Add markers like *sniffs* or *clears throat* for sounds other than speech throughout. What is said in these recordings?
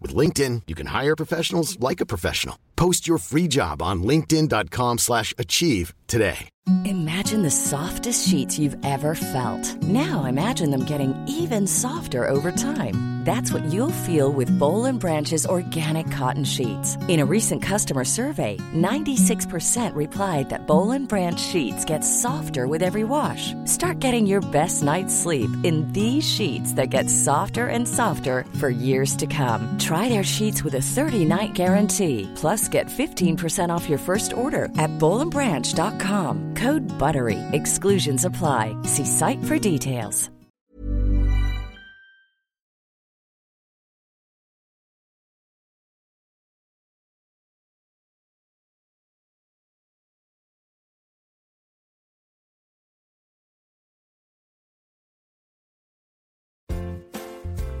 With LinkedIn, you can hire professionals like a professional. Post your free job on linkedin.com slash achieve today. Imagine the softest sheets you've ever felt. Now imagine them getting even softer over time. That's what you'll feel with Boll Branch's organic cotton sheets. In a recent customer survey, 96% replied that Boll Branch sheets get softer with every wash. Start getting your best night's sleep in these sheets that get softer and softer for years to come. Their sheets with a 30-night guarantee. Plus, get 15% off your first order at bollandbranch.com. Code BUTTERY. Exclusions apply. See site for details.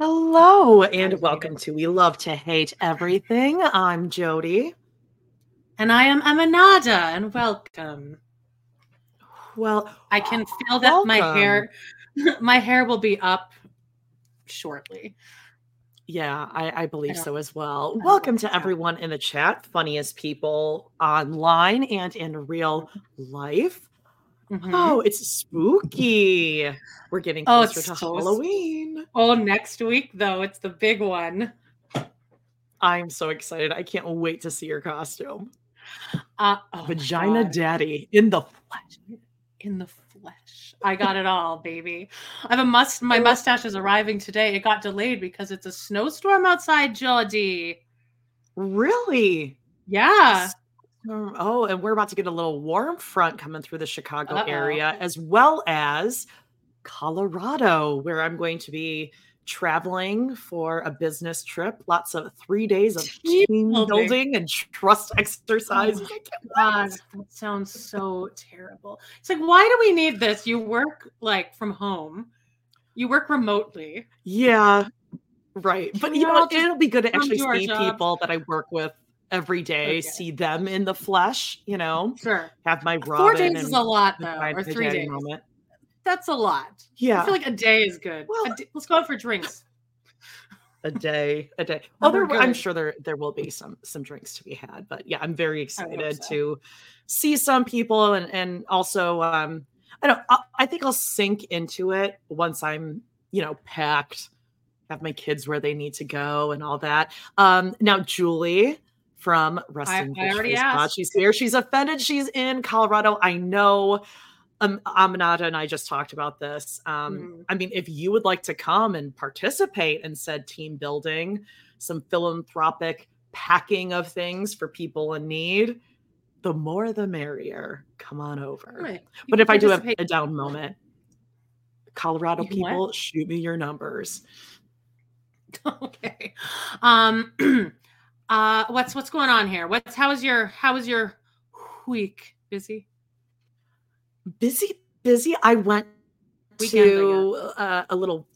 Hello and welcome to We Love to Hate Everything. I'm Jody. And I am Amanda, and welcome. Well, I can feel that welcome. my hair *laughs* my hair will be up shortly. Yeah, I, I believe I so as well. Welcome to everyone in the chat, funniest people online and in real life. Mhm. Oh, it's spooky. We're getting Oh, closer it's to so Halloween. Oh, next week though, it's the big one. I'm so excited. I can't wait to see your costume. Uh, oh Vagina Daddy in the flesh. in the flesh. I got it all, baby. I have a must. Oh. My mustache is arriving today. It got delayed because it's a snowstorm outside, Jody. Really? Yeah. Um, Oh, and we're about to get a little warm front coming through the Chicago Uh-oh. area, as well as Colorado, where I'm going to be traveling for a business trip. Lots of three days of Team building. and trust exercise. *laughs* Oh God, that sounds so terrible. It's like, why do we need this? You work like from home. You work remotely. Yeah, right. Can But you know all what? just It'll be good to actually see people that I work with every day, Okay. see them in the flesh. You know, Sure. have my Robin Four days is a lot though, or three days. moment. That's a lot. Yeah. I feel like a day is good. Well- A d- let's go out for drinks. a day a day *laughs* oh there, i'm sure there there will be some some drinks to be had but yeah i'm very excited so. to see some people and and also um i don't I, I think i'll sink into it once i'm you know packed have my kids where they need to go and all that um now julie from Resting I Bitch already asked. She's here. She's offended. She's in Colorado. I know. Um, Aminata and I just talked about this. Um, Mhm. I mean, if you would like to come and participate in said team building, some philanthropic packing of things for people in need, the more the merrier. Come on over. Right. But if I do have a down moment, Colorado You what? people, shoot me your numbers. *laughs* okay. Um *clears throat* uh what's what's going on here? What's how is your how is your week? Busy? busy busy i went Weekends, I to uh, a little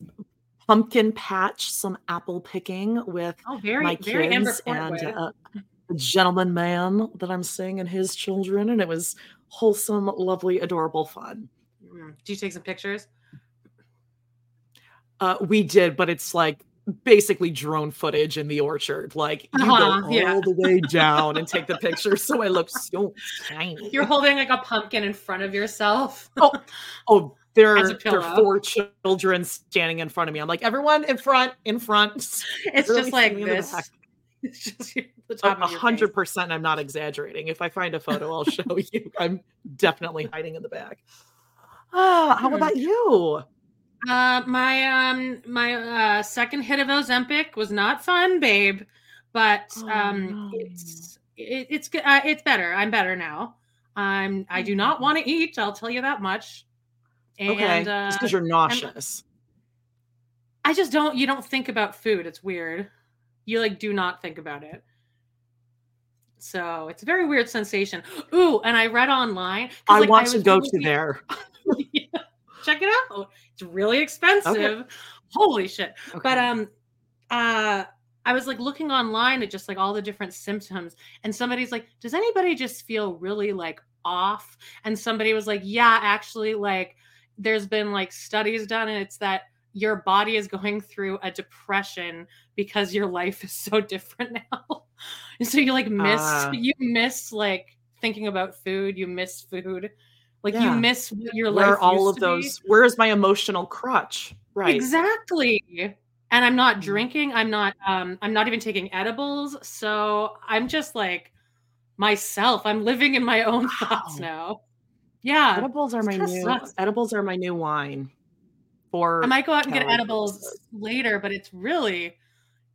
pumpkin patch some apple picking with Oh, very my kids and uh, a gentleman man that I'm seeing and his children, and it was wholesome, lovely, adorable fun. Mm. Do you take some pictures? Uh, we did, but it's like basically drone footage in the orchard. Like you Uh-huh, go all yeah. the way *laughs* down and take the picture, so I look so tiny. You're holding like a pumpkin in front of yourself. oh, there are, there are four children standing in front of me. I'm like, everyone in front, in front. It's Really just like this. It's just *laughs* A top a of your hundred percent. I'm not exaggerating. If I find a photo, I'll show you. I'm definitely hiding in the back. *sighs* Ah, how Hmm. about you? Uh, my um my uh second hit of Ozempic was not fun, babe, but Oh, um no. it's it, it's uh, it's better. I'm better now. I'm I do not Mm. want to eat. I'll tell you that much. And Okay, uh, just because you're nauseous. I just don't. You don't think about food. It's weird. You like do not think about it. So it's a very weird sensation. Ooh, and I read online. I like, want to go looking- to there. *laughs* Check it out. It's really expensive. Holy shit. But um uh I was like looking online at just like all the different symptoms and somebody's like, "Does anybody just feel really like off?" And somebody was like, "Yeah, actually like there's been like studies done and it's that your body is going through a depression because your life is so different *laughs* now." and so you like miss Ah. you miss like thinking about food, you miss food. Like you miss what your where life all used of to be. those where is my emotional crutch right Exactly. And I'm not Mhm. drinking. I'm not um I'm not even taking edibles. So I'm just like myself. I'm living in my own thoughts Wow. now. Yeah. edibles are my new sucks. edibles are my new wine for I might go out and get edibles later, but it's really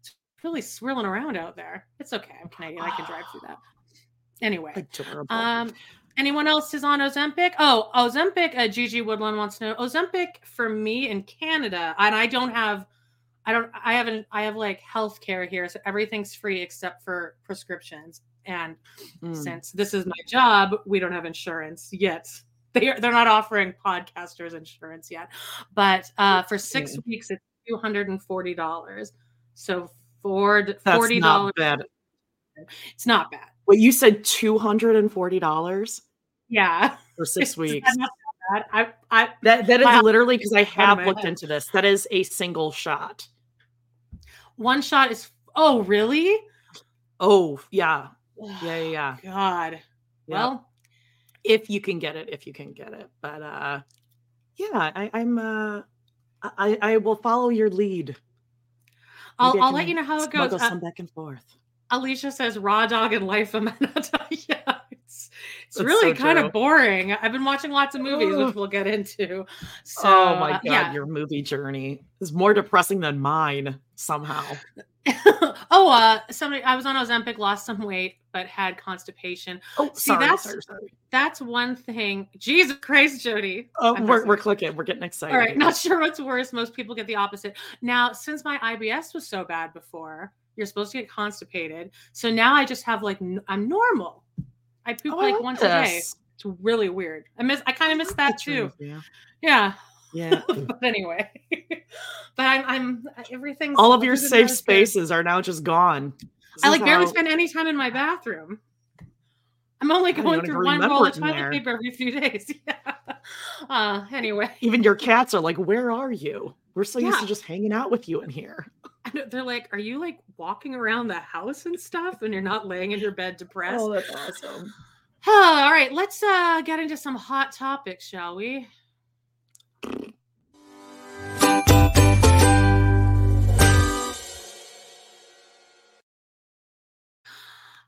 it's really swirling around out there. It's okay. I'm Canadian. I can drive through that. *sighs* Anyway. adorable Um, anyone else is on Ozempic? Oh, Ozempic. Uh, Gigi Woodland wants to know Ozempic for me in Canada, and I don't have, I don't, I haven't, I have like health care here, so everything's free except for prescriptions. And Mm. since this is my job, we don't have insurance yet. *laughs* They are, they're not offering podcasters insurance yet, but uh, for six weeks it's two hundred and forty dollars. So for forty dollars, it's not bad. Wait you said $240 Yeah, for *laughs* six weeks. I, I, that that is literally because i have looked head. into this that is a single shot one shot is. Oh, really? oh yeah yeah yeah, yeah God. Well, if you can get it if you can get it but uh yeah I, i'm uh I, I will follow your lead. I'll, I'll let you know how it goes. Uh, some back and forth. Alicia says raw dog and life of Manata. *laughs* yeah, it's it's That's really so kind true. of boring. I've been watching lots of movies, which we'll get into. So, oh my uh, god, yeah. your movie journey is more depressing than mine somehow. *laughs* oh, uh, somebody I was on Ozempic, lost some weight, but had constipation. Oh, See, sorry, that's- sorry, sorry. That's one thing. Jesus Christ, Jody. Oh, I'm we're, we're clicking. We're getting excited. All right, *laughs* not sure what's worse. Most people get the opposite. Now, since my IBS was so bad before, you're supposed to get constipated. So now I just have like I'm normal. I poop Oh, I like like once a day. It's really weird. I miss. I kind of miss that too. Yeah. Yeah. Yeah. *laughs* But anyway, *laughs* but I'm. I'm everything's All of your safe that is good. spaces are now just gone. This I like barely how- spend any time in my bathroom. I'm only going through one roll of toilet paper every few days. *laughs* Yeah. Uh, anyway, Even your cats are like, "Where are you? We're so used to just hanging out with you in here." Know- they're like, "Are you like walking around the house and stuff, and you're not laying in your bed depressed?" Oh, that's awesome. *sighs* all right, let's uh get into some hot topics, shall we?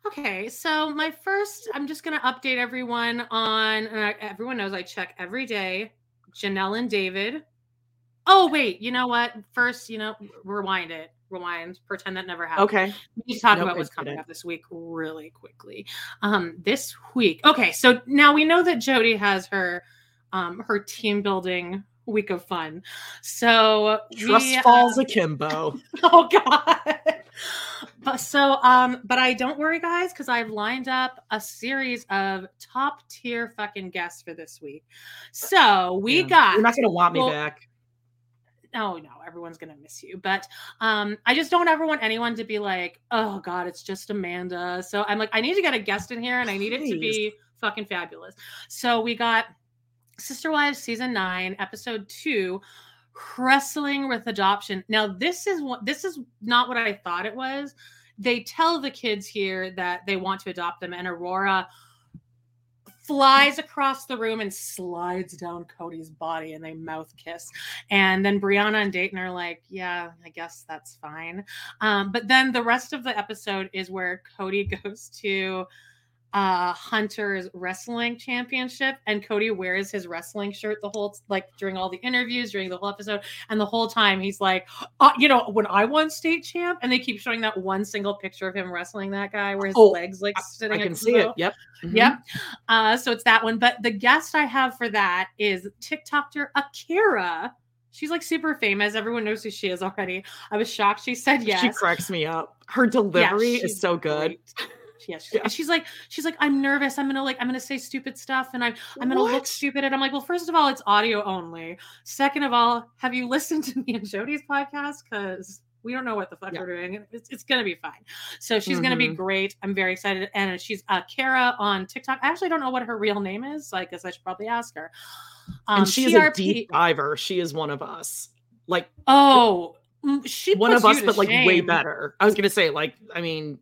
Okay, so my first, I'm just going to update everyone on, and I- everyone knows I check every day. Jenelle and David. Oh, wait, you know what? First, you know, rewind it, rewind, pretend that never happened. Okay. We need to talk about what's coming up this week really quickly. Um, this week, okay, so now we know that Jody has her um her team building week of fun. So Trust we, uh, falls akimbo. *laughs* oh god. but so um, but I don't worry, guys, because I've lined up a series of top tier fucking guests for this week. So we Yeah. got You're not gonna want me well, back. Oh no, everyone's gonna miss you. But um, I just don't ever want anyone to be like, oh god, it's just Amanda. So I'm like, I need to get a guest in here, and I need it to be fucking fabulous. So we got Sister Wives season nine, episode two, wrestling with adoption. Now this is what this is not what I thought it was. They tell the kids here that they want to adopt them, and Aurora flies across the room and slides down Kody's body and they mouth kiss. And then Breanna and Dayton are like, yeah, I guess that's fine. Um, but then the rest of the episode is where Cody *laughs* goes to uh Hunter's wrestling championship and Kody wears his wrestling shirt the whole like during all the interviews during the whole episode and the whole time he's like uh, you know when I won state champ and they keep showing that one single picture of him wrestling that guy where his oh, legs like sitting I can see it yep mm-hmm. yep uh so it's that one but the guest I have for that is TikToker Akira She's like super famous. Everyone knows who she is already. I was shocked she said yes. She cracks me up. Her delivery yeah, is so good. Great yes. Yeah. And she's like, she's like, I'm nervous. I'm gonna like, I'm gonna say stupid stuff, and I'm, I'm gonna what? look stupid. And I'm like, well, first of all, it's audio only. Second of all, have you listened to me and Jody's podcast? Because we don't know what the fuck yeah. we're doing. It's, it's gonna be fine. So she's mm-hmm. gonna be mm-hmm. great. I'm very excited. And she's uh, Kara on TikTok. I actually don't know what her real name is, so I guess I should probably ask her. Um, and she TRP- is a deep diver. She is one of us. Like oh, mm, she one of us, but like way better. I was gonna say, like, I mean,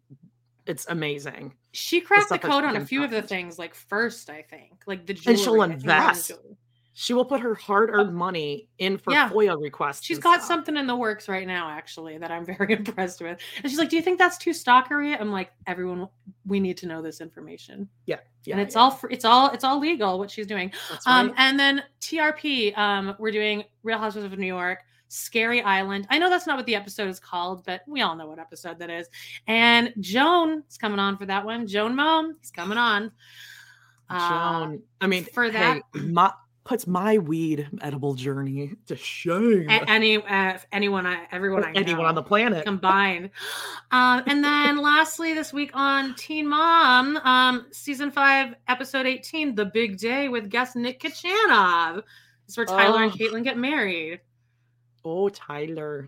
it's amazing. She cracked the, the code on a few of the things, like first, I think, like the jewelry. And she'll invest. She will put her hard-earned money in for yeah. FOIA requests. She's got stuff. something in the works right now, actually, that I'm *laughs* very impressed with. And she's like, "Do you think that's too stalkery?" I'm like, "Everyone, we need to know this information." Yeah, yeah and it's yeah. all it's all it's all legal what she's doing. Um, right. Um, and then TRP, um, we're doing Real Housewives of New York. Scary Island. I know that's not what the episode is called, but we all know what episode that is. And Joan is coming on for that one. Joan Mom is coming on. Uh, Joan, I mean, for that, hey, *clears throat* my, puts my weed edible journey to shame. Any, uh, anyone, I, everyone, I anyone on the planet combined. um, and then, *laughs* lastly, this week on Teen Mom, um, season five, episode eighteen, the big day with guest Nick Kachanov. It's where Tyler oh. and Catelynn get married. Oh, Tyler.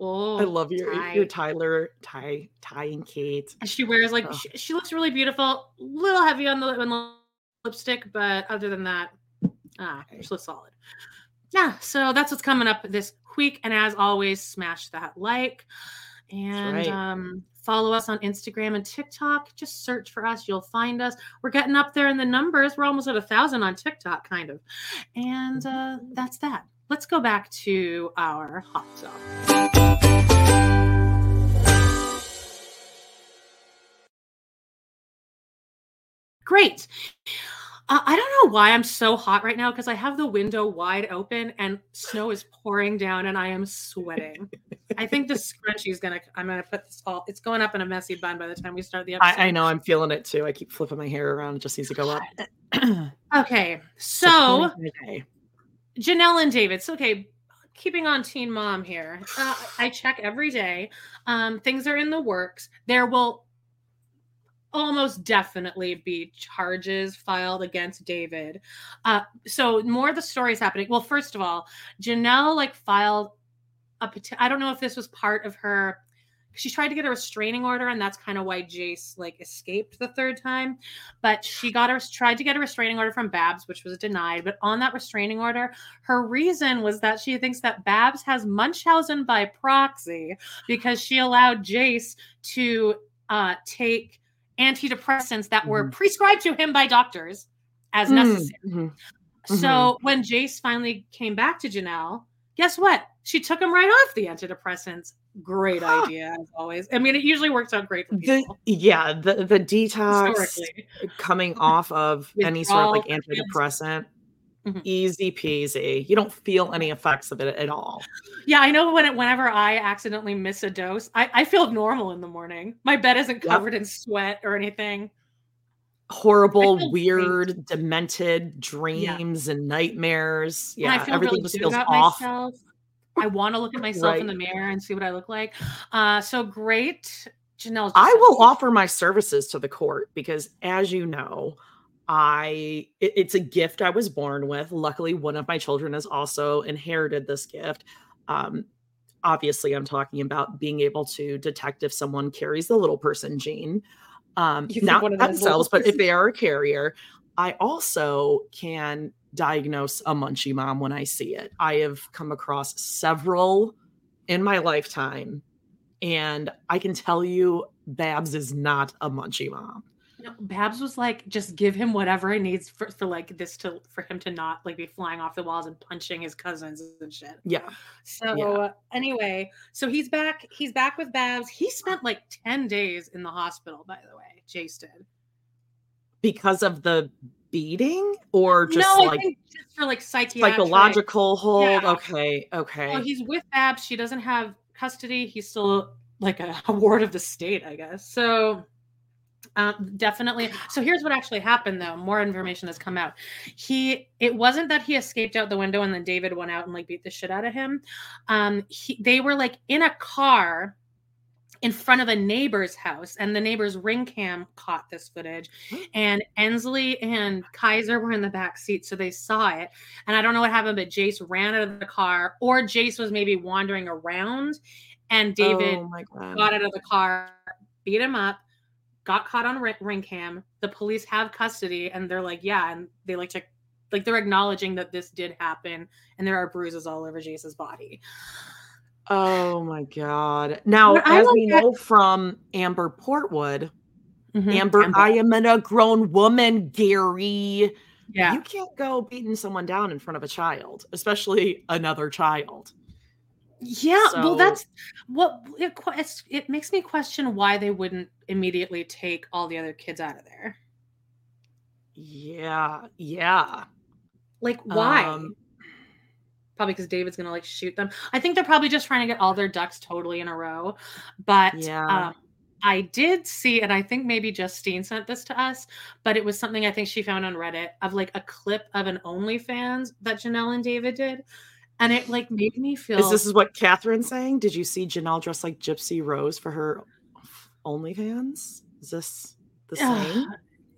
Oh, I love your Ty. your Tyler, Ty, Ty and Kate. And she wears like oh. she, she, looks really beautiful. A little heavy on the, on the lipstick, but other than that, ah, she looks solid. Yeah, so that's what's coming up this week. And as always, smash that like and right. um, follow us on Instagram and TikTok. Just search for us, you'll find us. We're getting up there in the numbers. We're almost at a thousand on TikTok, kind of. And uh, that's that let's go back to our hot zone. Great. Uh, I don't know why I'm so hot right now because I have the window wide open and snow is pouring down and I am sweating. I think the scrunchie is gonna. I'm gonna put this all. It's going up in a messy bun by the time we start the episode. I, I know. I'm feeling it too. I keep flipping my hair around. It just needs to go up. okay, so Jenelle and David. So, okay, keeping on Teen Mom here. Uh, I check every day. Um, things are in the works. There will almost definitely be charges filed against David. Uh, so more of the stories happening. Well, first of all, Jenelle like filed a. I don't know if this was part of her she tried to get a restraining order and that's kind of why jace like escaped the third time but she got her tried to get a restraining order from babs which was denied but on that restraining order her reason was that she thinks that babs has munchausen by proxy because she allowed jace to uh, take antidepressants that were mm-hmm. prescribed to him by doctors as mm-hmm. necessary mm-hmm. so mm-hmm. when jace finally came back to jenelle guess what she took him right off the antidepressants great idea as always. I mean, it usually works out great for people. The, yeah, the the detox coming *laughs* off of any sort of like antidepressant. Mm-hmm. Easy peasy. You don't feel any effects of it at all. Yeah, I know when it, whenever I accidentally miss a dose, I, I feel normal in the morning. My bed isn't covered yep. in sweat or anything. Horrible, weird, great. demented dreams yeah. and nightmares. Yeah, everything really just feels off. Myself. I want to look at *laughs* myself right. in the mirror and see what I look like. Uh, so great. Jenelle. I will offer my services to the court because, as you know, I it, it's a gift I was born with. Luckily, one of my children has also inherited this gift. Um, obviously, I'm talking about being able to detect if someone carries the little person gene. Um, not themselves, but if they are a carrier, I also can diagnose a munchie mom when I see it. I have come across several in my lifetime, and I can tell you Babs is not a munchie mom. No, Babs was like, just give him whatever he needs for, for like this to for him to not like be flying off the walls and punching his cousins and shit. Yeah. So yeah. anyway, so he's back. He's back with Babs. He spent like ten days in the hospital. By the way, Jace did because of the beating or just no, like just for like psychiatric psychological hold. Yeah. Okay, okay. Well, he's with Babs. She doesn't have custody. He's still like a, a *laughs* ward of the state, I guess. So um, definitely. So here's what actually happened, though. More information has come out. He, it wasn't that he escaped out the window and then David went out and like beat the shit out of him. Um, he, they were like in a car in front of a neighbor's house, and the neighbor's ring cam caught this footage. And Ensley and Kaiser were in the back seat, so they saw it. And I don't know what happened, but Jace ran out of the car, or Jace was maybe wandering around, and David oh got out of the car, beat him up got caught on ring cam. The police have custody, and they're like, yeah, and they like check, like they're acknowledging that this did happen, and there are bruises all over Jace's body. Oh my god! Now, as we know from Amber Portwood, mm-hmm. Amber, Amber, I am a grown woman, Gary. Yeah, you can't go beating someone down in front of a child, especially another child. Yeah, so, well, that's what it, it makes me question why they wouldn't immediately take all the other kids out of there. Yeah, yeah. Like why? Um, probably because David's gonna like shoot them. I think they're probably just trying to get all their ducks totally in a row. But yeah. Um, I did see, and I think maybe Justine sent this to us, but it was something I think she found on Reddit of like a clip of an OnlyFans that Jenelle and David did and it like made me feel. Is this is what Catherine's saying? Did you see Jenelle dressed like Gypsy Rose for her OnlyFans? Is this the same?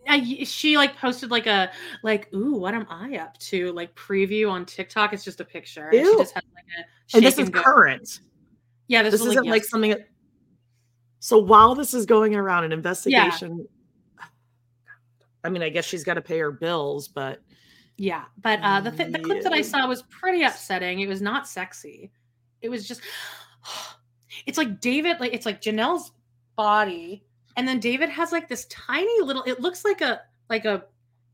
I, she like posted like a like ooh what am I up to like preview on TikTok. It's just a picture. And she just has like a and this is current. Yeah, this, this isn't like, like something. So while this is going around an investigation, yeah. I mean, I guess she's got to pay her bills, but yeah, but uh, the th- the clip that I saw was pretty upsetting. It was not sexy. It was just, *sighs* it's like David, like it's like Jenelle's body, and then David has like this tiny little. It looks like a like a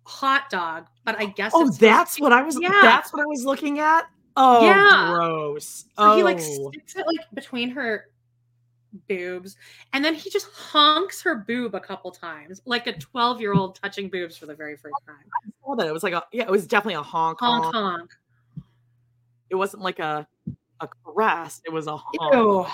hot dog, but I guess. Oh, that's what I was. Yeah, that's what I was looking at. Oh, yeah. gross. So oh. he like oh. sticks it like between her boobs and then he just honks her boob a couple times like a 12 year old touching boobs for the very first oh, time i saw that it was like a yeah it was definitely a honk honk honk, honk. it wasn't like a a caress it was a honk Ew.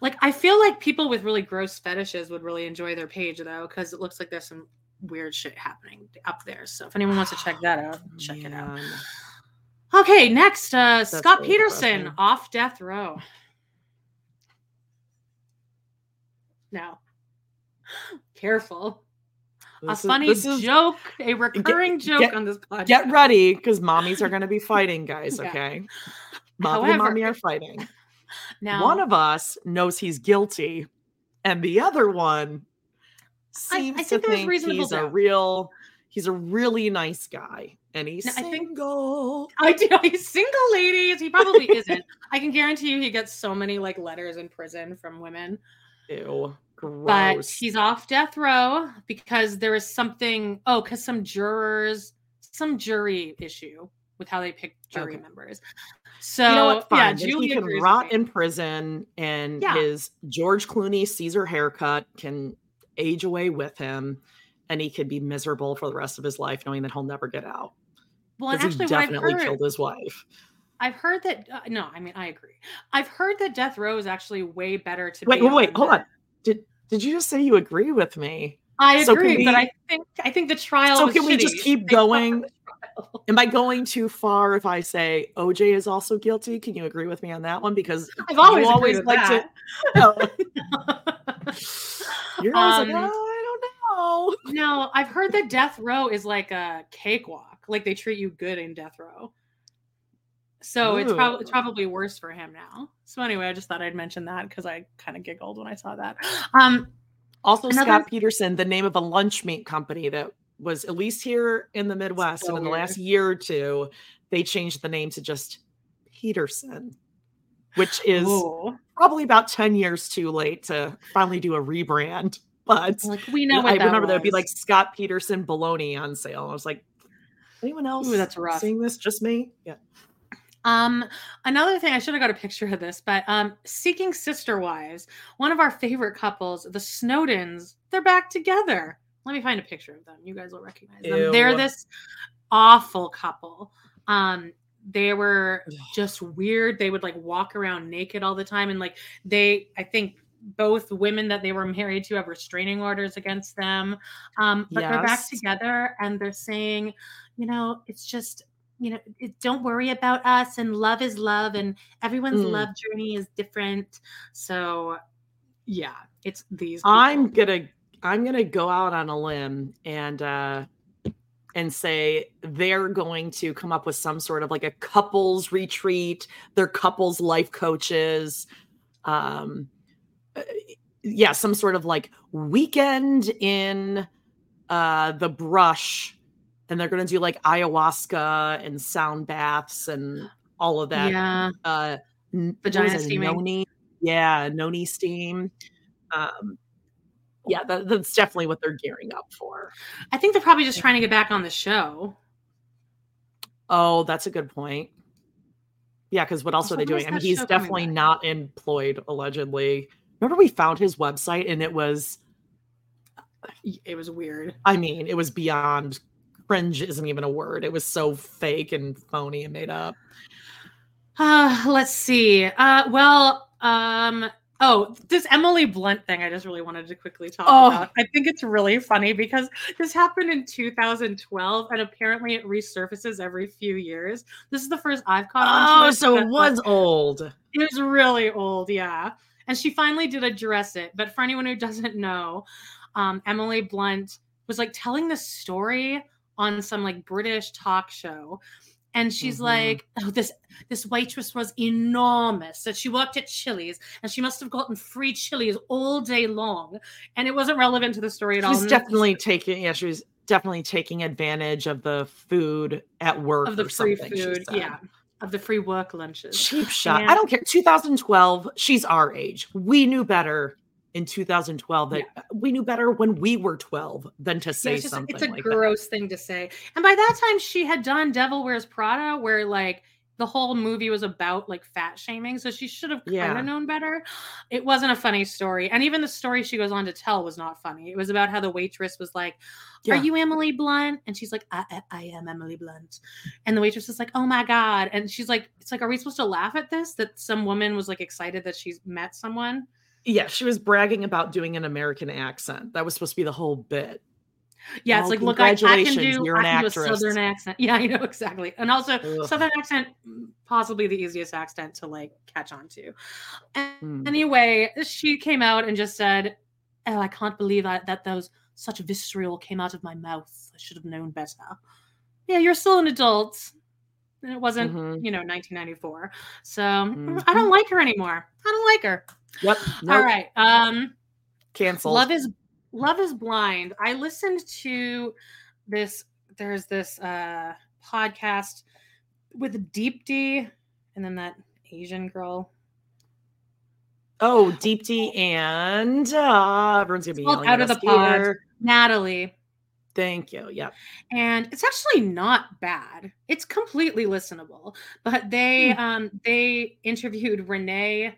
Like i feel like people with really gross fetishes would really enjoy their page though because it looks like there's some weird shit happening up there so if anyone wants to check that out *sighs* check it out okay next uh scott peterson off death row now. *gasps* Careful. This a funny is, joke, a recurring get, joke get, on this podcast. Get ready because *laughs* mommies are going to be fighting, guys. Okay. *laughs* Yeah. Mommy However, and mommy are fighting. Now, one of us knows he's guilty, and the other one seems I, I to think, think he's doubt. a real, he's a really nice guy. And he's now, single. I, think, I do. *laughs* He's single, ladies. He probably isn't. I can guarantee you he gets so many like letters in prison from women. Ew. Gross. But he's off death row because there is something. Oh, because some jurors, some jury issue with how they pick jury okay. members. So you know what? Yeah, Julie he can rot in prison, and yeah. his George Clooney Caesar haircut can age away with him, and he could be miserable for the rest of his life, knowing that he'll never get out. Well, and actually, he definitely heard, killed his wife. I've heard that. Uh, no, I mean, I agree. I've heard that death row is actually way better to. Wait, wait, wait, hold on. Did did you just say you agree with me? I so agree, we, but I think I think the trial. So can shitty. we just keep going? Am I going too far if I say OJ is also guilty? Can you agree with me on that one? Because I've always, *laughs* always like that. to. You're always um, like, oh, I don't know. No, I've heard that death row is like a cakewalk. Like they treat you good in death row. So Ooh. it's probably it's probably worse for him now. So anyway, I just thought I'd mention that because I kind of giggled when I saw that. Um, also, another... Scott Peterson, the name of a lunch meat company that was at least here in the Midwest, so and in the last year or two, they changed the name to just Peterson, which is Ooh. probably about ten years too late to finally do a rebrand. But like we know, I remember there'd be like Scott Peterson bologna on sale. I was like, anyone else? Ooh, that's rough. Seeing this, just me? Yeah. Um, another thing, I should have got a picture of this, but um, Seeking Sister Wives, one of our favorite couples, the Snowdens, they're back together. Let me find a picture of them. You guys will recognize them. Ew. They're this awful couple. Um, they were just weird. They would like walk around naked all the time, and like they, I think both women that they were married to have restraining orders against them. Um, but yes. they're back together and they're saying, you know, it's just you know it, don't worry about us and love is love and everyone's mm. love journey is different so yeah it's these people. i'm gonna i'm gonna go out on a limb and uh and say they're going to come up with some sort of like a couples retreat they're couples life coaches um uh, yeah some sort of like weekend in uh the brush and they're going to do like ayahuasca and sound baths and all of that. Yeah. Uh, Vagina steaming. Noni? Yeah, noni steam. Um, yeah, that, that's definitely what they're gearing up for. I think they're probably just trying to get back on the show. Oh, that's a good point. Yeah, because what else so are they doing? I mean, he's definitely not employed, allegedly. Remember, we found his website and it was. It was weird. I mean, it was beyond cringe isn't even a word. It was so fake and phony and made up. Uh, *sighs* let's see. Uh, well, um, oh, this Emily Blunt thing I just really wanted to quickly talk oh. about. I think it's really funny because this happened in 2012 and apparently it resurfaces every few years. This is the first I've caught on. Oh, so it was old. It was really old, yeah. And she finally did address it. But for anyone who doesn't know, um, Emily Blunt was like telling the story on some like British talk show. And she's mm-hmm. like, "Oh, this this waitress was enormous. That she worked at Chili's, and she must have gotten free Chili's all day long." And it wasn't relevant to the story at she's all. She's definitely taking, yeah, she was definitely taking advantage of the food at work of the free food, yeah, of the free work lunches. Cheap shot. And- I don't care. 2012. She's our age. We knew better in 2012 that yeah. Uh, we knew better when we were 12 than to say yeah, it's just, something. It's a like gross that. thing to say. And by that time, she had done Devil Wears Prada, where like the whole movie was about like fat shaming. So she should have kind of yeah. known better. It wasn't a funny story. And even the story she goes on to tell was not funny. It was about how the waitress was like, Are you Emily Blunt? And she's like, I, I, I am Emily Blunt. And the waitress is like, Oh my God. And she's like, It's like, Are we supposed to laugh at this? That some woman was like excited that she's met someone? Yeah, she was bragging about doing an American accent. That was supposed to be the whole bit. Yeah, it's oh, like, look, I, I, can do, You're I can do a southern accent. *laughs* Yeah, I know exactly. And also, Ugh. southern accent, mm, possibly the easiest accent to like catch on to. And mm. Anyway, she came out and just said, "Oh, I can't believe that that those such visceral came out of my mouth. I should have known better." Yeah, you're still an adult. And it wasn't, mm-hmm. you know, 1994. So mm-hmm. I don't like her anymore. I don't like her. Yep. Nope. All right. Um cancel. Love is Love is Blind. I listened to this there's this uh podcast with Deepti and then that Asian girl. Oh, Deepti and uh everyone's gonna be out of the pod. Natalie. Thank you. Yep. And it's actually not bad. It's completely listenable. But they hmm. um they interviewed Renee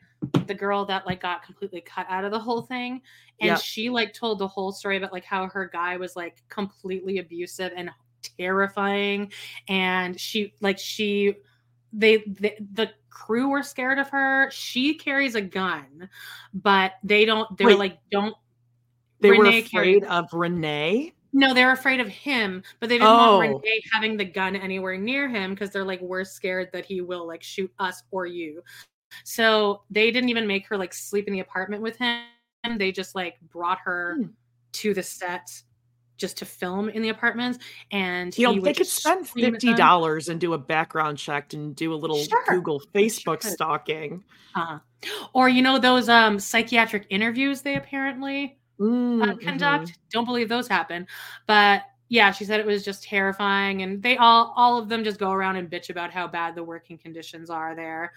the girl that like got completely cut out of the whole thing and yep. she like told the whole story about like how her guy was like completely abusive and terrifying and she like she they, they the crew were scared of her she carries a gun but they don't they're Wait, like don't they renee were afraid of renee no, they're afraid of him, but they didn't oh. want Renee having the gun anywhere near him because they're like, we're scared that he will like shoot us or you. So they didn't even make her like sleep in the apartment with him. They just like brought her hmm. to the set just to film in the apartments. And you know, they could spend fifty dollars and do a background check and do a little sure. Google, Facebook sure. stalking. Uh-huh. Or you know those um psychiatric interviews they apparently mm, uh, conduct. Mm-hmm. Don't believe those happen, but yeah, she said it was just terrifying, and they all all of them just go around and bitch about how bad the working conditions are there.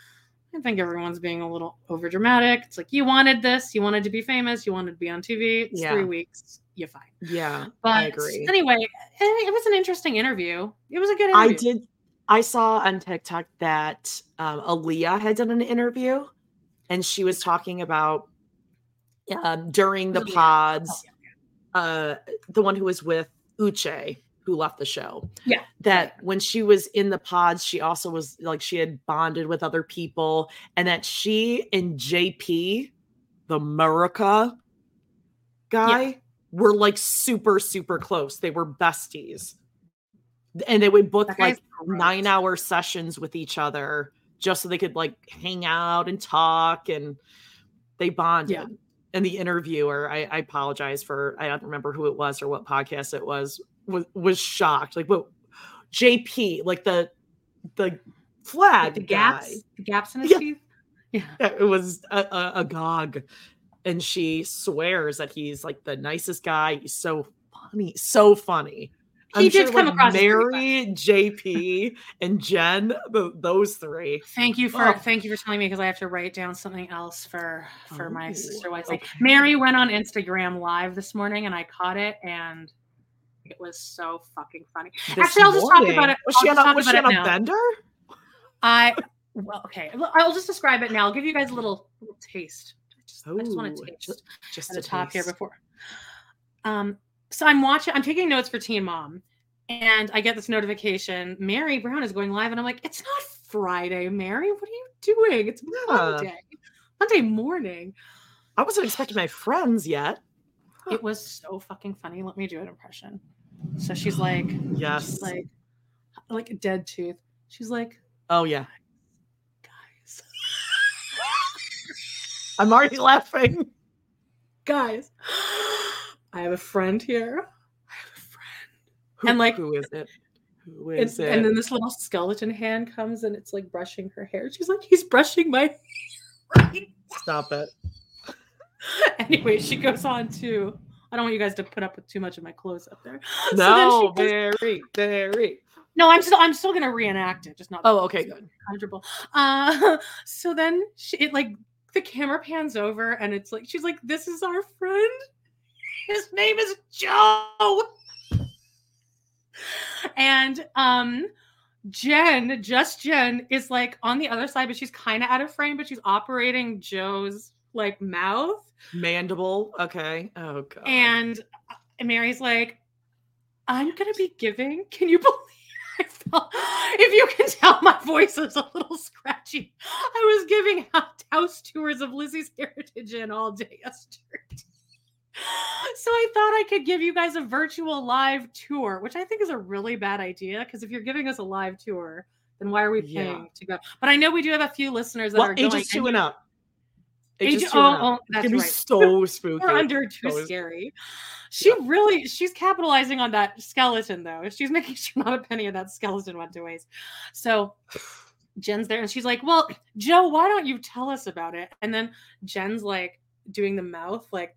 I think everyone's being a little over dramatic. It's like you wanted this, you wanted to be famous, you wanted to be on TV. It's yeah. three weeks, you're fine. Yeah, but I agree. Anyway, it was an interesting interview. It was a good. Interview. I did. I saw on TikTok that um, Aaliyah had done an interview, and she was talking about um, during the pods, uh, the one who was with Uche who left the show. Yeah. That when she was in the pods, she also was like she had bonded with other people, and that she and JP, the America guy, yeah. were like super, super close. They were besties. And they would book like nine hour sessions with each other just so they could like hang out and talk and they bonded. Yeah. And the interviewer, I, I apologize for I don't remember who it was or what podcast it was, was was shocked. Like, what JP, like the the flag, the gaps, guy. the gaps in his yeah. teeth. Yeah, it was a, a, a gog, and she swears that he's like the nicest guy. He's so funny, so funny. He I'm did sure, come like, across Meri, JP, and Jen. The, those three. Thank you for oh. thank you for telling me because I have to write down something else for for oh, my sister wife. Okay. Meri went on Instagram live this morning and I caught it and it was so fucking funny. This Actually, I'll just talk about it. Was she on a, was she on a bender? I well, okay. I'll just describe it now. I'll give you guys a little, little taste. I just, I just want to taste just, just at the top here before. Um, so I'm watching. I'm taking notes for Teen Mom, and I get this notification. Meri Brown is going live, and I'm like, it's not Friday, Meri. What are you doing? It's yeah. Monday, Monday morning. I wasn't expecting my friends yet. It was so fucking funny. Let me do an impression. So she's like, yes, she's like, like a dead tooth. She's like, oh yeah, guys. *laughs* I'm already laughing. Guys, I have a friend here. I have a friend. Who, and like, who is it? Who is it? And then this little skeleton hand comes and it's like brushing her hair. She's like, he's brushing my *laughs* hair. Stop it. *laughs* anyway, she goes on to. I don't want you guys to put up with too much of my clothes up there. *gasps* No, so very, very. No, I'm still I'm still gonna reenact it, just not. Oh, okay, good. Comfortable. Uh, *laughs* so then she, it like the camera pans over and it's like she's like, "This is our friend. His name is Joe." and um, Jen, just Jen, is like on the other side, but she's kind of out of frame, but she's operating Joe's like mouth mandible okay oh god and uh, Meri's like i'm gonna be giving can you *laughs* believe if you can tell my voice is a little scratchy i was giving out house tours of lizzie's heritage Inn all day yesterday so I thought I could give you guys a virtual live tour, which I think is a really bad idea because if you're giving us a live tour, then why are we paying yeah. to go? But I know we do have a few listeners that well, are ages going. two and up. Age, oh, oh, that's it right. so *laughs* spooky. We're under too so scary. She yeah. really, she's capitalizing on that skeleton though. She's making *laughs* sure not a penny of that skeleton went to waste. So Jen's there and she's like, "Well, Joe, why don't you tell us about it?" And then Jen's like doing the mouth, like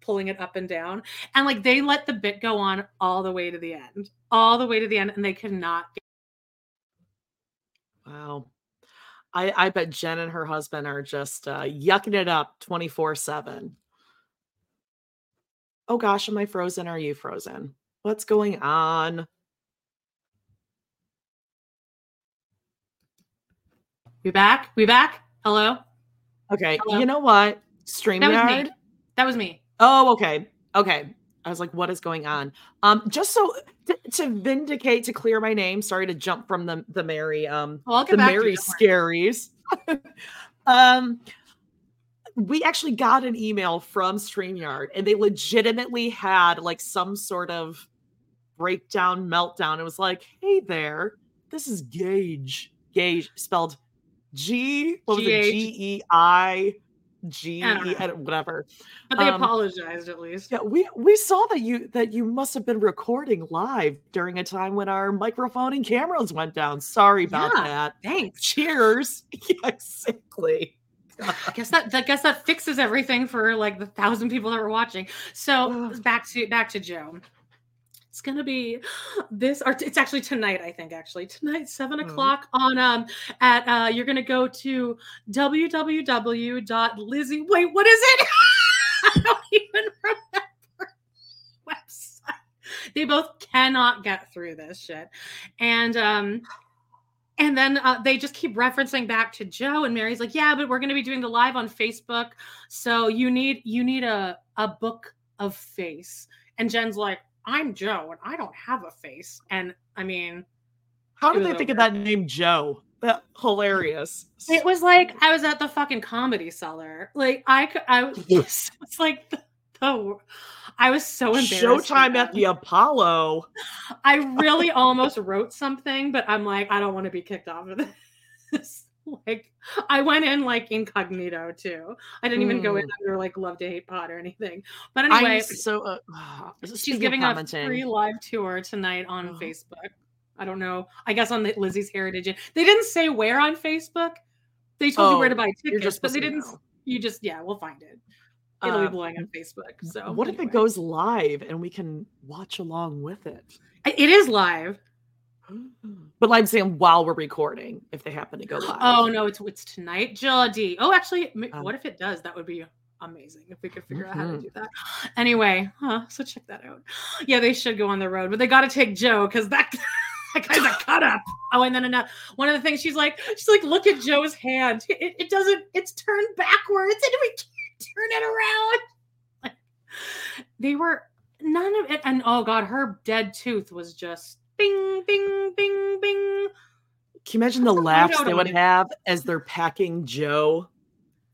pulling it up and down, and like they let the bit go on all the way to the end, all the way to the end, and they could not. Get- wow. I, I bet Jen and her husband are just uh, yucking it up 24 7. Oh gosh, am I frozen? Are you frozen? What's going on? We back? We back? Hello? Okay. Hello? You know what? StreamYard. That was me. That was me. Oh, okay. Okay. I was like, what is going on? Um, just so to, to vindicate, to clear my name. Sorry to jump from the the Meri, um, well, the Meri scaries. *laughs* um, we actually got an email from StreamYard, and they legitimately had like some sort of breakdown, meltdown. It was like, hey there, this is Gage. Gage spelled G. What was it? G E I G whatever. But they um, apologized at least. Yeah, we we saw that you that you must have been recording live during a time when our microphone and cameras went down. Sorry about yeah, that. Thanks. Cheers. *laughs* yeah, exactly. I guess that I guess that fixes everything for like the thousand people that were watching. So back to back to Joe. It's gonna be *gasps* this, or it's actually tonight. I think actually tonight, 7 mm-hmm. o'clock on um at uh you're gonna go to www.lizzie. Wait, what is it? *laughs* I don't even remember *laughs* website. They both cannot get through this shit, and um and then uh, they just keep referencing back to Joe and Meri's like, yeah, but we're going to be doing the live on Facebook, so you need you need a a book of face. And Jen's like, I'm Joe and I don't have a face. And I mean, how did they think of that name Joe? That hilarious. It was like I was at the fucking comedy cellar. Like I could, I was, *laughs* it's like the, the, I was so embarrassed. Showtime at the Apollo. I really almost wrote something, but I'm like, I don't want to be kicked off of this. *laughs* like I went in like incognito too. I didn't even mm. go in mm. under like love to hate pod or anything. But anyway, I'm so uh, *sighs* she's giving a free live tour tonight on oh. Facebook. I don't know. I guess on the Lizzie's Heritage. They didn't say where on Facebook. They told oh, you where to oh, buy tickets, but they didn't. Know. You just yeah, we'll find it. It'll uh, be blowing on Facebook. So what anyway. if it goes live and we can watch along with it? It is live. *gasps* But I'm saying while we're recording, if they happen to go live. Oh no, it's it's tonight, Jody. Oh, actually, um, what if it does? That would be amazing if we could figure mm-hmm. out how to mm-hmm. do that. Anyway, huh, so check that out. Yeah, they should go on the road, but they got to take Joe because that. *laughs* that guy's a cut up. Oh, and then another, one of the things she's like, she's like, look at Joe's hand. It, it doesn't, it's turned backwards and we can't turn it around. Like, they were none of it. And oh God, her dead tooth was just bing, bing, bing, bing. Can you imagine the laughs they would have as they're packing Joe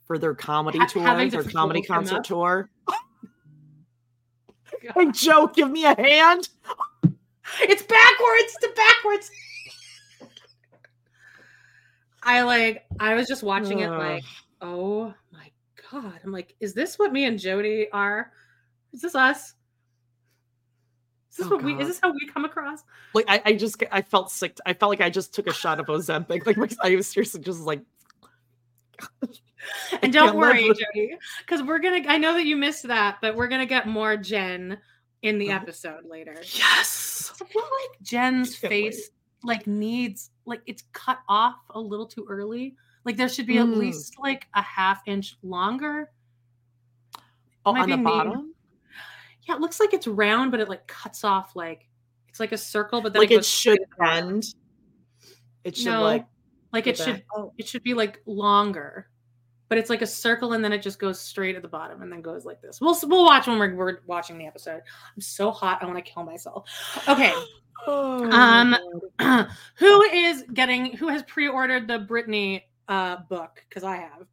for their comedy ha- tour, their comedy concert tour? hey, Joe, give me a hand. It's backwards to backwards. *laughs* I like, I was just watching it like, oh my God. I'm like, is this what me and Jody are? Is this us? Is this oh, what God. we? Is this how we come across? Like I, I just I felt sick. I felt like I just took a shot of Ozempic. Like I was seriously just like. *laughs* and don't worry, Jody, because we're gonna. I know that you missed that, but we're gonna get more Jen in the episode later. Yes. I feel like Jen's face wait. like needs like it's cut off a little too early. Like there should be mm. at least like a half inch longer. Oh, on the bottom yeah, it looks like it's round, but it like cuts off like it's like a circle, but then like it, it should end. It should no, like like it should oh. it should be like longer, but it's like a circle and then it just goes straight at the bottom and then goes like this. We'll we'll watch when we're, we're watching the episode. I'm so hot, I want to kill myself. Okay. *gasps* Oh, um, *clears throat* who is getting who has pre-ordered the Britney uh book? Because I have.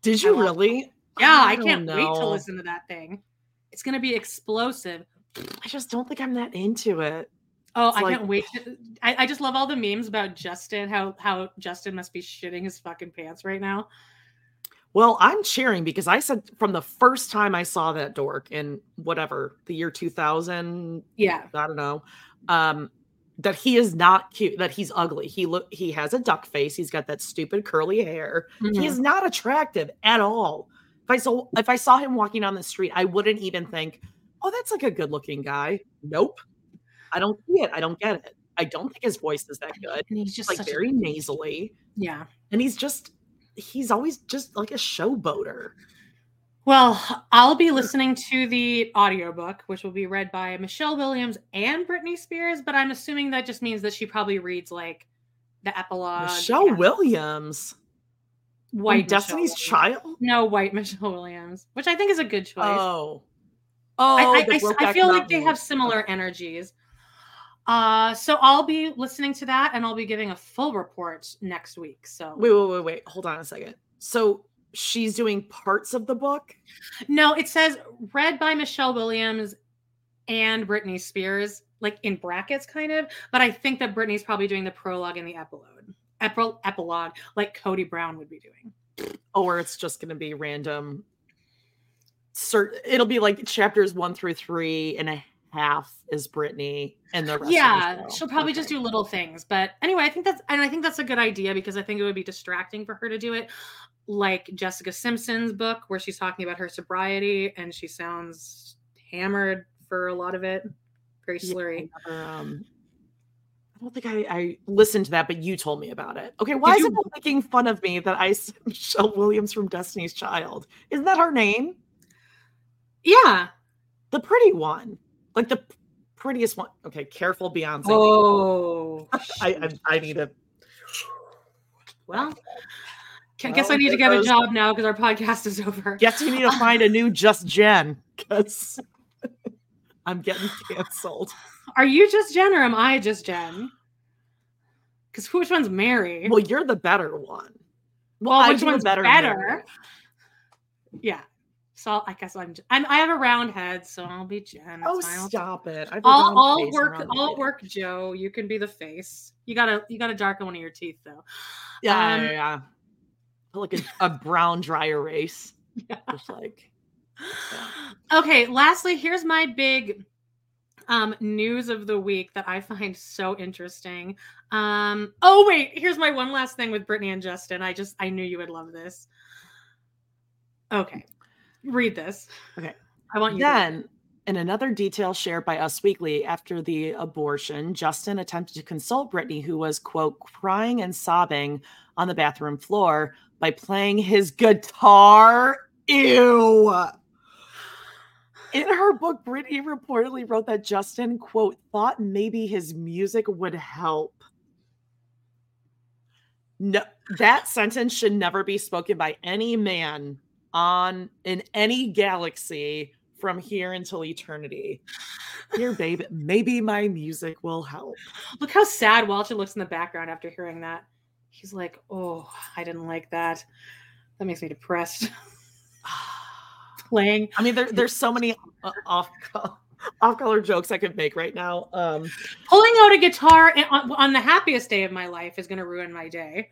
Did you really? Yeah, I, I can't know. wait to listen to that thing. It's going to be explosive. I just don't think I'm that into it. Oh, it's I like... can't wait. To, I, I just love all the memes about Justin, how how Justin must be shitting his fucking pants right now. Well, I'm cheering because I said from the first time I saw that dork in whatever the year 2000. Yeah. I don't know. Um, that he is not cute, that he's ugly. He look he has a duck face. He's got that stupid curly hair. Mm-hmm. He is not attractive at all. If I saw if I saw him walking on the street, I wouldn't even think, "Oh, that's like a good-looking guy." Nope. I don't see it. I don't get it. I don't think his voice is that good. And he's just like very a... nasally. Yeah. And he's just he's always just like a showboater. Well, I'll be listening to the audiobook, which will be read by Michelle Williams and Britney Spears, but I'm assuming that just means that she probably reads like the epilogue. Michelle Williams white Destiny's Child? No, white Michelle Williams, which I think is a good choice. Oh, oh, I, I, I, I feel like they have similar energies. Uh, so I'll be listening to that, and I'll be giving a full report next week. So wait, wait, wait, wait. Hold on a second. So she's doing parts of the book. No, it says read by Michelle Williams and Britney Spears, like in brackets, kind of. But I think that Britney's probably doing the prologue and the epilogue epilogue like Kody Brown would be doing. or it's just going to be random. Cert- it'll be like chapters one through three and a half is Britney, and the rest. Yeah, she'll probably okay. just do little things. But anyway, I think that's and I think that's a good idea because I think it would be distracting for her to do it, like Jessica Simpson's book where she's talking about her sobriety and she sounds hammered for a lot of it, very slurry. Yeah, never, um, I don't think I, I, listened to that, but you told me about it. Okay, why Did is you... it making fun of me that I *laughs* Michelle Williams from Destiny's Child? Isn't that her name? Yeah, the pretty one, like the prettiest one. Okay, careful, Beyonce. Oh, *laughs* I, I, I need a. Well, I guess I need to get a job now because our podcast is over. Guess you need to find a new *laughs* Just Jen because I'm getting canceled. Are you just Jen or am I just Jen? Because which one's Meri? Well, you're the better one. Well, well which one's better? better? Yeah. So I guess I'm, I'm, i have a round head, so I'll be Jen. Oh, stop it! I'll, I'll work. I'll work, Joe. You can be the face. You gotta you gotta darken one of your teeth though. Yeah, um, yeah, yeah. Like a, a brown dry erase. *laughs* Yeah. Just like. Yeah. Okay. Lastly, here's my big um, news of the week that I find so interesting. Um, oh wait, here's my one last thing with Britney and Justin. I just I knew you would love this. Okay, read this. Okay, I want you. Then, in another detail shared by Us Weekly after the abortion, Justin attempted to console Britney, who was quote crying and sobbing on the bathroom floor by playing his guitar. Ew. In her book, Britney reportedly wrote that Justin, quote, thought maybe his music would help. No, that sentence should never be spoken by any man on in any galaxy from here until eternity. Here, babe, maybe my music will help. Look how sad Walter looks in the background after hearing that. He's like, "Oh, I didn't like that. That makes me depressed." *sighs* *sighs* *sighs* playing. I mean, there, there's so many uh, off *laughs* off color jokes I could make right now. Um, Pulling out a guitar on, on the happiest day of my life is going to ruin my day.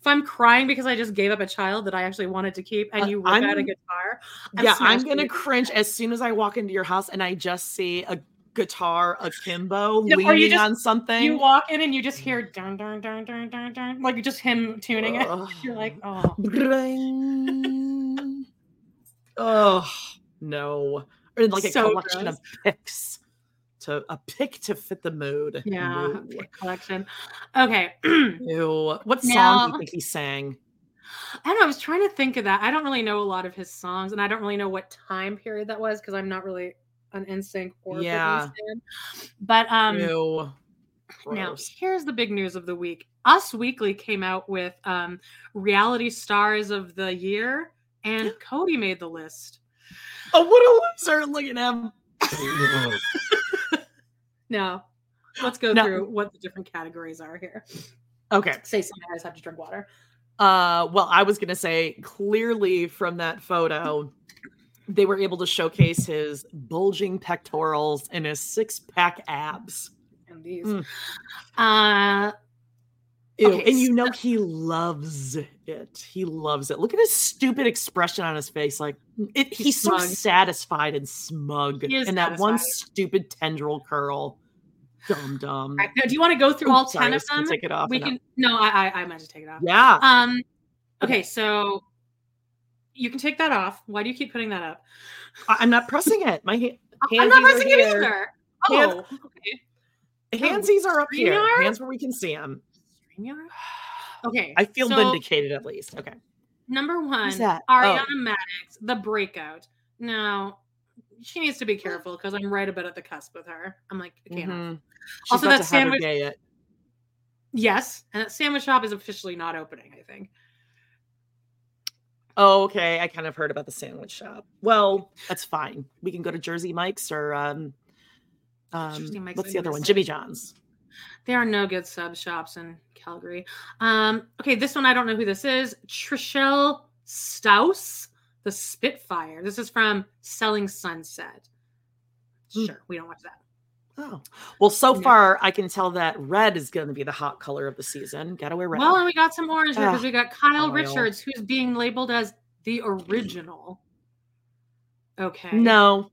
If I'm crying because I just gave up a child that I actually wanted to keep, and uh, you whip I'm, out a guitar, I'm yeah, I'm going to cringe as soon as I walk into your house and I just see a guitar akimbo no, leaning just, on something. You walk in and you just hear dun dun dun dun dun dun, like just him tuning it. You're like, oh. Oh no. Or like a collection gross. of picks. To a pick to fit the mood. Yeah, collection. Okay. *clears throat* Ew. What song now, do you think he sang? I don't know. I was trying to think of that. I don't really know a lot of his songs, and I don't really know what time period that was because I'm not really an NSYNC or yeah. But um, Ew. now here's the big news of the week. Us Weekly came out with um, reality stars of the year and Kody made the list. Oh, what a loser! Look at him. *laughs* no, let's go no. through what the different categories are here. Okay. Say something. I just have to drink water. Uh, well, I was gonna say clearly from that photo, they were able to showcase his bulging pectorals and his six pack abs. And these. Mm. Uh, Ew. Okay, and you know he loves it. He loves it. Look at his stupid expression on his face. Like it, he's, he's so satisfied and smug. And that satisfied. one stupid tendril curl. Dumb dumb. Right, now, do you want to go through Oops, all ten sorry, of them? Take it off. We can. No, I, I I meant to take it off. Yeah. Um. Okay, so you can take that off. Why do you keep putting that up? I'm not pressing it. My hands. *laughs* I'm not pressing it either. Oh, Hands, okay. Handsies are up here. Hands where we can see them. StreamYard? *sighs* Okay. I feel so, vindicated at least. Okay. Number one, Ariana oh. Madix, the breakout. Now, she needs to be careful because I'm right about at the cusp with her. I'm like, okay. Mm-hmm. Also, that sandwich. Yes, and that sandwich shop is officially not opening. I think. Oh, okay. I kind of heard about the sandwich shop. Well, that's fine. We can go to Jersey Mike's or um, um, what's the other one? Jimmy John's. There are no good sub shops in Calgary. Um, okay, this one I don't know who this is. Chrishell Stause, the Spitfire. This is from Selling Sunset. Hmm. Sure, we don't watch that. Oh well, so yeah. far I can tell that red is going to be the hot color of the season. Gotta wear red. Well, and we got some orange because we got Kyle oil. Richards, who's being labeled as the original. Okay. No.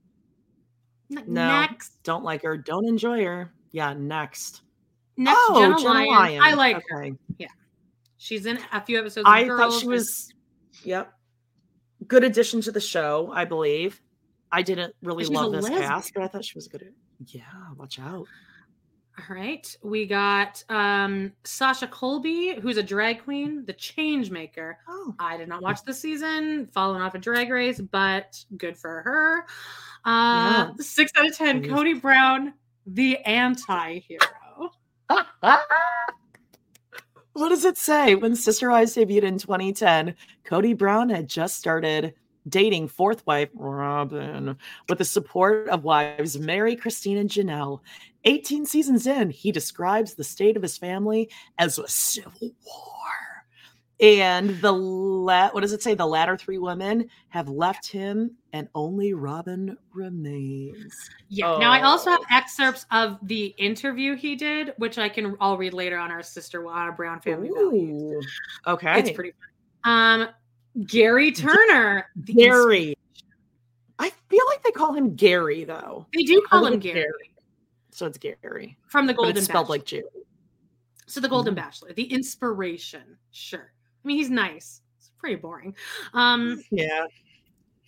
N- no. Next. Don't like her. Don't enjoy her. Yeah. Next. Next, oh, Jenna, Jenna Lyon. Lyon. I like okay. her. Yeah. She's in a few episodes. I thought she was. Yep. Good addition to the show, I believe. I didn't really love this lesbian. cast, but I thought she was good. Yeah, watch out. All right. We got um Sasha Colby, who's a drag queen, the change maker. Oh. I did not watch the season, following off a drag race, but good for her. Uh yeah. six out of ten, Kody Brown, the anti-hero. *laughs* what does it say? When Sister Wives debuted in 2010, Kody Brown had just started dating fourth wife Robyn with the support of wives Meri, Christine, and Janelle. 18 seasons in, he describes the state of his family as a civil war. And the la- what does it say? The latter three women have left him, and only Robyn remains. Yeah. Oh. Now I also have oh. excerpts of the interview he did, which I can I'll read later on our sister uh, Brown family Ooh. values. Okay, it's pretty. Fun. Um, Gary Turner. Gary. I feel like they call him Gary though. They do call him Gary. Gary. So it's Gary. From the Golden but it's spelled like Jerry. So the Golden mm Bachelor, the inspiration. Sure. I mean, he's nice. It's pretty boring. Um yeah.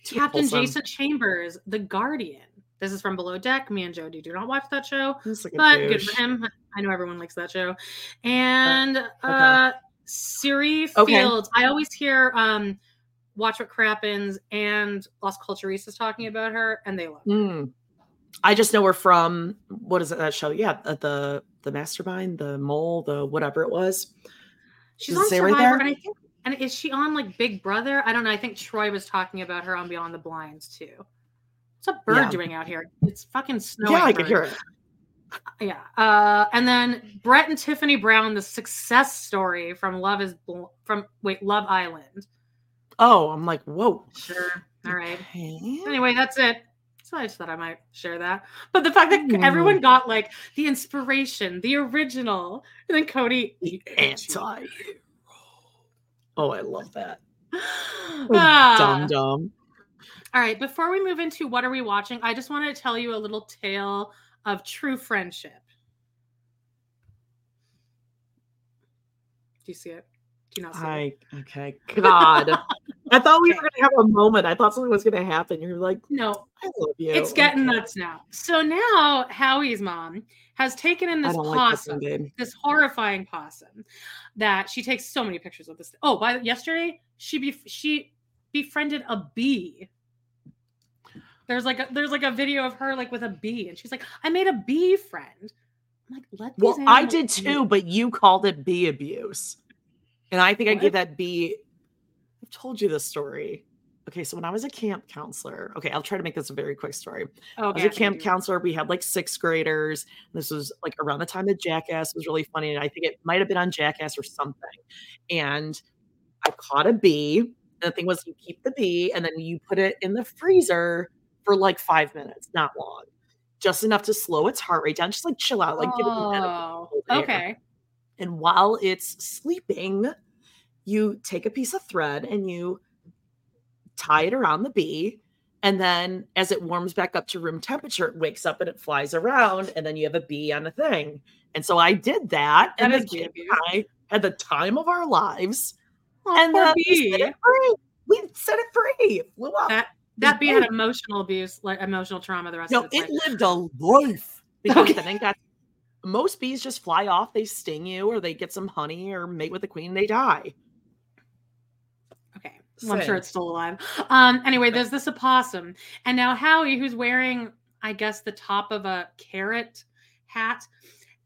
Captain. Jason Chambers, The Guardian. This is from Below Deck. Me and Jody do not watch that show, like but good for him. I know everyone likes that show. And okay. uh okay. Fields. I always hear um Watch What Crappens and Las Culturistas talking about her, and they love her. Mm. I just know her from what is it that show? Yeah, uh, the the Mastermind, the Mole, the whatever it was. She's Does on Survivor, right and I think, and is she on like Big Brother? I don't know. I think Troy was talking about her on Beyond the Blinds too. What's a bird yeah. doing out here? It's fucking snowing. Yeah, I can hear it. Yeah. Uh, and then Brett and Tiffany Brown, the success story from Love is Bl- from wait Love Island. Oh, I'm like, whoa. Sure. All right. Okay. Anyway, that's it. So I just thought I might share that. But the fact that everyone got like the inspiration, the original, and then Kody the anti Oh, I love that. *gasps* Oh, ah. Dumb dumb. All right. Before we move into what are we watching, I just wanted to tell you a little tale of true friendship. Do you see it? Do you not see I, it? Okay. *laughs* God. I thought we were going to have a moment. I thought something was going to happen. You're like, no, I love you. It's getting okay. nuts now. So now Howie's mom has taken in this possum, like this, this, horrifying possum, that she takes so many pictures of this. Oh, by yesterday she be she befriended a bee there's like a there's like a video of her like with a bee, and she's like, "I made a bee friend." I'm like, let. Well, I did too, but you called it bee abuse, and I think what? I gave that bee. I've told you this story. Okay, so when I was a camp counselor, okay, I'll try to make this a very quick story. Oh, okay, I was a camp counselor. We had like sixth graders. This was like around the time that Jackass was really funny, and I think it might have been on Jackass or something. And I caught a bee. And the thing was, you keep the bee, and then you put it in the freezer for like five minutes, not long, just enough to slow its heart rate down, just like chill out, like oh, give it an oh, okay. And while it's sleeping, you take a piece of thread and you tie it around the bee. And then as it warms back up to room temperature, it wakes up and it flies around, and then you have a bee on a thing. And so I did that, that and the and I had the time of our lives. Oh, and then we set it free. We set it free. Flew up. That that bee had emotional abuse, like emotional trauma. The rest no, of its it life. lived a life *laughs* because okay. I think that most bees just fly off, they sting you, or they get some honey, or mate with the queen, they die. Well, I'm sure it's still alive. Um, anyway, there's this opossum, and now Howie, who's wearing, I guess, the top of a carrot hat.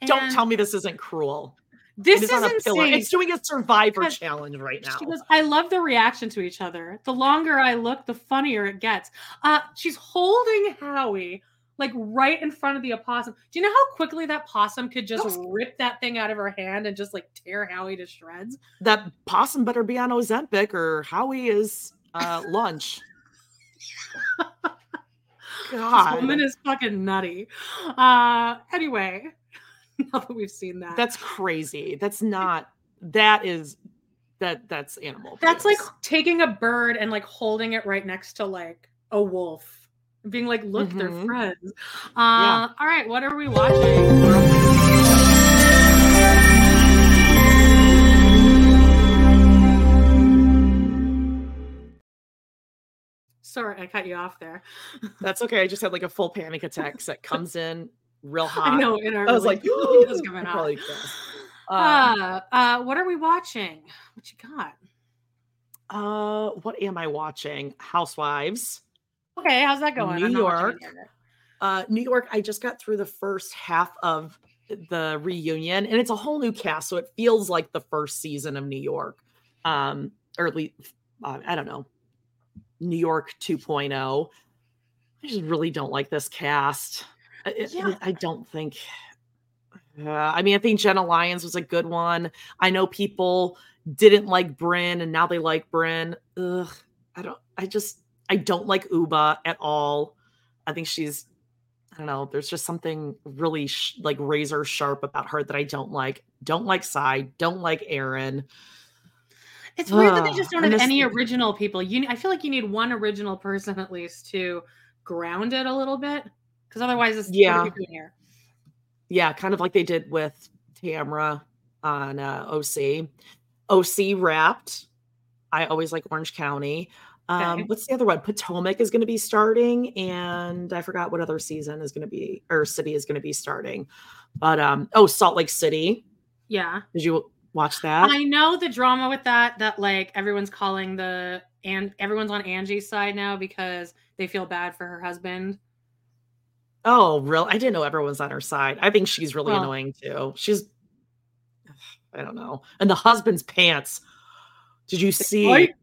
Don't tell me this isn't cruel. This is, is insane. It's doing a survivor challenge right now. She goes, I love the reaction to each other. The longer I look, the funnier it gets. Uh, she's holding Howie like right in front of the opossum. Do you know how quickly that possum could just was... rip that thing out of her hand and just like tear Howie to shreds? That possum better be on Ozempic or Howie is uh, *laughs* lunch. God. This woman is fucking nutty. Uh anyway, *laughs* now that we've seen that. That's crazy. That's not that is that that's animal. That's like taking a bird and like holding it right next to like a wolf. Being like, look, mm-hmm. they're friends. Uh yeah. all right, what are we watching? Sorry, I cut you off there. That's okay. I just had like a full panic attack that comes in real *laughs* hot. I know. In our I was like, is coming *laughs* out. Uh, uh, what are we watching? What you got? Uh, what am I watching? Housewives. Okay, how's that going? New York. Uh, New York. I just got through the first half of the reunion, and it's a whole new cast, so it feels like the first season of New York. Um, or at least uh, I don't know, New York 2.0. I just really don't like this cast. Yeah. I, I don't think. Uh, I mean, I think Jenna Lyons was a good one. I know people didn't like Bryn, and now they like Bryn. Ugh, I don't. I just. I don't like Ubah at all. I think she's. I don't know. There's just something really sh- like razor sharp about her that I don't like. Don't like Sai. Don't like Erin. It's weird that they just don't have any original people. You, I feel like you need one original person at least to ground it a little bit, because otherwise, it's yeah, here. Yeah, kind of like they did with Tamra on uh, OC. OC wrapped. I always like Orange County. Um, okay. What's the other one? Potomac is going to be starting, and I forgot what other season is going to be or city is going to be starting. But um, oh, Salt Lake City. Yeah. Did you watch that. I know the drama with that that like everyone's calling the and everyone's on Angie's side now because they feel bad for her husband. Oh, real? I didn't know everyone's on her side. I think she's really well, annoying too. She's *sighs* I don't know. And the husband's pants. Did you see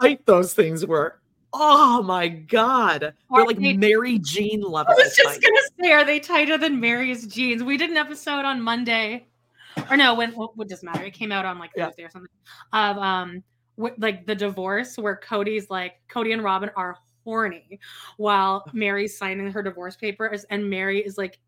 how those things were? Oh my god. They're like they, Meri Jean level. I was just gonna say, are they tighter than Meri's jeans? We did an episode on Monday or no, when what, what does matter? It came out on like Thursday yeah. or something. Of um, like the divorce where Kody's like Cody and Robyn are horny while Meri's signing her divorce papers, and Mary is like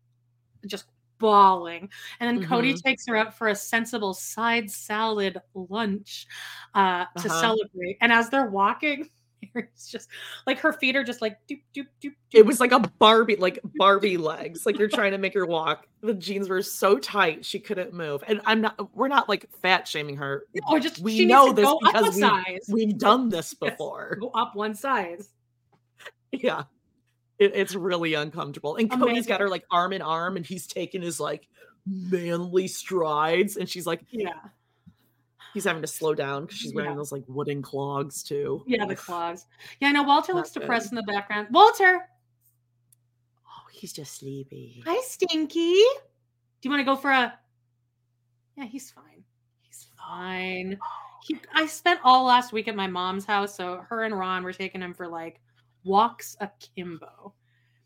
just bawling. And then mm-hmm. Kody takes her out for a sensible side salad lunch uh, to uh-huh. celebrate. And as they're walking, *laughs* it's just like her feet are just like doop, doop, doop, It was like a Barbie, like Barbie legs. Like you're *laughs* trying to make her walk. The jeans were so tight she couldn't move. And I'm not. We're not like fat shaming her. No, just we know this because we, we've done this before. Yes, go up one size. Yeah, it, it's really uncomfortable. And Amazing. Kody's got her like arm in arm, and he's taking his like manly strides, and she's like, yeah he's having to slow down because she's wearing yeah. those like wooden clogs too. Yeah, the clogs. Yeah, I know Walter Not looks good. depressed in the background. Walter. Oh, he's just sleepy. Hi, Stinky. Do you want to go for a? Yeah, he's fine. He's fine. Oh, he, I spent all last week at my mom's house, so her and Ron were taking him for like walks akimbo.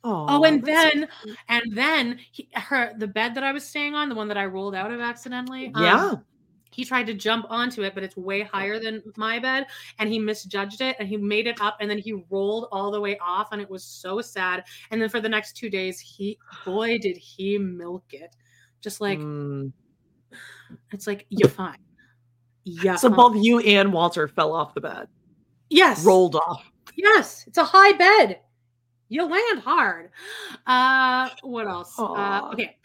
Oh, oh and then and then he, her the bed that I was staying on, the one that I rolled out of accidentally. Yeah. Um, he tried to jump onto it, but it's way higher than my bed, and he misjudged it, and he made it up, and then he rolled all the way off, and it was so sad. And then for the next two days, he, boy, did he milk it, just like mm. it's like you're fine. Yeah. So both you and Walter fell off the bed. Yes. Rolled off. Yes, it's a high bed. You land hard. Uh, what else? Uh, okay.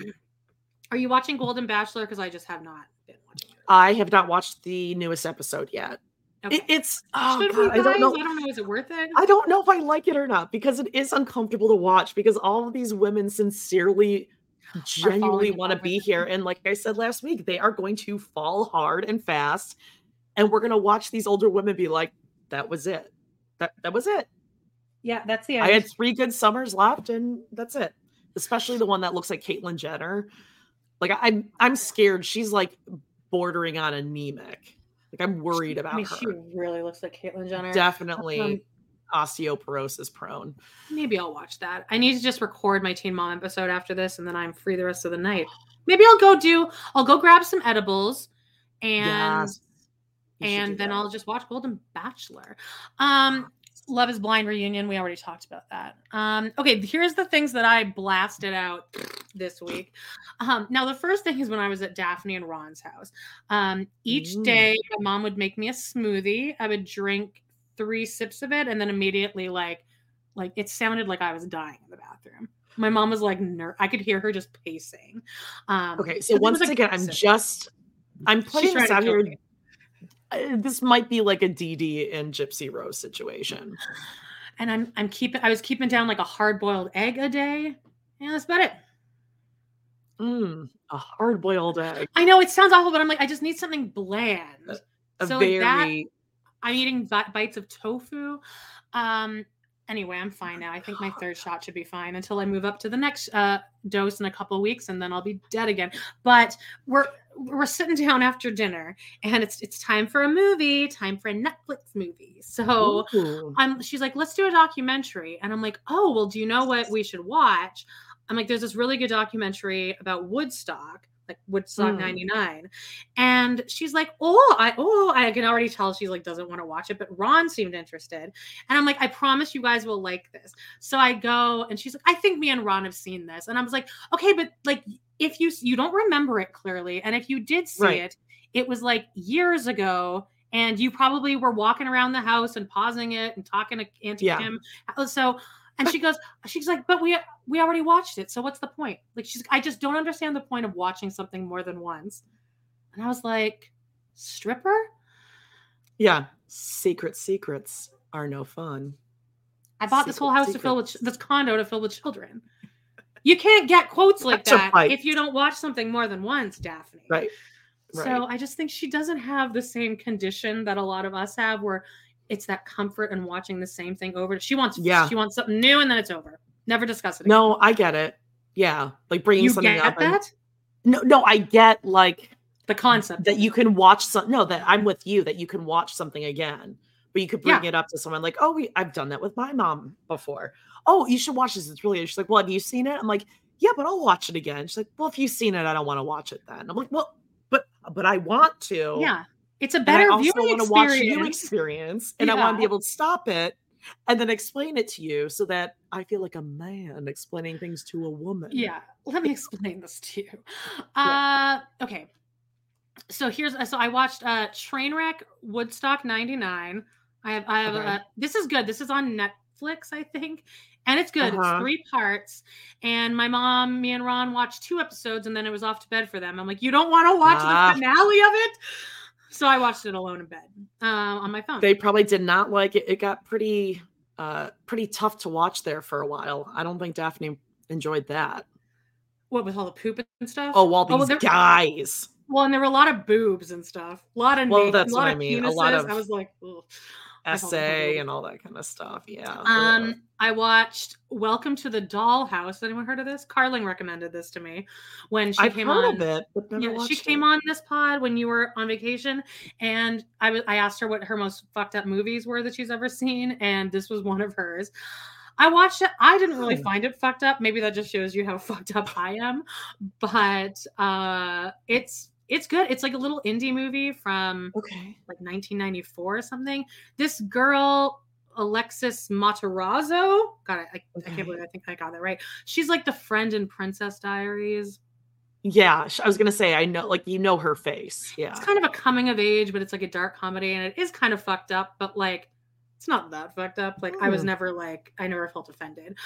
Are you watching Golden Bachelor? Because I just have not been watching. I have not watched the newest episode yet. Okay. It, it's oh, God, I don't know. I don't know. Is it worth it? I don't know if I like it or not because it is uncomfortable to watch because all of these women sincerely, genuinely want to be here. And like I said last week, they are going to fall hard and fast. And we're gonna watch these older women be like, that was it. That that was it. Yeah, that's the end. I had three good summers left, and that's it. Especially the one that looks like Caitlyn Jenner. Like I'm I'm scared. She's like bordering on anemic. Like I'm worried about I mean, her. She really looks like Caitlyn Jenner. Definitely um, osteoporosis prone. Maybe I'll watch that. I need to just record my Teen Mom episode after this, and then I'm free the rest of the night. Maybe I'll go do. I'll go grab some edibles, and yes, and then that. I'll just watch Golden Bachelor. Um, Love is Blind reunion. We already talked about that. Um, okay, here's the things that I blasted out *sniffs* this week. Um, now, the first thing is when I was at Daphne and Ron's house. Um, each Ooh. day, my mom would make me a smoothie. I would drink three sips of it, and then immediately, like, like it sounded like I was dying in the bathroom. My mom was like, ner- I could hear her just pacing. Um, okay, so once again, I'm just, I'm putting this out here. Uh, this might be like a Dee Dee and Gypsy Rose situation. And I'm I'm keeping I was keeping down like a hard boiled egg a day. Yeah, that's about it. Mm, a hard boiled egg. I know it sounds awful, but I'm like I just need something bland. A, a so very... like that, I'm eating bites of tofu. Um, anyway, I'm fine now. I think my third shot should be fine until I move up to the next uh, dose in a couple weeks, and then I'll be dead again. But we're we're sitting down after dinner, and it's it's time for a movie, time for a Netflix movie. So I'm she's like, let's do a documentary, and I'm like, oh well, do you know what we should watch? I'm like, there's this really good documentary about Woodstock like Woodstock mm. 99. And she's like, Oh, I oh, I can already tell she's like doesn't want to watch it, but Ron seemed interested. And I'm like, I promise you guys will like this. So I go and she's like, I think me and Ron have seen this. And I was like, okay, but like if you you don't remember it clearly, and if you did see right. it, it was like years ago and you probably were walking around the house and pausing it and talking to Auntie yeah. Kim. So and she goes, she's like, but we we already watched it. So what's the point? Like she's I just don't understand the point of watching something more than once. And I was like, stripper? Yeah. Secret secrets are no fun. I bought Secret this whole house secrets. to fill with this condo to fill with children. You can't get quotes like That's that if you don't watch something more than once, Daphne. Right. Right. So I just think she doesn't have the same condition that a lot of us have where it's that comfort in watching the same thing over. She wants yeah. she wants something new and then it's over. Never discuss it. Again. No, I get it. Yeah, like bringing you something up. And, that? no, no, I get like the concept that you can watch some. No, that I'm with you. That you can watch something again, but you could bring yeah. it up to someone like, "Oh, we, I've done that with my mom before. Oh, you should watch this. It's really." She's like, "Well, have you seen it?" I'm like, "Yeah, but I'll watch it again." She's like, "Well, if you've seen it, I don't want to watch it then." I'm like, "Well, but but I want to." Yeah. It's a better I viewing want to watch you experience, and yeah. I want to be able to stop it and then explain it to you so that I feel like a man explaining things to a woman. Yeah, let me explain this to you. *laughs* Uh, okay. So here's so I watched uh Trainwreck Woodstock 99. I have I have okay. a, this is good. This is on Netflix, I think. And it's good. Uh-huh. It's three parts. And my mom, me and Ron watched two episodes and then it was off to bed for them. I'm like, you don't want to watch uh, the finale of it? So I watched it alone in bed uh, on my phone. They probably did not like it. It got pretty, uh, pretty tough to watch there for a while. I don't think Daphne enjoyed that. What with all the poop and stuff? Oh, all these oh, well, guys. Well, and there were a lot of boobs and stuff. A lot of well, that's what I mean. Penises. A lot of. I was like, Ugh essay and all that kind of stuff. Yeah. Um, I watched Welcome to the Dollhouse. Anyone heard of this? Carling recommended this to me when she I've came heard on. Of it, yeah, she came on this pod when you were on vacation, and I was I asked her what her most fucked up movies were that she's ever seen, and this was one of hers. I watched it. I didn't really find it fucked up. Maybe that just shows you how *laughs* fucked up I am. But uh it's it's good. It's like a little indie movie from okay, like 1994 or something. This girl, Alexis Matarazzo, got it. I. I can't believe I think I got that right. She's like the friend in Princess Diaries. Yeah, I was gonna say I know, like you know her face. Yeah, it's kind of a coming of age, but it's like a dark comedy, and it is kind of fucked up, but like it's not that fucked up. Like I was hmm. never like I never felt offended,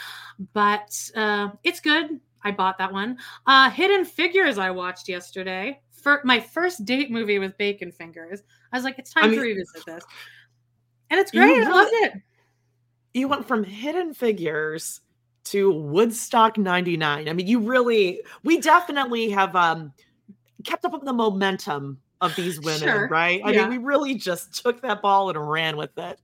but uh, it's good. I bought that one. Uh, Hidden Figures I watched yesterday for my first date movie with bacon fingers. I was like, it's time I mean, to revisit this. And it's great. I loved it. You went from Hidden Figures to Woodstock 99. I mean, you really we definitely have um kept up with the momentum of these women, sure. right? I yeah. mean, we really just took that ball and ran with it.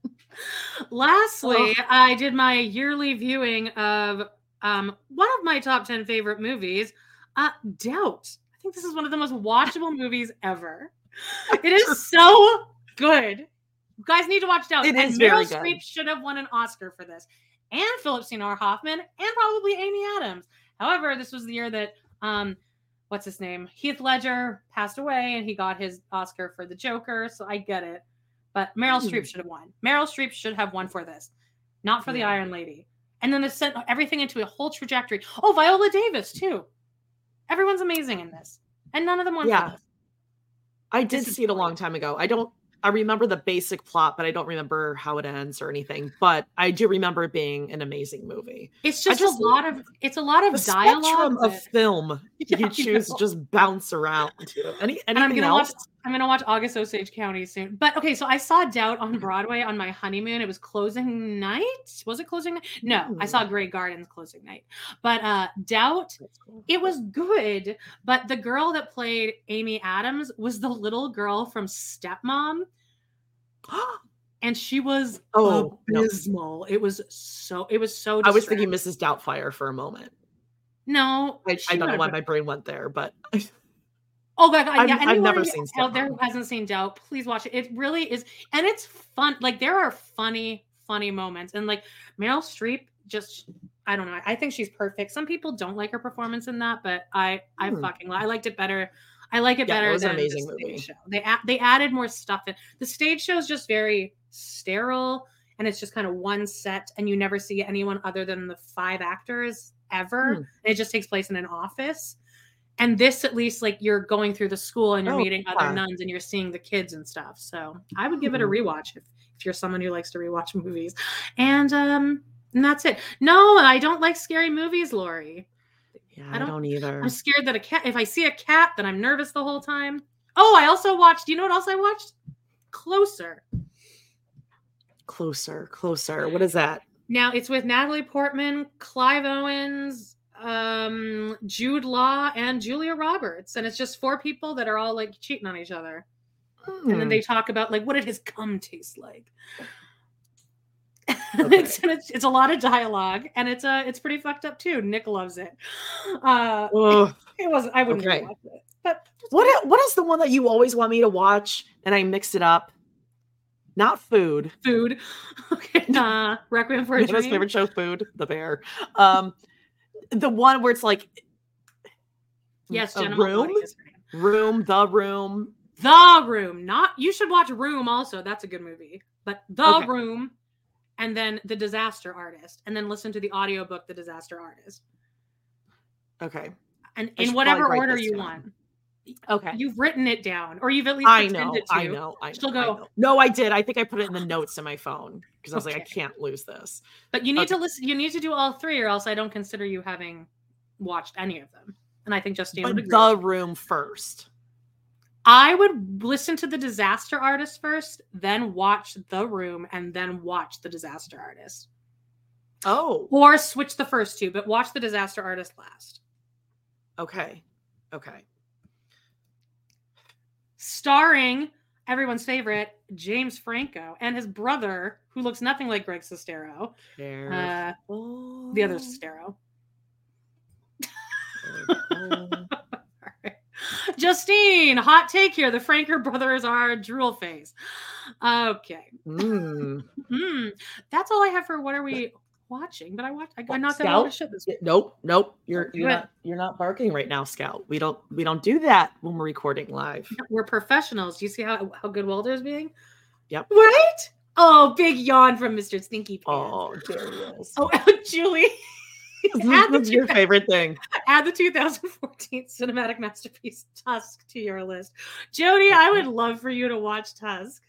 Lastly, oh. I did my yearly viewing of um, one of my top 10 favorite movies, uh, Doubt. I think this is one of the most watchable movies ever. *laughs* It is so good. You guys need to watch Doubt. It and is Meryl Streep should have won an Oscar for this, and Philip Seymour Hoffman, and probably Amy Adams. However, this was the year that um, what's his name? Heath Ledger passed away, and he got his Oscar for the Joker. So I get it, but Meryl mm. Streep should have won. Meryl Streep should have won for this. not for yeah. the Iron Lady. And then they sent everything into a whole trajectory. Oh, Viola Davis too. Everyone's amazing in this, and none of them won. Yeah, I did see it a long time ago. I don't I remember the basic plot, but I don't remember how it ends or anything. But I do remember it being an amazing movie. It's just, just a lot of it's a lot of dialogue of film. *laughs* Yeah, you choose to just bounce around. Any anything else? Watch, I'm gonna watch August Osage County soon. But okay, so I saw Doubt on Broadway on my honeymoon. It was closing night. Was it closing night? No, I saw Grey Gardens closing night. But uh Doubt, cool. it was good. But the girl that played Amy Adams was the little girl from Stepmom. *gasps* and she was oh abysmal. No. It was so it was so I was thinking Mrs. Doubtfire for a moment. No, I, I don't know why my brain went there, but *laughs* Oh my god! Yeah, I've, I've never seen out there who hasn't seen Doubt, please watch it. It really is, and it's fun. Like there are funny, funny moments, and like Meryl Streep just. I don't know. I think she's perfect. Some people don't like her performance in that, but I, I hmm. fucking, I liked it better. I like it yeah, better it than amazing the movie. show. They they added more stuff in. The stage show is just very sterile, and it's just kind of one set, and you never see anyone other than the five actors ever. Hmm. it just takes place in an office and this at least like you're going through the school and you're oh, meeting other nuns and you're seeing the kids and stuff. So i would give it a mm-hmm. rewatch if, if you're someone who likes to rewatch *laughs* movies. And um and that's it. No i don't like scary movies lori. Yeah i don't, I don't either. I'm scared that a cat if i see a cat then i'm nervous the whole time. Oh i also watched you know what else i watched? Closer. Closer closer. What is that? Now it's with natalie portman clive owens um Jude Law and Julia Roberts, and it's just four people that are all like cheating on each other, mm. and then hmm. they talk about like what did his cum taste like. *laughs* Okay. it's, it's, it's a lot of dialogue, and it's uh it's pretty fucked up too. Nick loves it. *gasps* Uh, it, *laughs* it was I wouldn't okay. watch it, but what what is the one that you always want me to watch, and I mixed it up. Not food. Food. *laughs* Okay. Uh, Requiem for a Dream. favorite show, Food. The Bear. Um, the one where it's like mm, yes, a room, room, the room, the room. Not you should watch Room also. That's a good movie. But the okay. room, and then the disaster artist, and then listen to the audiobook The Disaster Artist. Okay. And in whatever order you down. want. Okay. You've written it down, or you've at least I know, to. I know. I know. She'll go. I know. No, I did. I think I put it in the notes in my phone because I was okay. like, I can't lose this. But you need okay. to listen. You need to do all three, or else I don't consider you having watched any of them. And I think Justine but would The room first. I would listen to the disaster artist first, then watch the room, and then watch the disaster artist. Oh. Or switch the first two, but watch the disaster artist last. Okay. Okay starring everyone's favorite James Franco and his brother, who looks nothing like Greg Sestero. Uh, the other Sestero. *laughs* Justine, hot take here. The Franco brothers are drool face. Okay. Mm. *laughs* mm. That's all I have for what are we watching, but I watched. I, I knocked out all the shit this week. Nope, nope. You're you're not you're not barking right now, Scout. We don't we don't do that when we're recording live. We're professionals. Do you see how how good Walter's being? Yep. Right. Oh, big yawn from Mr. Stinky Pants. Oh, there. Oh, *laughs* Julie. What's *laughs* your favorite thing? Add the 2014 cinematic masterpiece Tusk to your list. Jody, I would love for you to watch Tusk.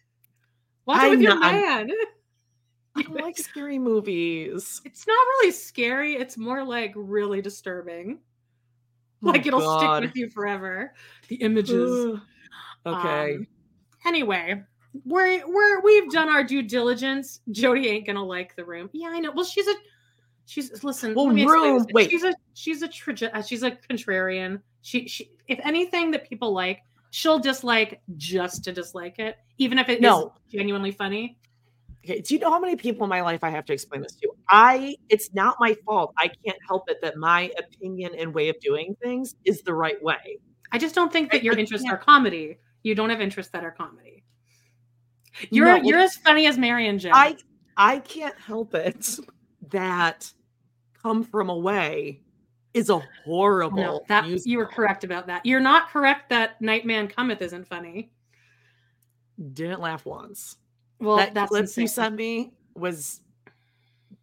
Watch it with your man. I'm, *laughs* I don't like scary movies. It's not really scary. It's more like really disturbing. Oh like it'll God. stick with you forever. The images. okay. Um, anyway, we're we're we've done our due diligence. Jody ain't gonna like the room. Yeah, I know. Well, she's a she's listen. Well, room. Wait, she's a she's a uh, she's a contrarian. She she. If anything that people like, she'll dislike just to dislike it, even if it no. is genuinely funny. Okay, do you know how many people in my life I have to explain this mm-hmm. to? I it's not my fault. I can't help it that my opinion and way of doing things is the right way. I just don't think that your interests are comedy. You don't have interests that are comedy. You're no, you're as funny as Marion Jones. I I can't help it *laughs* that come from away is a horrible no, that musical. you were correct about that. You're not correct that Nightman Cometh isn't funny. Didn't laugh once. Well, that that's clip you sent me was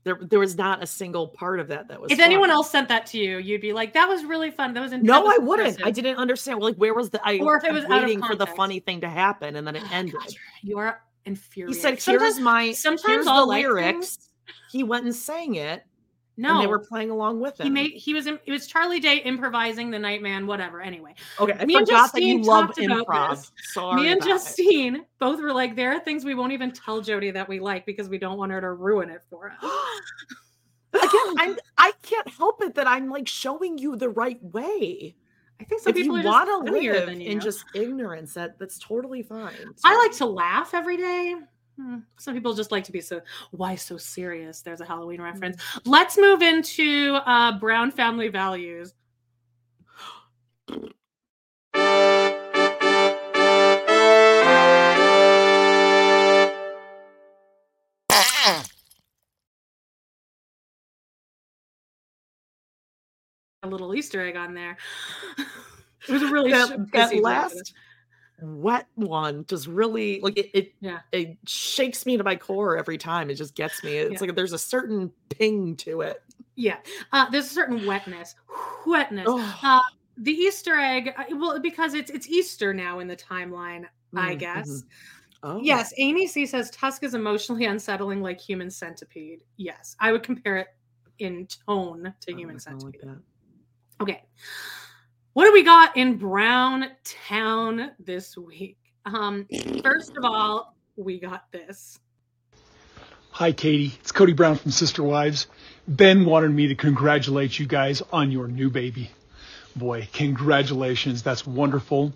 There, there was not a single part of that that was. If fun. anyone else sent that to you, you'd be like, "That was really fun. That was intense." no, was I wouldn't. I didn't understand. Like, where was the? I or if it was waiting for the funny thing to happen, and then it oh, ended. You're infuriating. He said, "Here's sometimes, my sometimes here's the lyrics." He went and sang it, no, and they were playing along with him. He made he was it was Charlie Day improvising the Nightman, whatever. Anyway, okay, I me and Justine talked improv. This. Sorry, me and Justine it. both were like, there are things we won't even tell Jody that we like because we don't want her to ruin it for us. *gasps* Again, I'm I can't help it that I'm like showing you the right way. I think some if people you want to live in just ignorance, that that's totally fine. So. I like to laugh every day. Hmm, some people just like to be so why so serious? There's a halloween reference. Mm-hmm. let's move into uh brown family values. A little easter egg on there. *laughs* It was a really that, that last *laughs* wet one just really like it, it yeah it shakes me to my core every time it just gets me it's yeah. like there's a certain ping to it yeah uh there's a certain wetness wetness oh. uh the easter egg uh, well because it's it's easter now in the timeline mm-hmm. i guess mm-hmm. Oh. Yes, Amy C says Tusk is emotionally unsettling like human centipede. Yes, I would compare it in tone to human centipede. Like okay. What do we got in Brown Town this week? Um, first of all, we got this. Hi, Katie. It's Kody Brown from Sister Wives. Ben wanted me to congratulate you guys on your new baby. Boy, congratulations. That's wonderful.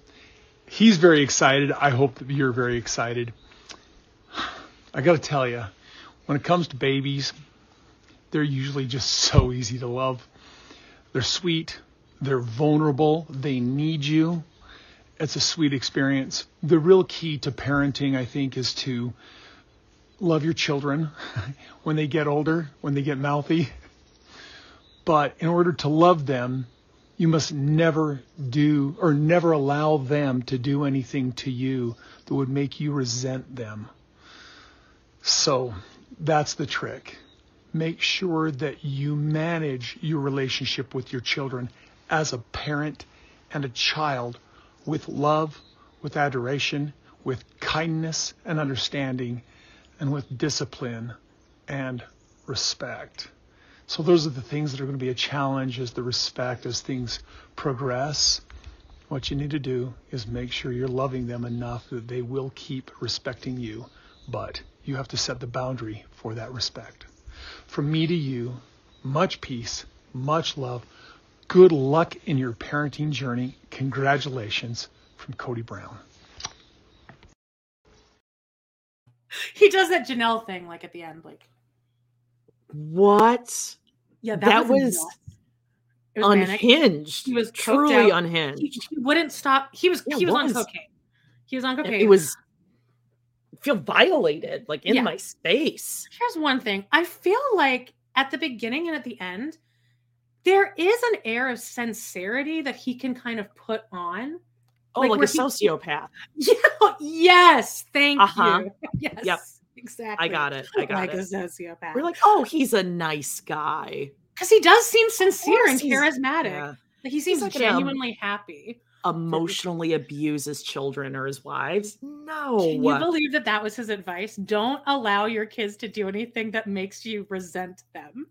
He's very excited. I hope that you're very excited. *sighs* I got to tell you, when it comes to babies, they're usually just so easy to love. They're sweet, they're vulnerable. They need you. It's a sweet experience. The real key to parenting, I think, is to love your children *laughs* when they get older, when they get mouthy. But in order to love them, you must never do or never allow them to do anything to you that would make you resent them. So that's the trick. Make sure that you manage your relationship with your children as a parent and a child with love, with adoration, with kindness and understanding, and with discipline and respect. So those are the things that are going to be a challenge as the respect, as things progress. What you need to do is make sure you're loving them enough that they will keep respecting you, but you have to set the boundary for that respect. From me to you, much peace, much love, Good luck in your parenting journey. Congratulations from Kody Brown. He does that Janelle thing like at the end, like what? Yeah, that, that was, was, was unhinged. He was truly out. unhinged. He, he, wouldn't stop. He was yeah, he was, was, on cocaine. He was on cocaine. It was feel violated, like in yeah. my space. Here's one thing. I feel like at the beginning and at the end, there is an air of sincerity that he can kind of put on. Oh, like, like a he, sociopath. *laughs* Yeah. Yes. Thank uh-huh. you. Yes. Yep. Exactly. I got it. I got like it. a sociopath. We're like, oh, he's a nice guy. Because he does seem sincere and charismatic. Yeah. Like he seems like genuinely happy. Emotionally abuses children or his wives. No. Can you believe that that was his advice? Don't allow your kids to do anything that makes you resent them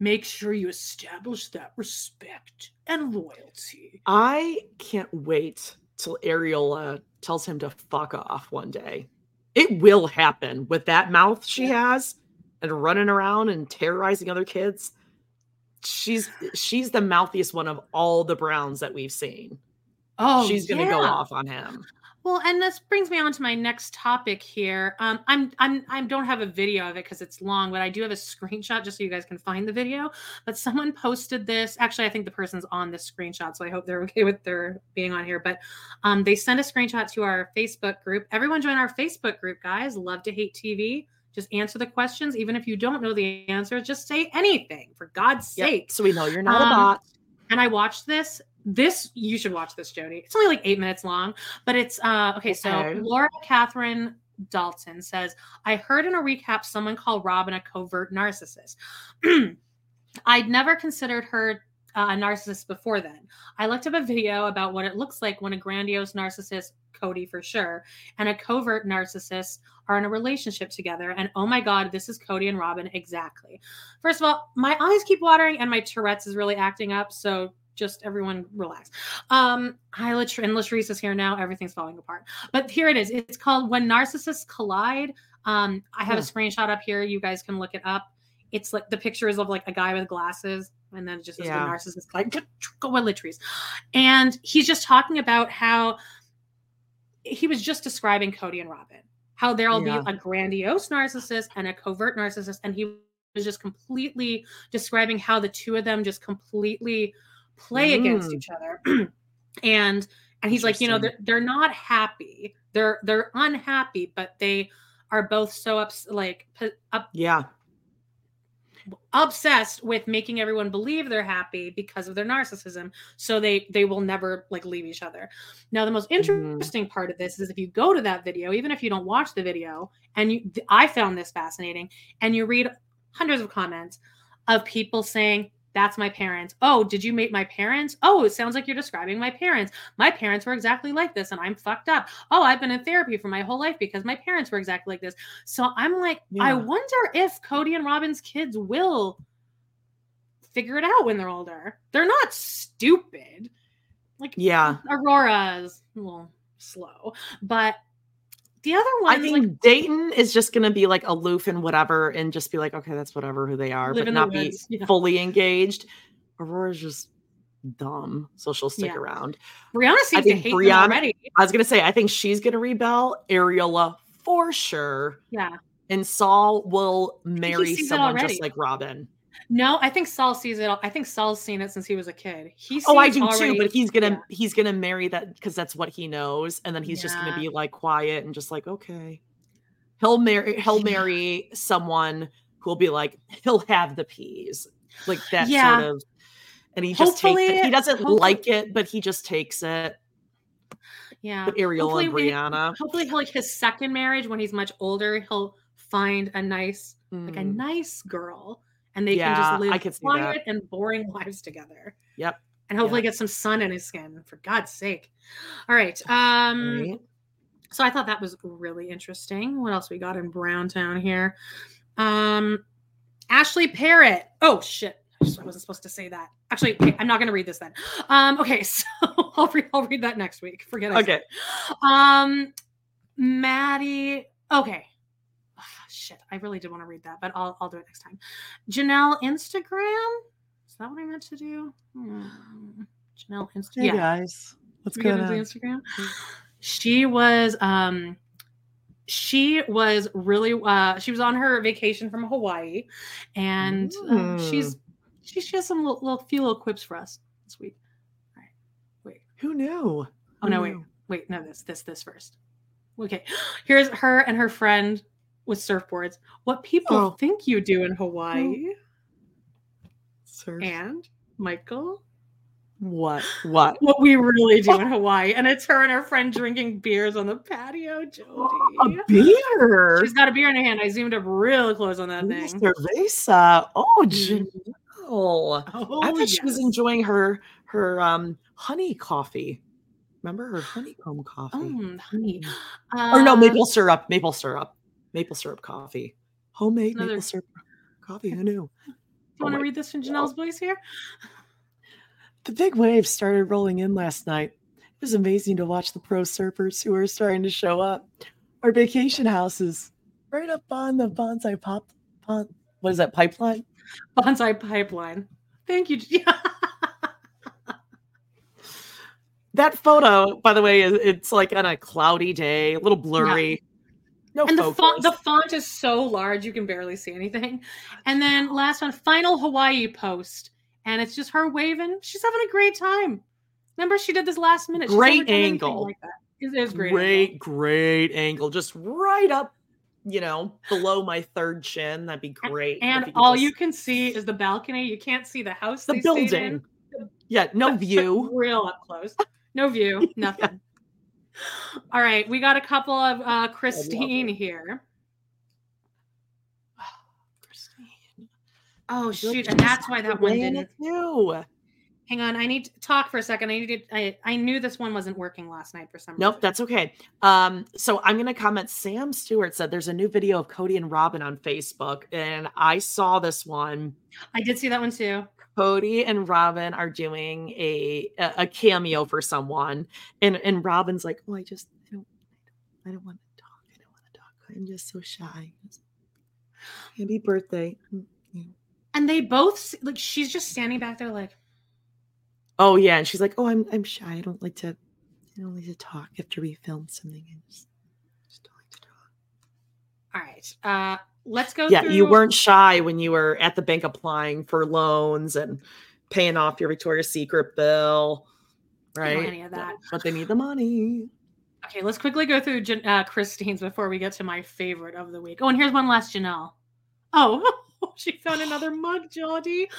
make sure you establish that respect and loyalty. I can't wait till Ariel tells him to fuck off one day. It will happen with that mouth she has and running around and terrorizing other kids. She's she's the mouthiest one of all the Browns that we've seen. Oh, she's gonna yeah. go off on him. Well, and this brings me on to my next topic here. Um, I'm I'm I don't have a video of it because it's long, but I do have a screenshot just so you guys can find the video. But someone posted this. Actually, I think the person's on this screenshot, so I hope they're *laughs* okay with their being on here. But um, they sent a screenshot to our Facebook group. Everyone join our Facebook group, guys. Love to hate TV. Just answer the questions, even if you don't know the answer. Just say anything, for God's yep. sake. So we know you're not um, a bot. And I watched this this you should watch this jody it's only like eight minutes long but it's uh okay, okay. so laura catherine Dalton says, I heard in a recap someone call Robyn a covert narcissist. *clears throat* I'd never considered her uh, a narcissist before then. I looked up a video about what it looks like when a grandiose narcissist, Kody for sure, and a covert narcissist are in a relationship together. And oh my God, this is Kody and Robyn exactly. First of all, my eyes keep watering and my Tourette's is really acting up. So just everyone relax. Um, hi, and Latrice is here now. Everything's falling apart. But here it is. It's called When Narcissists Collide. Um, I have yeah. a screenshot up here. You guys can look it up. It's like the picture is of like a guy with glasses, and then it just says yeah. when narcissists collide. Go with Latrice. And he's just talking about how he was just describing Kody and Robyn, how there'll yeah. be a grandiose narcissist and a covert narcissist, and he was just completely describing how the two of them just completely play mm. against each other and and he's like you know they're, they're not happy they're they're unhappy but they are both so ups like up yeah obsessed with making everyone believe they're happy because of their narcissism so they they will never like leave each other now the most mm-hmm. interesting mm-hmm. part of this is if you go to that video even if you don't watch the video and you i found this fascinating and you read hundreds of comments of people saying that's my parents. Oh, did you meet my parents? Oh, it sounds like you're describing my parents. My parents were exactly like this and I'm fucked up. Oh, I've been in therapy for my whole life because my parents were exactly like this. So I'm like, yeah. I wonder if Kody and Robyn's kids will figure it out when they're older. They're not stupid. Like, yeah, Aurora's a little slow, but the other one, I think like, Dayton is just going to be like aloof and whatever, and just be like, okay, that's whatever who they are, but not be yeah. fully engaged. Aurora's just dumb, so she'll stick yeah. around. Breanna seems to hate Breanna, already. I was going to say, I think she's going to rebel. Ariella for sure. Yeah. And Sol will marry someone just like Robyn. No, I think Sol sees it. I think Sol's seen it since he was a kid. He oh, I do already, too. But he's gonna yeah. he's gonna marry that because that's what he knows, and then he's yeah. just gonna be like quiet and just like okay. He'll marry he'll marry someone who'll be like he'll have the peas like that yeah. sort of, and he just hopefully, takes it. He doesn't like it, but he just takes it. Yeah, but Ariel hopefully and Breanna. We, hopefully, like his second marriage when he's much older, he'll find a nice mm. like a mm. nice girl and they yeah, can just live quiet and boring *laughs* lives together. Yep. And hopefully yep. get some sun in his skin, for God's sake. All right. Um right. so I thought that was really interesting. What else we got in Browntown here? Um Ashley Parrott. Oh shit. I wasn't supposed to say that. Actually, okay, I'm not going to read this then. Um, okay, *laughs* so I'll read, I'll read that next week. Forget it. Okay. Um, Maddie. Okay, shit, I really did want to read that, but I'll I'll do it next time. Janelle Instagram. Is that what I meant to do? Hmm. Janelle Instagram. Hey yeah. guys, let's go to Instagram. She was um she was really uh she was on her vacation from Hawaii and um, she's she, she has some little, little few little quips for us this week. All right. Wait. Who knew? Oh Who no, knew? wait. Wait, no, this this this first. Okay. *gasps* Here's her and her friend with surfboards. What people oh. think you do in Hawaii. Surf. And Michael. What? What? What we really do in Hawaii. And it's her and her friend drinking beers on the patio, Jody. A beer. She's got a beer in her hand. I zoomed up real close on that Ooh, thing. Cerveza. Oh, mm-hmm. Janelle. Oh, I thought yes. she was enjoying her her um honey coffee. Remember her honeycomb coffee? Oh, honey. Uh, or no, maple syrup. Maple syrup maple syrup coffee. Homemade Another... maple syrup coffee. Who knew? *laughs* Do you want to read this in Janelle's voice here? The big waves started rolling in last night. It was amazing to watch the pro surfers who are starting to show up. Our vacation houses right up on the bonsai pop. What is that pipeline? Bonsai pipeline. Thank you. *laughs* that photo, by the way, is it's like on a cloudy day, a little blurry. No and focus. the font the font is so large you can barely see anything. And then last one, final Hawaii post, and it's just her waving. She's having a great time. Remember, she did this last minute. Great angle. Like that. It is great. Great, angle. great angle. Just right up, you know, below my third chin. That'd be great. And, and all just... you can see is the balcony. You can't see the house. The building. Yeah, no view. Real up close. No view. *laughs* Nothing. All right, we got a couple of uh Christine here. *sighs* Christine. Oh shoot, and that's why that one didn't. Too. Hang on, I need to talk for a second. I needed I, I knew this one wasn't working last night for some nope, that's okay. Um, so I'm gonna comment. Sam Stewart said there's a new video of Kody and Robyn on Facebook, and I saw this one. I did see that one too. Kody and Robyn are doing a a cameo for someone, and and Robyn's like, "Oh, I just I don't I don't want to talk. I don't want to talk. I'm just so shy." Happy birthday. Mm, and they both like she's just standing back there like Oh yeah, and she's like, "Oh, I'm I'm shy. I don't like to I don't like to talk after we film something. I just, just don't like to talk." All right. Uh let's go Yeah, through... you weren't shy when you were at the bank applying for loans and paying off your Victoria's Secret bill, right? any of that. But they need the money. Okay, let's quickly go through uh, Christine's before we get to my favorite of the week. Oh, and here's one last Janelle. Oh, *laughs* *laughs* she found another mug, Jody. *gasps*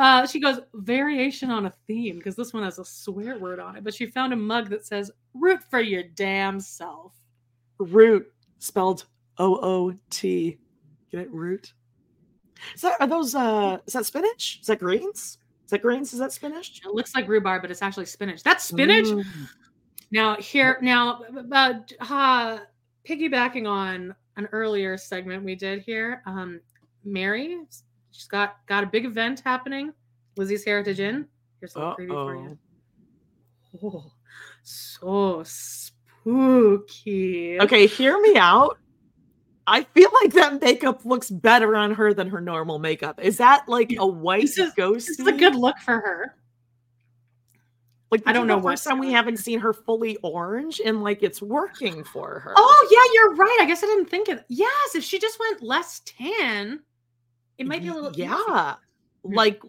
Uh, she goes, variation on a theme, because this one has a swear word on it, but she found a mug that says, root for your damn self. Root, spelled O O T. Get it? Root. Is that, are those, uh, is that spinach? Is that greens? Is that greens? Is that spinach? It looks like rhubarb, but it's actually spinach. That's spinach. Mm. Now, here, now, uh, uh, piggybacking on an earlier segment we did here, um, Meri. She's got got a big event happening. Lizzie's Heritage Inn. Here's a little preview for you. Oh, so spooky. Okay, hear me out. I feel like that makeup looks better on her than her normal makeup. Is that like a white this is, ghost? It's a good look for her. Like I don't know. First time we haven't seen her fully orange, and like it's working for her. Oh yeah, you're right. I guess I didn't think of. Yes, if she just went less tan, it might be a little yeah. Easy. Like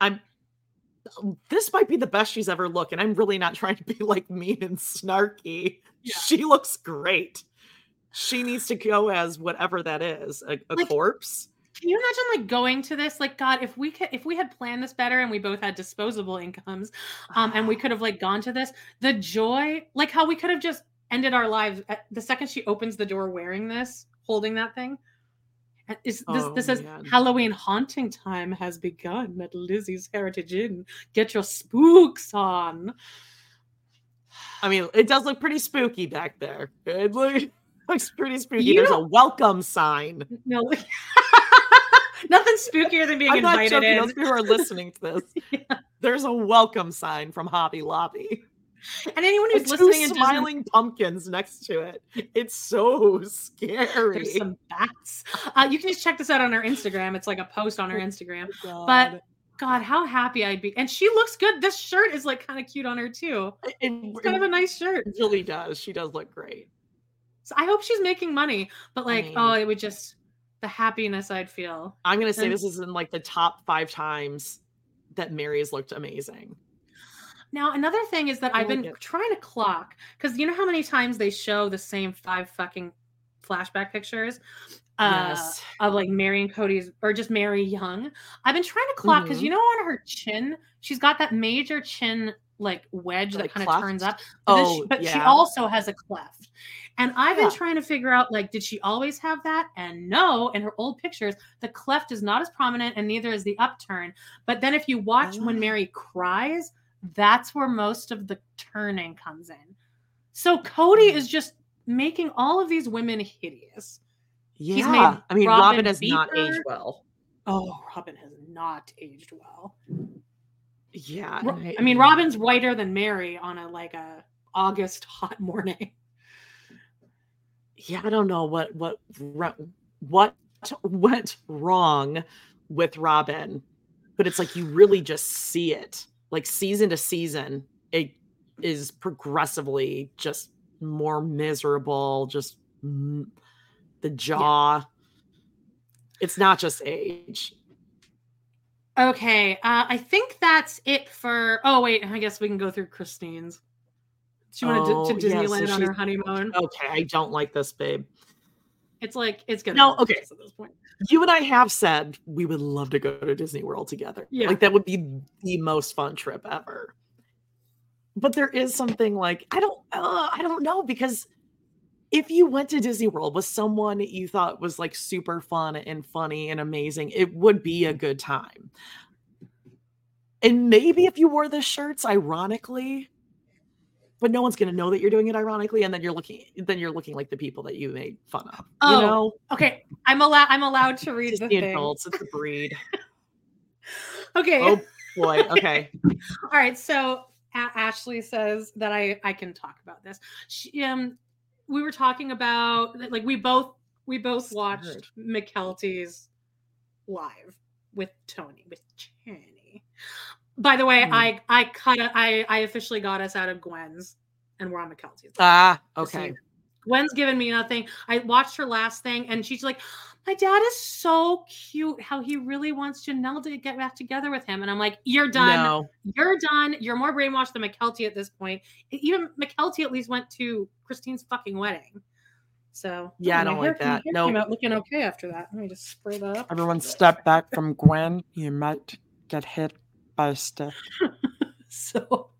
I'm um, this might be the best she's ever looked, and I'm really not *laughs* trying to be like mean and snarky. Yeah. She looks great. She needs to go as whatever that is, a, a like, corpse. Can you imagine like going to this? Like, God, if we could, if we had planned this better and we both had disposable incomes, um, and we *sighs* could have like gone to this, the joy, like how we could have just ended our lives at, the second she opens the door wearing this, holding that thing. Uh, is this, oh, this says man. Halloween haunting time has begun at Lizzie's Heritage Inn. Get your spooks on. I mean, it does look pretty spooky back there. It *laughs* looks pretty spooky. You There's a welcome sign. No. *laughs* Nothing spookier than being I'm invited not joking. in. Those people are listening to this. *laughs* yeah. There's a welcome sign from Hobby Lobby. And anyone who's and listening two smiling pumpkins next to it. It's so scary. There's some bats. Uh, you can just check this out on our Instagram. It's like a post on our oh Instagram. Oh, but God, how happy I'd be. And she looks good. This shirt is like kind of cute on her too. It, it's kind of a nice shirt. It really does. She does look great. So I hope she's making money. But like, I mean, oh, it would just the happiness I'd feel. I'm gonna say and, this is in like the top five times that Meri's looked amazing. Now, another thing is that I have been it. trying to clock because you know how many times they show the same five fucking flashback pictures uh, yes. of like Meri and Kody's or just Meri Young. I've been trying to clock because mm-hmm. you know on her chin, she's got that major chin like wedge like that kind of turns up. But, oh, she, but yeah. she also has a cleft. And I've yeah. been trying to figure out like, did she always have that? And no, in her old pictures, the cleft is not as prominent and neither is the upturn. But then if you watch oh. when Meri cries, that's where most of the turning comes in. So Kody mm. is just making all of these women hideous. Yeah. I mean, Robyn, Robyn has Beaker. not aged well. Oh, Robyn has not aged well. Yeah. I, I mean, Robyn's whiter than Meri on a like a August hot *laughs* morning. Yeah, I don't know what what what went wrong with Robyn, but it's like you really just see it like season to season, it is progressively just more miserable, just mm, the jaw. Yeah. It's not just age. Okay, uh, I think that's it for. Oh wait, I guess we can go through Christine's. She wanted oh, to, to Disneyland yeah, so on her honeymoon. Okay, I don't like this, babe. It's like it's gonna. No, okay. At this point, you and I have said we would love to go to Disney World together. Yeah, like that would be the most fun trip ever. but there is something like I don't uh, I don't know because if you went to Disney World with someone you thought was like super fun and funny and amazing, it would be a good time. And maybe if you wore the shirts ironically, but no one's gonna know that you're doing it ironically, and then you're looking then you're looking like the people that you made fun of. Oh, you know? okay. I'm allowed I'm allowed to read the the thing. adults, it's the breed. *laughs* Okay. oh boy. Okay. *laughs* All right. So A- Ashley says that I I can talk about this. She, um, we were talking about like we both we both watched Mykelti's live with Tony with Channy. By the way, Hmm. I I cut a, I I officially got us out of Gwen's, and we're on Mykelti's. Ah, Just so you okay. Gwen's given me nothing. I watched her last thing, and she's like, "My dad is so cute. How he really wants Janelle to get back together with him." And I'm like, "You're done. No. You're done. You're more brainwashed than Mykelti at this point. Even Mykelti at least went to Christine's fucking wedding. So Yeah, I don't like that. No, Nope. came out looking okay after that. Let me just spray that up. Everyone step back from Gwen. You might get hit *laughs* so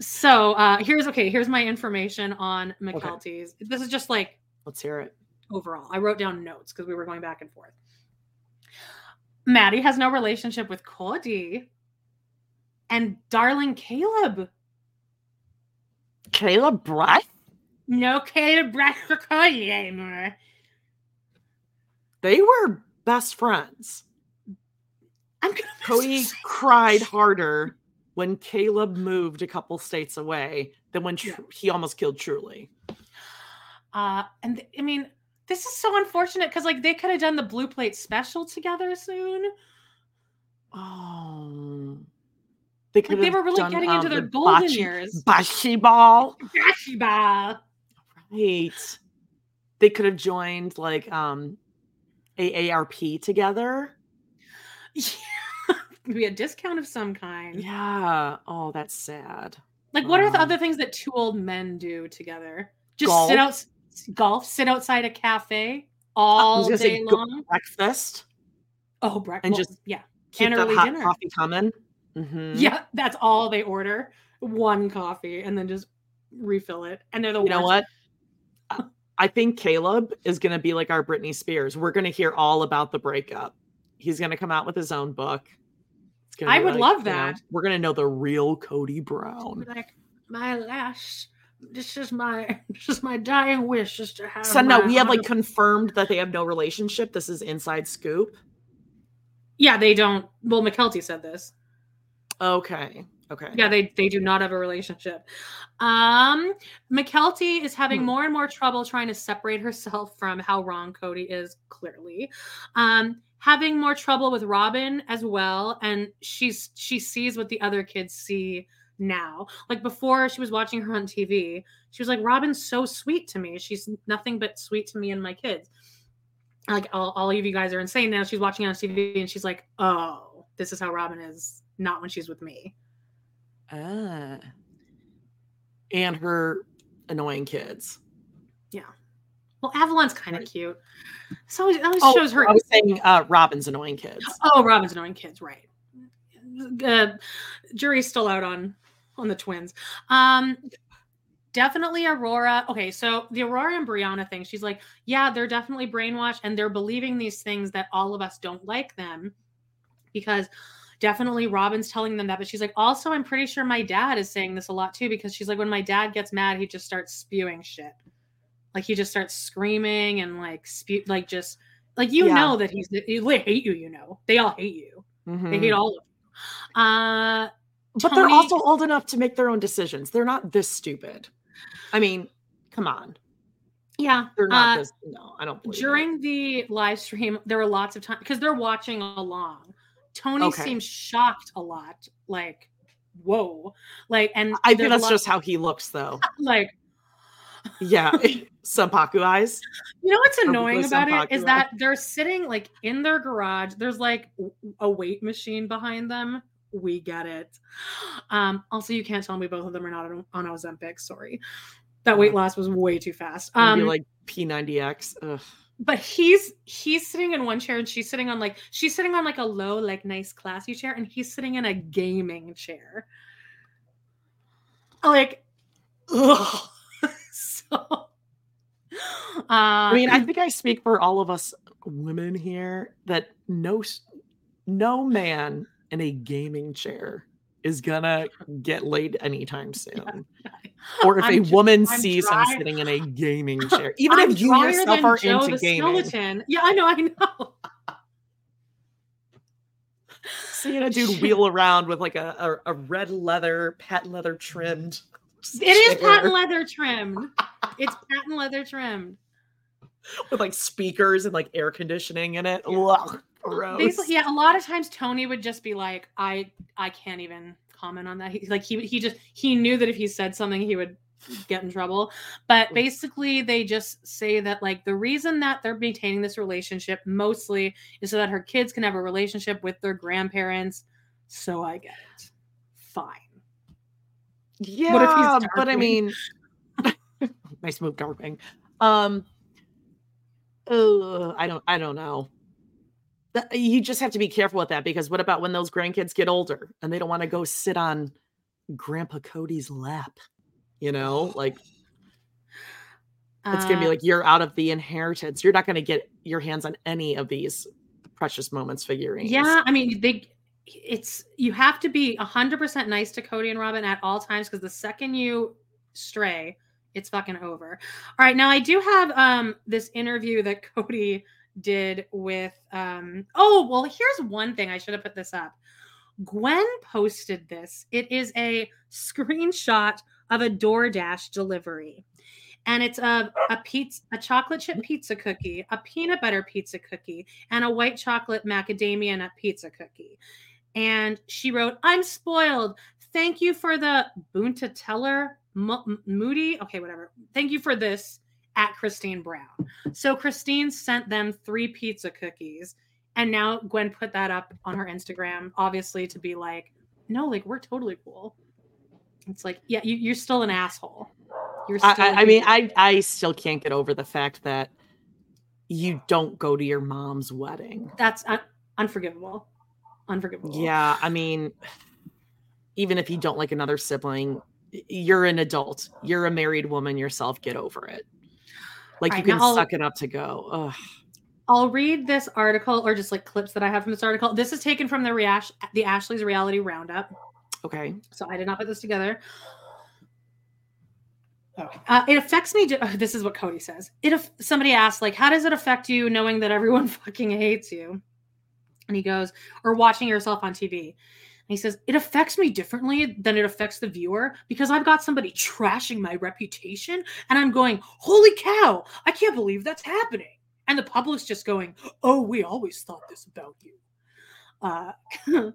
so uh here's okay here's my information on mykelti's this is just like Let's hear it. overall i wrote down notes because we were going back and forth maddie has no relationship with kody and darling caleb Caleb Breath? no caleb breath for kody anymore They were best friends. I'm gonna Kody so cried harder when Caleb moved a couple states away than when Yeah. he almost killed Truly. uh and th- i mean this is so unfortunate because like they could have done the blue plate special together soon Oh. They could like they were really done, getting into um, their the golden bocce- years Bocce ball. Bathsheba. Right. They could have joined like um AARP together. Yeah. Maybe a discount of some kind. Yeah. Oh, that's sad. Like, what are the Um, other things that two old men do together? Just Golf. sit out, golf, sit outside a cafe all day long. breakfast Oh, breakfast. and just yeah, keep And that early hot dinner. coffee coming. Mhm. yeah. That's all they order. One coffee and then just refill it. And they're the one. You know what? I- I think Caleb is going to be like our Britney Spears. We're going to hear all about the breakup. He's going to come out with his own book. It's gonna I would like, love you know, that. we're going to know the real Kody Brown. Like my last. This is my *laughs* this is my dying wish is to have. So no, we have like confirmed that they have no relationship. This is inside scoop. yeah, they don't. Well, Mykelti said this. Okay. Okay. Yeah, they they do not have a relationship. Um, Mykelti is having Hmm. more and more trouble trying to separate herself from how wrong Kody is. Clearly, um, having more trouble with Robyn as well, and she's she sees what the other kids see now. Like before, she was watching her on TV. She was like, "Robyn's so sweet to me. She's nothing but sweet to me and my kids." Like all, all of you guys are insane now. She's watching on TV and she's like, "Oh, this is how Robyn is." Not when she's with me. Ah. And her annoying kids. Yeah. Well, Avalon's kind of Right. cute. So it always Oh, shows her. I was saying uh, Robyn's annoying kids. Oh, Robyn's annoying kids, right? Uh, jury's still out on on the twins. Um, definitely Aurora. Okay, so the Aurora and Breanna thing. She's like, yeah, they're definitely brainwashed, and they're believing these things that all of us don't like them because definitely Robyn's telling them that. But she's like, also, I'm pretty sure my dad is saying this a lot too because she's like, when my dad gets mad, he just starts spewing shit. Like he just starts screaming and like spew, like just like you Yeah. know that he's they hate you. You know they all hate you. They Mhm. hate all of you. Uh, But they're also old enough to make their own decisions. They're not this stupid. I mean, come on. yeah. They're not uh, this. No, I don't during the live stream, there were lots of times because they're watching along. Tony Okay. seems shocked a lot, like, whoa, like, and I think that's lot- just how he looks, though. *laughs* like Yeah, *laughs* Sampaku eyes. You know what's annoying about it is that they're sitting like in their garage. There's like a weight machine behind them. We get it. Um, also, you can't tell me both of them are not on, on Ozempic. Sorry, that weight loss was way too fast. Um, Um, like P90X. Ugh. But he's he's sitting in one chair and she's sitting on like she's sitting on like a low, like nice, classy chair, and he's sitting in a gaming chair. like, ugh. *laughs* so. Uh, I mean, I think I speak for all of us women here that no, no man in a gaming chair is gonna get laid anytime *laughs* soon. Or if I'm a just, woman I'm sees dry. him sitting in a gaming *laughs* chair, even I'm if you yourself are Joe into gaming. Skeleton. Yeah, I know, I know. *laughs* Seeing a dude wheel around with like a, a, a red leather, patent leather trimmed. It chair. is patent leather trimmed. it's patent leather trimmed. With like speakers and like air conditioning in it. Yeah. Ugh, Basically, yeah. A lot of times Tony would just be like, "I, I can't even comment on that." He, like he, he just he knew that if he said something, he would get in trouble. But basically, they just say that like the reason that they're maintaining this relationship mostly is so that her kids can have a relationship with their grandparents. So I get it. Fine. Yeah, but I mean, *laughs* nice move, Darkwing. Um, uh, I don't, I don't know. You just have to be careful with that because what about when those grandkids get older and they don't want to go sit on Grandpa Kody's lap? you know like *sighs* it's gonna be uh like you're out of the inheritance you're not gonna get your hands on any of these precious moments figurines yeah i mean they it's you have to be 100% nice to kody and robyn at all times because the second you stray it's fucking over all right now i do have um this interview that kody did with um oh well here's one thing i should have put this up gwen posted this it is a screenshot of a DoorDash delivery. And it's a, a pizza, a chocolate chip pizza cookie, a peanut butter pizza cookie, and a white chocolate macadamia nut pizza cookie. And she wrote, I'm spoiled. Thank you for the Bunta Teller M- Moody. Okay, whatever. Thank you for this at Christine Brown. So Christine sent them three pizza cookies. And now Gwen put that up on her Instagram, obviously to be like, no, like we're totally cool. It's like, yeah, you, are still an asshole. You're still I, I mean, I I still can't get over the fact that you don't go to your mom's wedding. That's un- unforgivable. Unforgivable. Yeah, I mean, even if you don't like another sibling, you're an adult. You're a married woman yourself. Get over it. Like right, you can suck it up to go. Ugh. I'll read this article or just like clips that I have from this article. This is taken from the Reash the Ashley's Reality Roundup. Okay. So I did not put this together. Okay. Uh, it affects me. To, this is what Kody says. It if somebody asks, like, how does it affect you knowing that everyone *laughs* fucking hates you? And he goes, or watching yourself on TV. He says, it affects me differently than it affects the viewer because I've got somebody trashing my reputation and I'm going, holy cow, I can't believe that's happening. And the public's just going, oh, we always thought this about you. Uh, *laughs*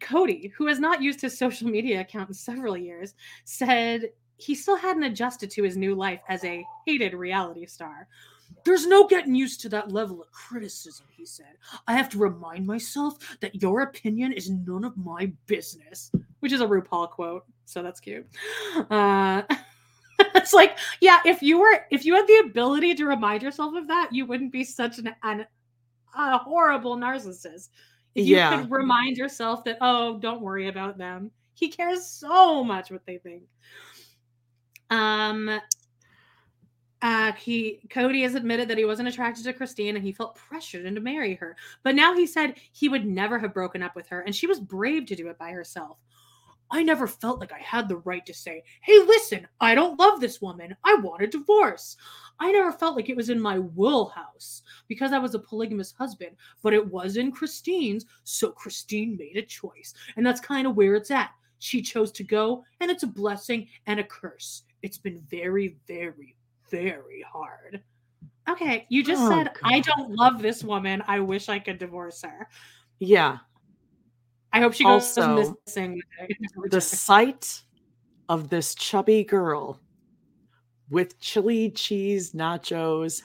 Kody, who has not used his social media account in several years, said he still hadn't adjusted to his new life as a hated reality star. There's no getting used to that level of criticism, he said. I have to remind myself that your opinion is none of my business, which is a RuPaul quote. So that's cute. Uh, *laughs* it's like, yeah, if you were, if you had the ability to remind yourself of that, you wouldn't be such an, an a horrible narcissist. If you yeah. could remind yourself that, oh, don't worry about them. He cares so much what they think. Um, uh, he Kody has admitted that he wasn't attracted to Christine and he felt pressured into marry her. But now he said he would never have broken up with her, and she was brave to do it by herself. I never felt like I had the right to say, hey, listen, I don't love this woman. I want a divorce. I never felt like it was in my wheelhouse because I was a polygamous husband, but it was in Christine's. So Christine made a choice. And that's kind of where it's at. She chose to go, and it's a blessing and a curse. It's been very, very, very hard. Okay, you just oh, said, God. I don't love this woman. I wish I could divorce her. Yeah. I hope she goes also, missing. *laughs* The sight of this chubby girl with chili cheese nachos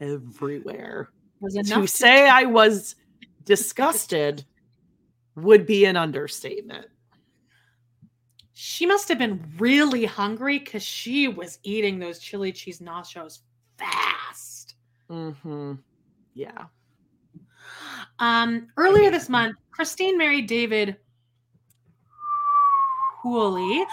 everywhere. to say I was disgusted would be an understatement. She must have been really hungry because she was eating those chili cheese nachos fast. Mm-hmm. Yeah. Um, earlier this month, Christine married David Woolley,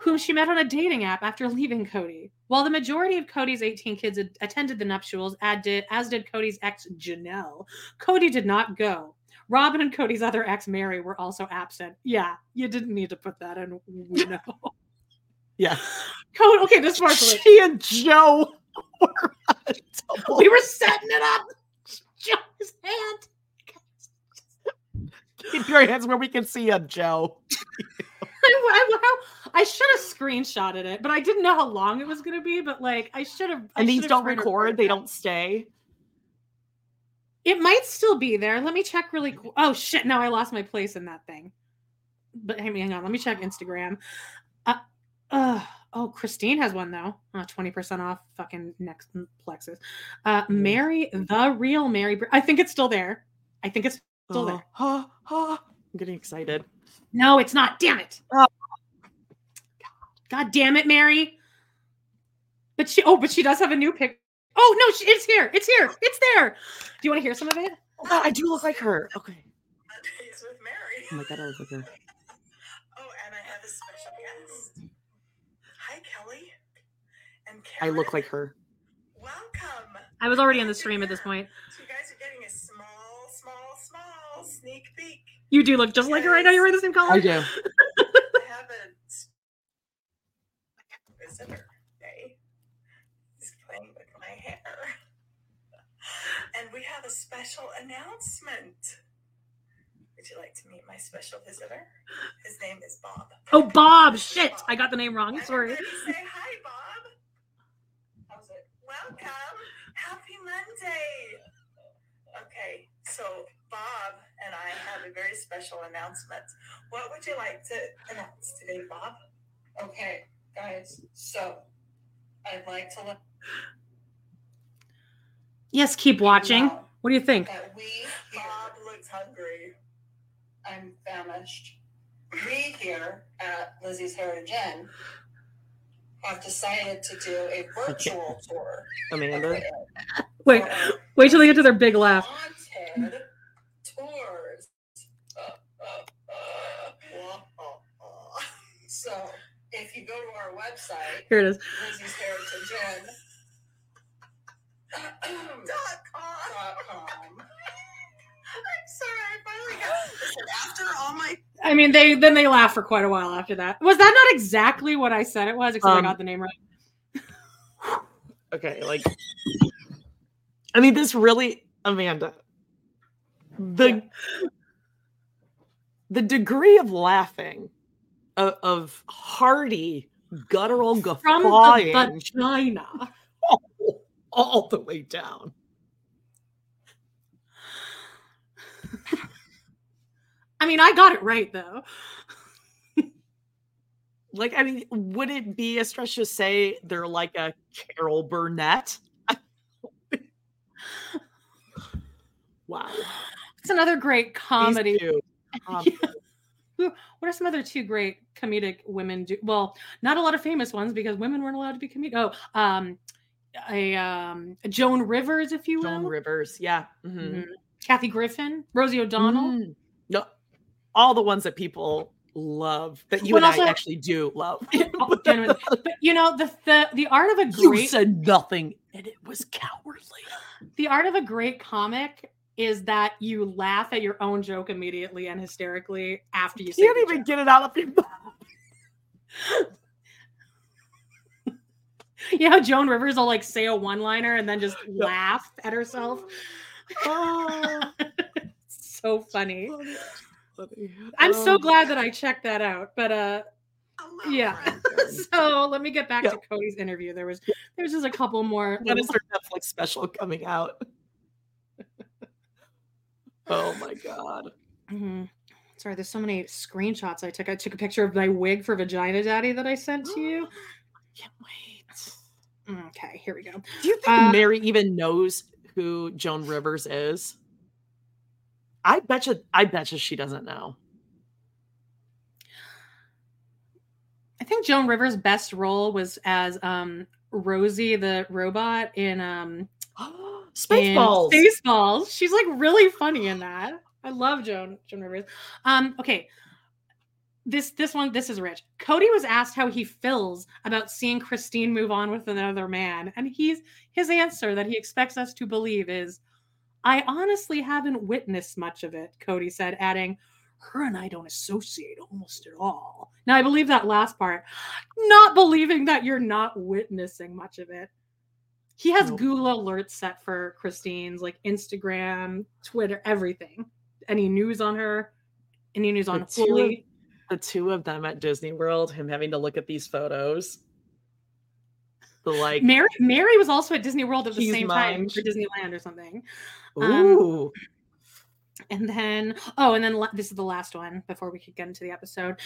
whom she met on a dating app after leaving Kody. While the majority of Kody's 18 kids attended the nuptials, as did, as did Kody's ex Janelle, Kody did not go. Robyn and Kody's other ex, Meri, were also absent. Yeah, you didn't need to put that in. We know. yeah. *laughs* Kody, okay, this part's She and Joe were We were setting it up. Joe's hand. *laughs* Keep your hands where we can see you, Joe. *laughs* I, I, I should have screenshotted it, but I didn't know how long it was going to be. But like, I should have. And these don't record; they don't stay. It might still be there. Let me check really. Qu- oh shit! Now I lost my place in that thing. But hey, hang on. Let me check Instagram. Uh, uh, oh, Christine has one though. Uh, twenty percent off. Fucking next plexus. Uh, Meri, the real Meri. I think it's still there. I think it's still there. Ha, ha. I'm getting excited. No, it's not. Damn it. Oh. God damn it, Meri. But she, oh, but she does have a new pic. Oh no, she, it's here. It's here. It's there. Do you want to hear some of it? Oh God, I do look like her. Okay. It's with Meri. Oh my God, I look like her. *laughs* Oh, and I have a special guest. Hi, Kelly. And Karen. I look like her. Welcome. I was already in the stream at this point. So you guys are getting a small, small, small sneak peek. You do look just like her. I know you're wearing the same color. I do. *laughs* I haven't visitor day. He's playing with my hair. And we have a special announcement. Would you like to meet my special visitor? His name is Bob. Oh, Bob! Shit, Bob. I got the name wrong. Sorry. Say hi, Bob. How's it? Welcome. Happy Monday. Okay, so Bob and I have a very special announcement. What would you like to announce today, Bob? Okay, guys. So I'd like to let. Yes, keep watching. What do you think? That we, Bob looks hungry. I'm famished. We here at Lizzie's Heritage Inn have decided to do a virtual *laughs* tour. Amanda. Wait, wait till they get to their big laugh. Tours. Uh, uh, uh, so if you go to our website, here it is. Lizzie's Heritage Inn. Dot com. I'm sorry, I finally got after all my. I mean, they then they laugh for quite a while after that. Was that not exactly what I said it was? Except um, I got the name right. okay, like, I mean, this really, Amanda, the yeah. the degree of laughing of, of hearty guttural guffawing from the vagina all, all the way down. I mean, I got it right though. like, I mean, would it be a stretch to say they're like a Carol Burnett? *laughs* wow. It's another great comedy. Um, *laughs* what are some other two great comedic women do? Well, not a lot of famous ones because women weren't allowed to be comedic. Oh, um, a um, Joan Rivers, if you will. Joan Rivers, yeah. Mm-hmm. Mm-hmm. Kathy Griffin, Rosie O'Donnell. Mm. No, all the ones that people love that you but and also, I actually do love. *laughs* *laughs* but you know the the the art of a great you said nothing and it was cowardly. The art of a great comic is that you laugh at your own joke immediately and hysterically after you, you can't even joke. get it out of your *laughs* mouth. *laughs* you know, Joan Rivers will like say a one liner and then just *laughs* laugh at herself. Oh, *laughs* so funny. funny. I'm so um, glad that I checked that out. But uh yeah. so let me get back to Kody's interview. There was there's just a couple more. When is their Netflix special coming out? oh my god. Mm-hmm. Sorry, there's so many screenshots I took. I took a picture of my wig for Vagina Daddy that I sent to you. *gasps* I can't wait. Okay, here we go. Do you think uh, Meri even knows who Joan Rivers is? I bet you. I bet you she doesn't know. I think Joan Rivers' best role was as um, Rosie the robot in um, *gasps* Spaceballs. Spaceballs. She's like really funny in that. I love Joan Joan Rivers. Um, okay. This this one this is rich. kody was asked how he feels about seeing Christine move on with another man, and he's his answer that he expects us to believe is, "I honestly haven't witnessed much of it." kody said, adding, "Her and I don't associate almost at all." Now I believe that last part, not believing that you're not witnessing much of it. He has nope. Google alerts set for Christine's like Instagram, Twitter, everything. Any news on her? Any news on Holy? The two of them at Disney World, him having to look at these photos. The like Meri Meri was also at Disney World at the same time for Disneyland or something. Um, Ooh. Um, and then, oh, and then this is the last one before we could get into the episode.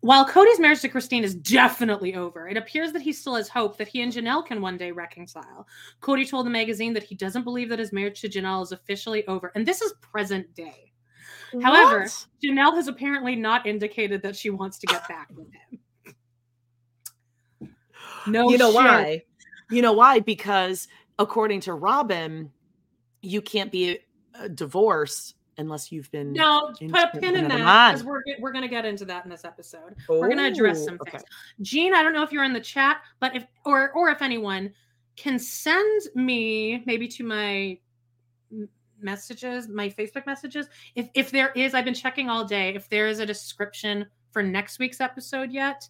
While Kody's marriage to Christine is definitely over, it appears that he still has hope that he and Janelle can one day reconcile. Cody told the magazine that he doesn't believe that his marriage to Janelle is officially over. And this is present day. However. Janelle has apparently not indicated that she wants to get back with him. No, you know shit. why? You know why? Because according to Robyn, you can't be uh, a divorce unless you've been no put a pin in that because we're we're gonna get into that in this episode. we're gonna address some things. Okay. Jean, I don't know if you're in the chat, but if or or if anyone can send me maybe to my messages, my Facebook messages. If if there is, I've been checking all day. If there is a description for next week's episode yet,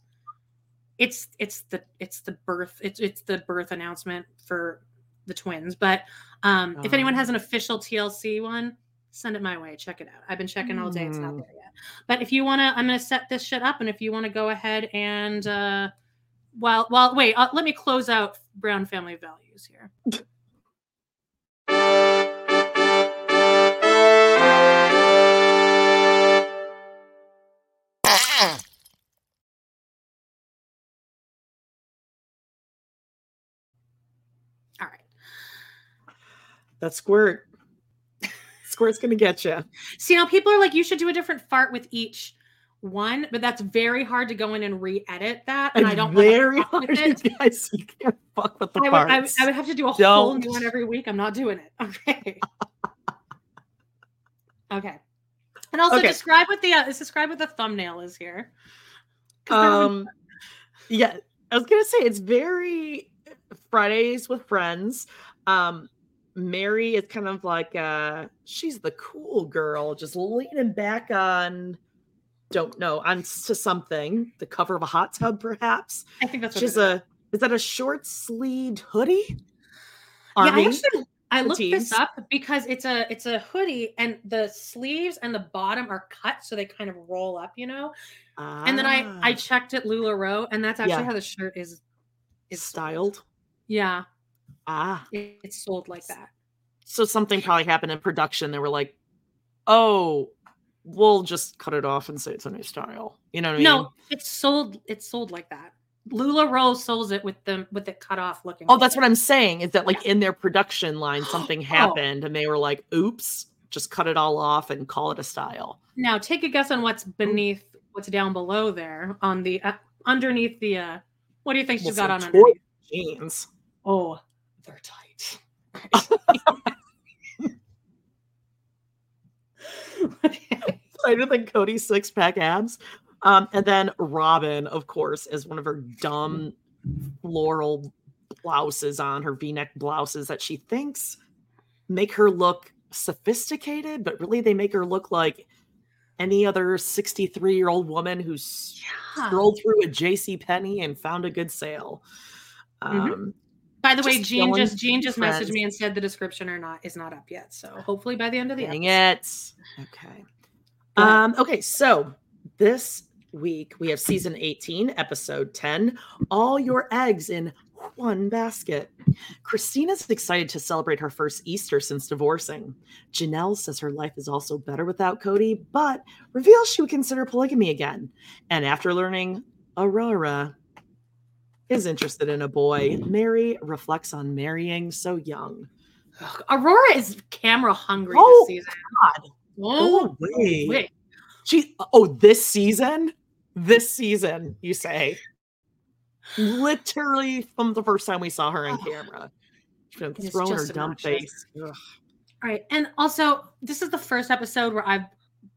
it's it's the it's the birth it's it's the birth announcement for the twins. But um, if anyone has an oh. official TLC one, send it my way. Check it out. I've been checking all day. It's not mm. there yet. But if you want to, I'm going to set this shit up. And if you want to go ahead and, uh, well, well, wait, uh, let me close out Brown family values here. *laughs* That squirt. Squirt's gonna get you. See, now people are like, you should do a different fart with each one, but that's very hard to go in and re-edit that, and I don't very hard. With it. Guys, you can't fuck with the I would, I would, I would have to do a don't. whole new one every week. I'm not doing it. *laughs* Okay. okay. And also okay. describe what the uh, describe what the thumbnail is here. Um, yeah, I was gonna say it's very Fridays with friends. Um, Meri is kind of like uh she's the cool girl, just leaning back on don't know, on to something, the cover of a hot tub, perhaps. I think that's she's a is that a short sleeved hoodie? Army? Yeah, I actually I looked this up because it's a it's a hoodie and the sleeves and the bottom are cut so they kind of roll up, you know. Ah. And then I I ah. checked at LuLaRoe and that's actually yeah. how the shirt is is styled. Yeah. Ah. It's sold like that. So something probably happened in production. They were like, oh, we'll just cut it off and say it's a new style. You know what I no, mean? No, it's sold. It's sold like that. LuLaRoe sells it with them with it cut off looking. Oh, that's it. what I'm saying. Is that like yeah. in their production line *gasps* something oh. happened oh. and they were like, "Oops, just cut it all off and call it a style." Now, take a guess on what's beneath, what's down below there on the uh, underneath the. uh What do you think she's got on underneath? Jeans. Oh, tight. *laughs* Tighter than Kody's six pack abs. Um, and then Robyn, of course, is one of her dumb floral blouses on her v-neck blouses that she thinks make her look sophisticated, but really they make her look like any other 63 year old woman who's yeah. strolled through a JC Penney and found a good sale. Mm-hmm. Um, mm-hmm. By the way, Jean just Jean just friends. messaged me and said the description or not is not up yet. So hopefully by the end of the Dang episode. it. Okay. Um, okay, so this week we have season 18, episode 10, All Your Eggs in One Basket. Christina's excited to celebrate her first Easter since divorcing. Janelle says her life is also better without Kody, but reveals she would consider polygamy again. And after learning Aurora is interested in a boy. Meri reflects on marrying so young. Aurora is camera hungry oh, this season. God. Oh, wait. wait. She oh, this season? This season, you say. Literally from the first time we saw her on camera. She's been throwing her dumb face. Ugh. All right. And also, this is the first episode where I've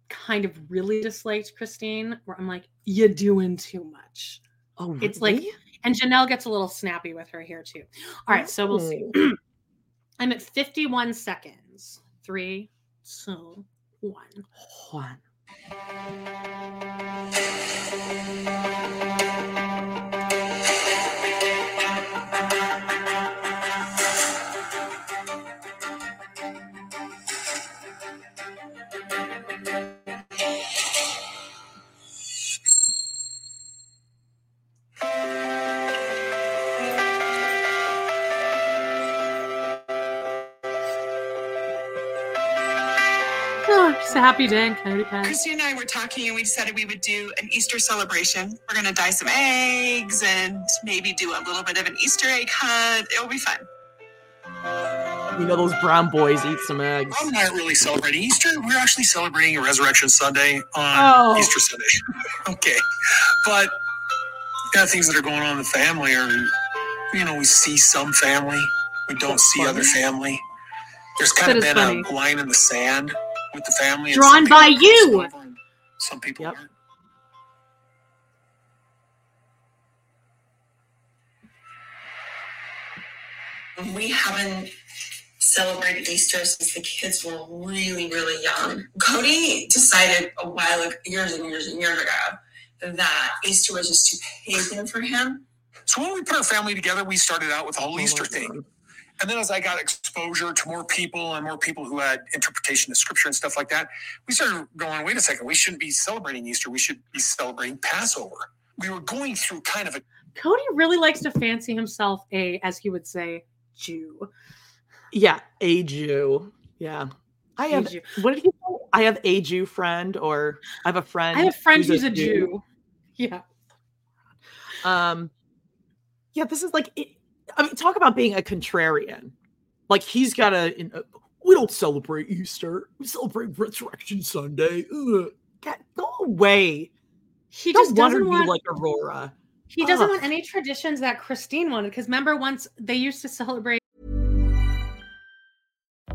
kind of really disliked Christine, where I'm like, you're doing too much. Oh, it's like, and Janelle gets a little snappy with her here too. All right, so we'll see. *clears throat* I'm at 51 seconds. Three, two, one. One. Happy day in Coyote Pass. Christy and I were talking and we decided we would do an Easter celebration. We're going to dye some eggs and maybe do a little bit of an Easter egg hunt. It'll be fun. You know, those brown boys eat some eggs. I'm not really celebrating Easter. We're actually celebrating a Resurrection Sunday on Oh. Easter Sunday. *laughs* okay. But kind of things that are going on in the family are, you know, we see some family, we don't see other family. There's kind That of been funny. a line in the sand with the family. Drawn some by you. cross and Some people aren't. We haven't celebrated Easter since the kids were really, really young. Kody decided a while ago, years and years and years ago, that Easter was just too pagan for him. So when we put our family together, we started out with the Oh whole Easter thing. And then as I got exposure to more people and more people who had interpretation of scripture and stuff like that, we started going, wait a second, we shouldn't be celebrating Easter. We should be celebrating Passover. We were going through kind of a Kody really likes to fancy himself a, as he would say, Jew. Yeah, a Jew. Yeah. I have Jew. what did he say? I have a Jew friend, or I have a friend. I have a friend who's a Jew. Yeah. Um, yeah, this is like, it, I mean, talk about being a contrarian. Like he's got a. in- uh, we don't celebrate Easter. We celebrate Resurrection Sunday. Ugh. God, go away. He Don't just doesn't to be want like Aurora. he doesn't Ugh. want any traditions that Christine wanted. Because remember once they used to celebrate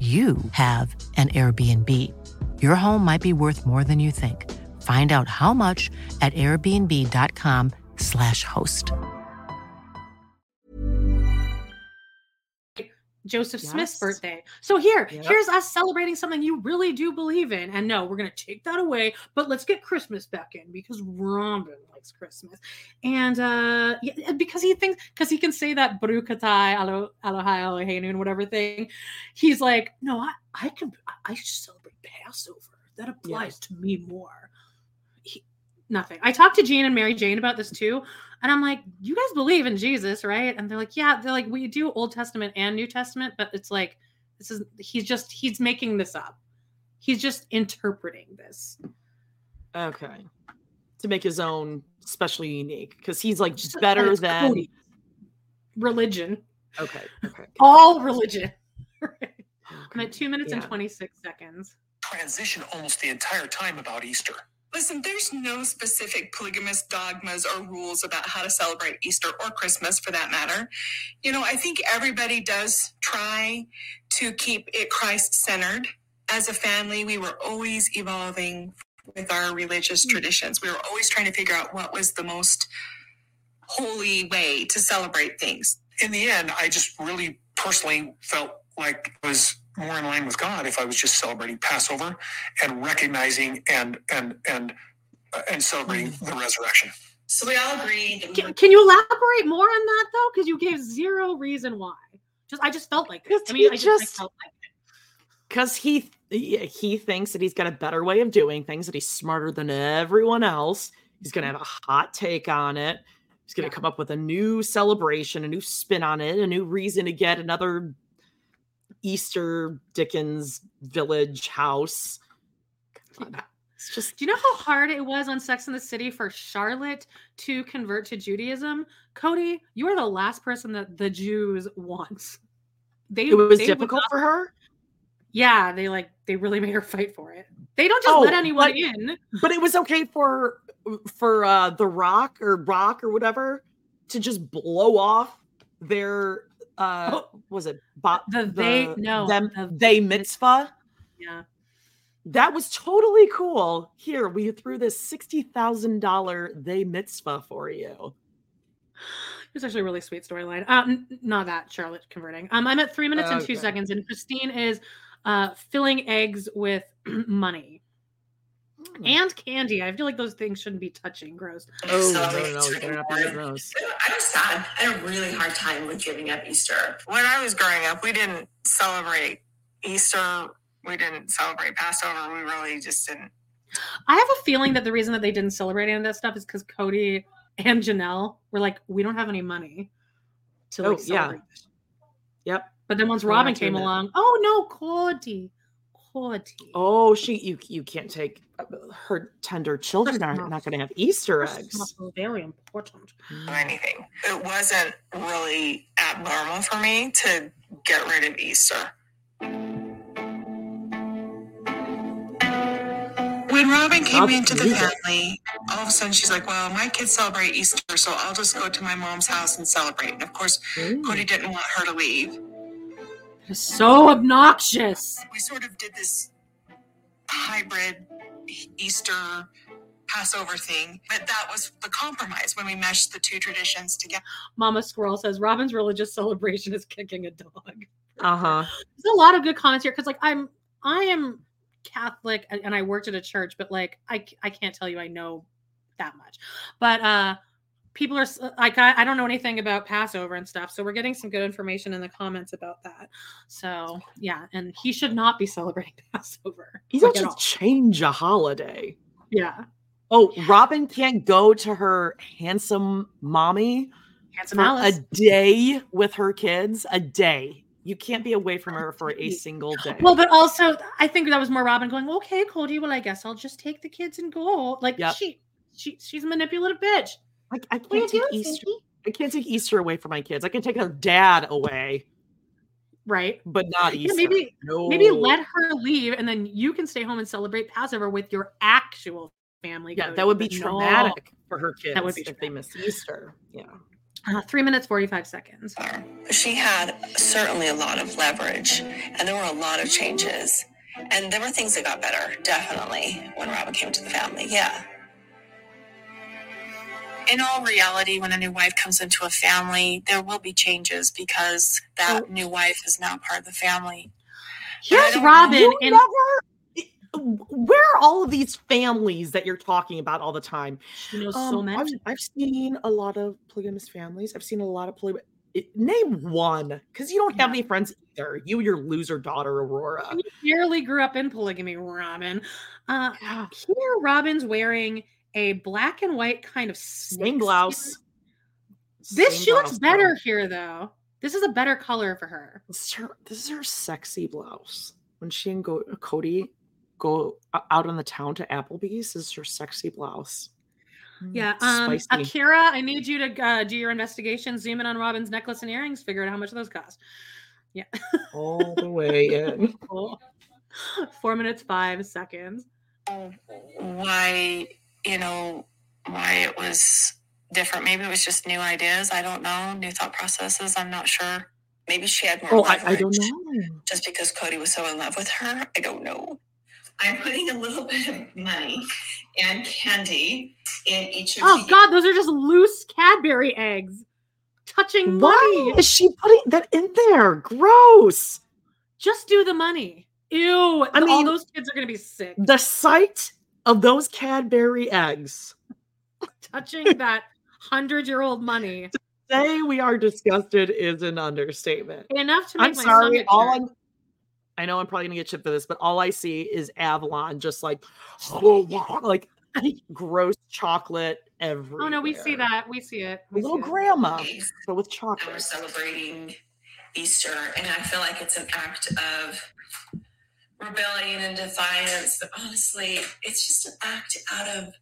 you have an Airbnb. Your home might be worth more than you think. Find out how much at airbnb.com/slash host. Joseph Smith's birthday. So here, Yep. here's us celebrating something you really do believe in. And no, we're gonna take that away, but let's get Christmas back in because Robyn likes Christmas. And uh yeah, because he thinks because he can say that Barukatai Alo Elohai Eloheinu and whatever thing, he's like, no, I I can I celebrate Passover. That applies to me more. He, nothing. I talked to Jean and Mary Jane about this too. And I'm like, you guys believe in Jesus, right? And they're like, yeah, they're like, we do Old Testament and New Testament, but it's like, this is, he's just, he's making this up. He's just interpreting this. Okay. To make his own specially unique because he's like just better than Kody. religion. Okay. Okay. *laughs* All religion. *laughs* I'm at two minutes yeah. and 26 seconds. Transition almost the entire time about Easter. Listen, there's no specific polygamous dogmas or rules about how to celebrate Easter or Christmas for that matter. You know, I think everybody does try to keep it Christ centered. As a family, we were always evolving with our religious hmm. traditions. We were always trying to figure out what was the most holy way to celebrate things. In the end, I just really personally felt like it was more in line with God if I was just celebrating Passover and recognizing and and and uh, and celebrating the resurrection. So we all agree. Can, can, you elaborate more on that though? Because you gave zero reason why. Just I just felt like it. I mean, I just, just felt like it. because he he thinks that he's got a better way of doing things that he's smarter than everyone else. He's going to mm-hmm. have a hot take on it. He's going to come up with a new celebration a new spin on it a new reason to get another easter dickens village house. It's just do you know how hard it was on sex in the city for charlotte to convert to judaism? Kody you are the last person that the jews want. They it was difficult not, for her yeah, they like they really made her fight for it. They don't just oh, let anyone but, in. But it was okay for for uh the Rock or Rock or whatever to just blow off their uh oh, was it bo- the, the they no them the, they mitzvah. Yeah. That was totally cool. Here, we threw this sixty thousand dollar they mitzvah for you. It's actually a really sweet storyline. Um, not that Charlotte converting. Um, I'm at three minutes okay. and two seconds, and Christine is uh, filling eggs with *clears throat* money mm. and candy. I feel like those things shouldn't be touching. Gross. Oh no, no, no, no, gross. I was sad. I had a really hard time with giving up Easter. When I was growing up, we didn't celebrate Easter. We didn't celebrate Passover. We really just didn't. I have a feeling that the reason that they didn't celebrate any of that stuff is because Kody and Janelle were like, we don't have any money to like oh, celebrate. Yeah. Yep. But then once Robyn came along, oh no, Kody, Kody. Oh, she you you can't take uh, her tender children are not, not going to have Easter eggs. very important. Or anything. It wasn't really abnormal for me to get rid of Easter. When Robyn came I'll into the family, all of a sudden she's like, Well, my kids celebrate Easter, so I'll just go to my mom's house and celebrate. And of course, Ooh. Kody didn't want her to leave so obnoxious. We sort of did this hybrid Easter Passover thing, but that was the compromise when we meshed the two traditions together. Mama Squirrel says Robyn's religious celebration is kicking a dog. Uh huh. There's a lot of good comments here because, like, I'm I am Catholic and I worked at a church, but like, I I can't tell you I know that much, but uh people are like I, I, don't know anything about passover and stuff so we're getting some good information in the comments about that so yeah and he should not be celebrating *laughs* passover he like, just change a holiday yeah oh robyn can't go to her handsome mommy handsome Alice. a day with her kids a day you can't be away from her for a single day. Well, but also I think that was more Robyn going, okay, Kody, well, I guess I'll just take the kids and go. Like yep. she she she's a manipulative bitch. I, I can't take Easter. I can't take Easter away from my kids. I can take their dad away, right? But not Easter. Yeah, maybe no. maybe let her leave, and then you can stay home and celebrate Passover with your actual family. Yeah, that would be traumatic no. for her kids. That would be if they miss Easter. Yeah. Uh, three minutes, 45 seconds. She had certainly a lot of leverage, and there were a lot of changes. And there were things that got better, definitely, when Robyn came to the family. Yeah in all reality, when a new wife comes into a family, there will be changes because that oh. new wife is now part of the family. Here's Robyn. And never, where are all of these families that you're talking about all the time? She knows um, so many. I've, I've, seen a lot of polygamous families. I've seen a lot of polygamous. Name one, because you don't have yeah. any friends either. You, your loser daughter, Aurora. You barely grew up in polygamy, Robyn. Uh, yeah. Here, Robyn's wearing a black and white kind of same blouse. This same she blouse looks better here though. This is a better color for her. This is her, this is her sexy blouse. When she and Go- Kody go out on the town to Applebee's this is her sexy blouse. Yeah. Um, Akira, I need you to uh, do your investigation. Zoom in on Robyn's necklace and earrings. Figure out how much those cost. Yeah. *laughs* All the way in. Four minutes, five seconds. Why, you know, why it was different. Maybe it was just new ideas. I don't know. New thought processes. I'm not sure. Maybe she had more Oh. I, I don't know. Just because Kody was so in love with her. I don't know. I'm putting a little bit of money and candy in each of Oh the God, those are just loose Cadbury eggs. Touching Why money. is she putting that in there? Gross. Just do the money. Ew. I all mean- those kids are gonna be sick. The sight of those Cadbury eggs. Touching that hundred-year-old money. To Say we are disgusted is an understatement. Enough to make I'm my sorry. stomach All. I'm, I know I'm probably gonna get shit for this, but all I see is Avalon just like, oh, like gross chocolate everywhere. Oh no, we see that. We see it. We Little see it. grandma, but with chocolate. we're celebrating Easter, and I feel like it's an act of rebellion and defiance. But honestly, it's just an act out of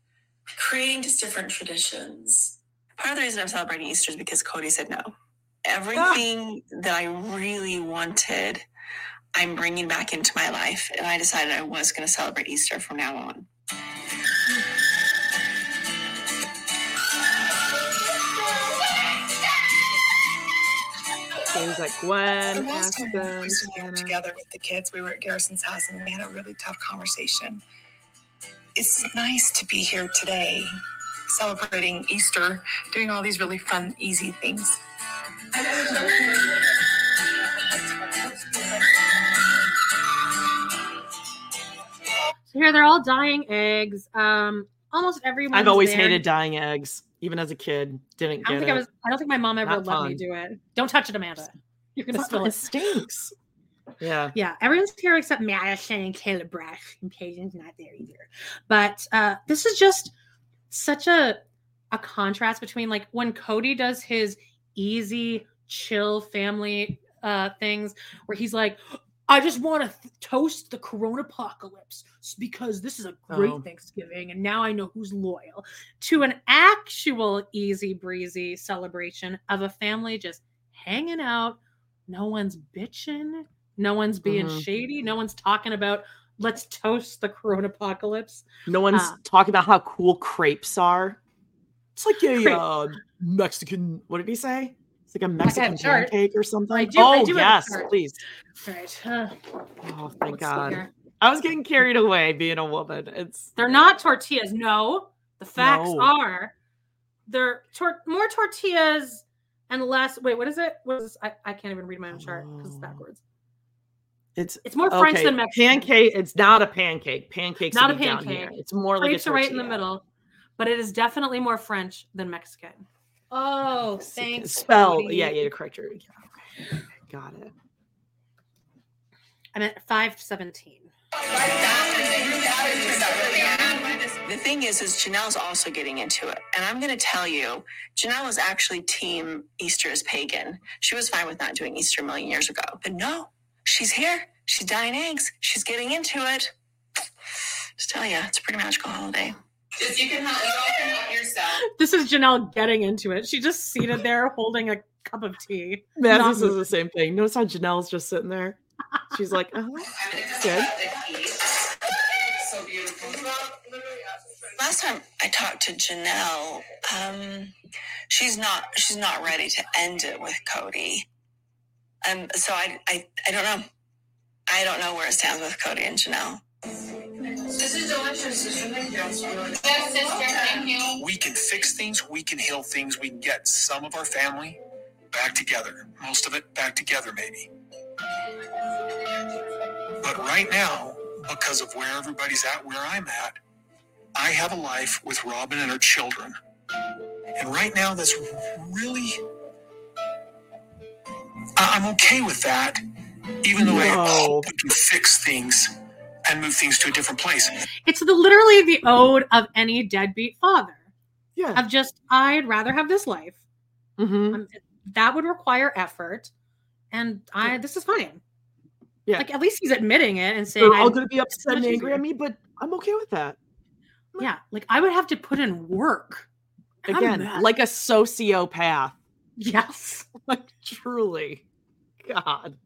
creating just different traditions. Part of the reason I'm celebrating Easter is because Kody said no. Everything ah. that I really wanted, I'm bringing back into my life, and I decided I was going to celebrate Easter from now on. Things like The last time we were together with the kids, we were at Garrison's house and we had a really tough conversation. It's nice to be here today, celebrating Easter, doing all these really fun, easy things. So here they're all dying eggs. Um, almost everyone. I've always hated dying eggs, even as a kid. Didn't I don't think it. I was. I don't think my mom ever Not let me do it. Don't touch it, Amanda. You're gonna spill it stinks. Yeah. Yeah, everyone's here except Madison and Caleb Brush, and Peyton's not there either. But uh, this is just such a a contrast between like when Kody does his easy, chill family uh, things, where he's like, "I just want to th- toast the Corona apocalypse because this is a great Oh. Thanksgiving, and now I know who's loyal." To an actual easy breezy celebration of a family just hanging out. No one's bitching. No one's being Mhm. shady. No one's talking about let's toast the corona apocalypse. No one's Uh, talking about how cool crepes are. It's like a uh, Mexican. What did he say? It's like a have a Mexican pancake or something. I do- I oh do yes, please. Right. Uh, Oh, thank let's God. I was getting carried away being a woman. It's They're not tortillas. No, the facts No. are they're tor- more tortillas and less. Wait, what is it? What is this? I, I can't even read my own chart because it's Oh. backwards. it's It's more French okay, than Mexican. Pancake. It's not a pancake. Pancakes Not a would down here. pancake. It's more like a Grapes are right in the middle, but it is definitely more French than Mexican. Oh, S- thanks. Spell. Kody. Yeah, yeah, you're correct. You're- yeah, okay. Got it. I'm at five seventeen. The thing is, is Janelle's also getting into it. And I'm going to tell you, Janelle is actually team Easter is pagan. She was fine with not doing Easter a million years ago. But no, she's here. She's dying eggs. She's getting into it. Just tell you, it's a pretty magical holiday. Just you can help, you all can help yourself. This is Janelle getting into it. She just seated there holding a cup of tea. Man, Not this is the same thing. Notice how Janelle's just sitting there. She's like, *laughs* uh good. So beautiful. Last time I talked to Janelle, um, she's not she's not ready to end it with Kody. Um, so I, I I don't know. I don't know where it stands with Kody and Janelle. This is delicious, sister. Thank you. Yes, sister. Thank you. We can fix things, we can heal things, we can get some of our family back together. Most of it back together, maybe. But right now, because of where everybody's at, where I'm at, I have a life with Robyn and her children. And right now, that's really. I- I'm okay with that, even though I No. hope we can fix things and move things to a different place. It's the literally the ode of any deadbeat father. Yeah. Of just, I'd rather have this life. Mm-hmm. Um, that would require effort, and I this is fine. Yeah. Like at least he's admitting it and saying They're all I'm- going to be upset and angry easier. at me, but I'm okay with that. Yeah, like I would have to put in work. Again, like a sociopath. yes. *laughs* Like truly. God.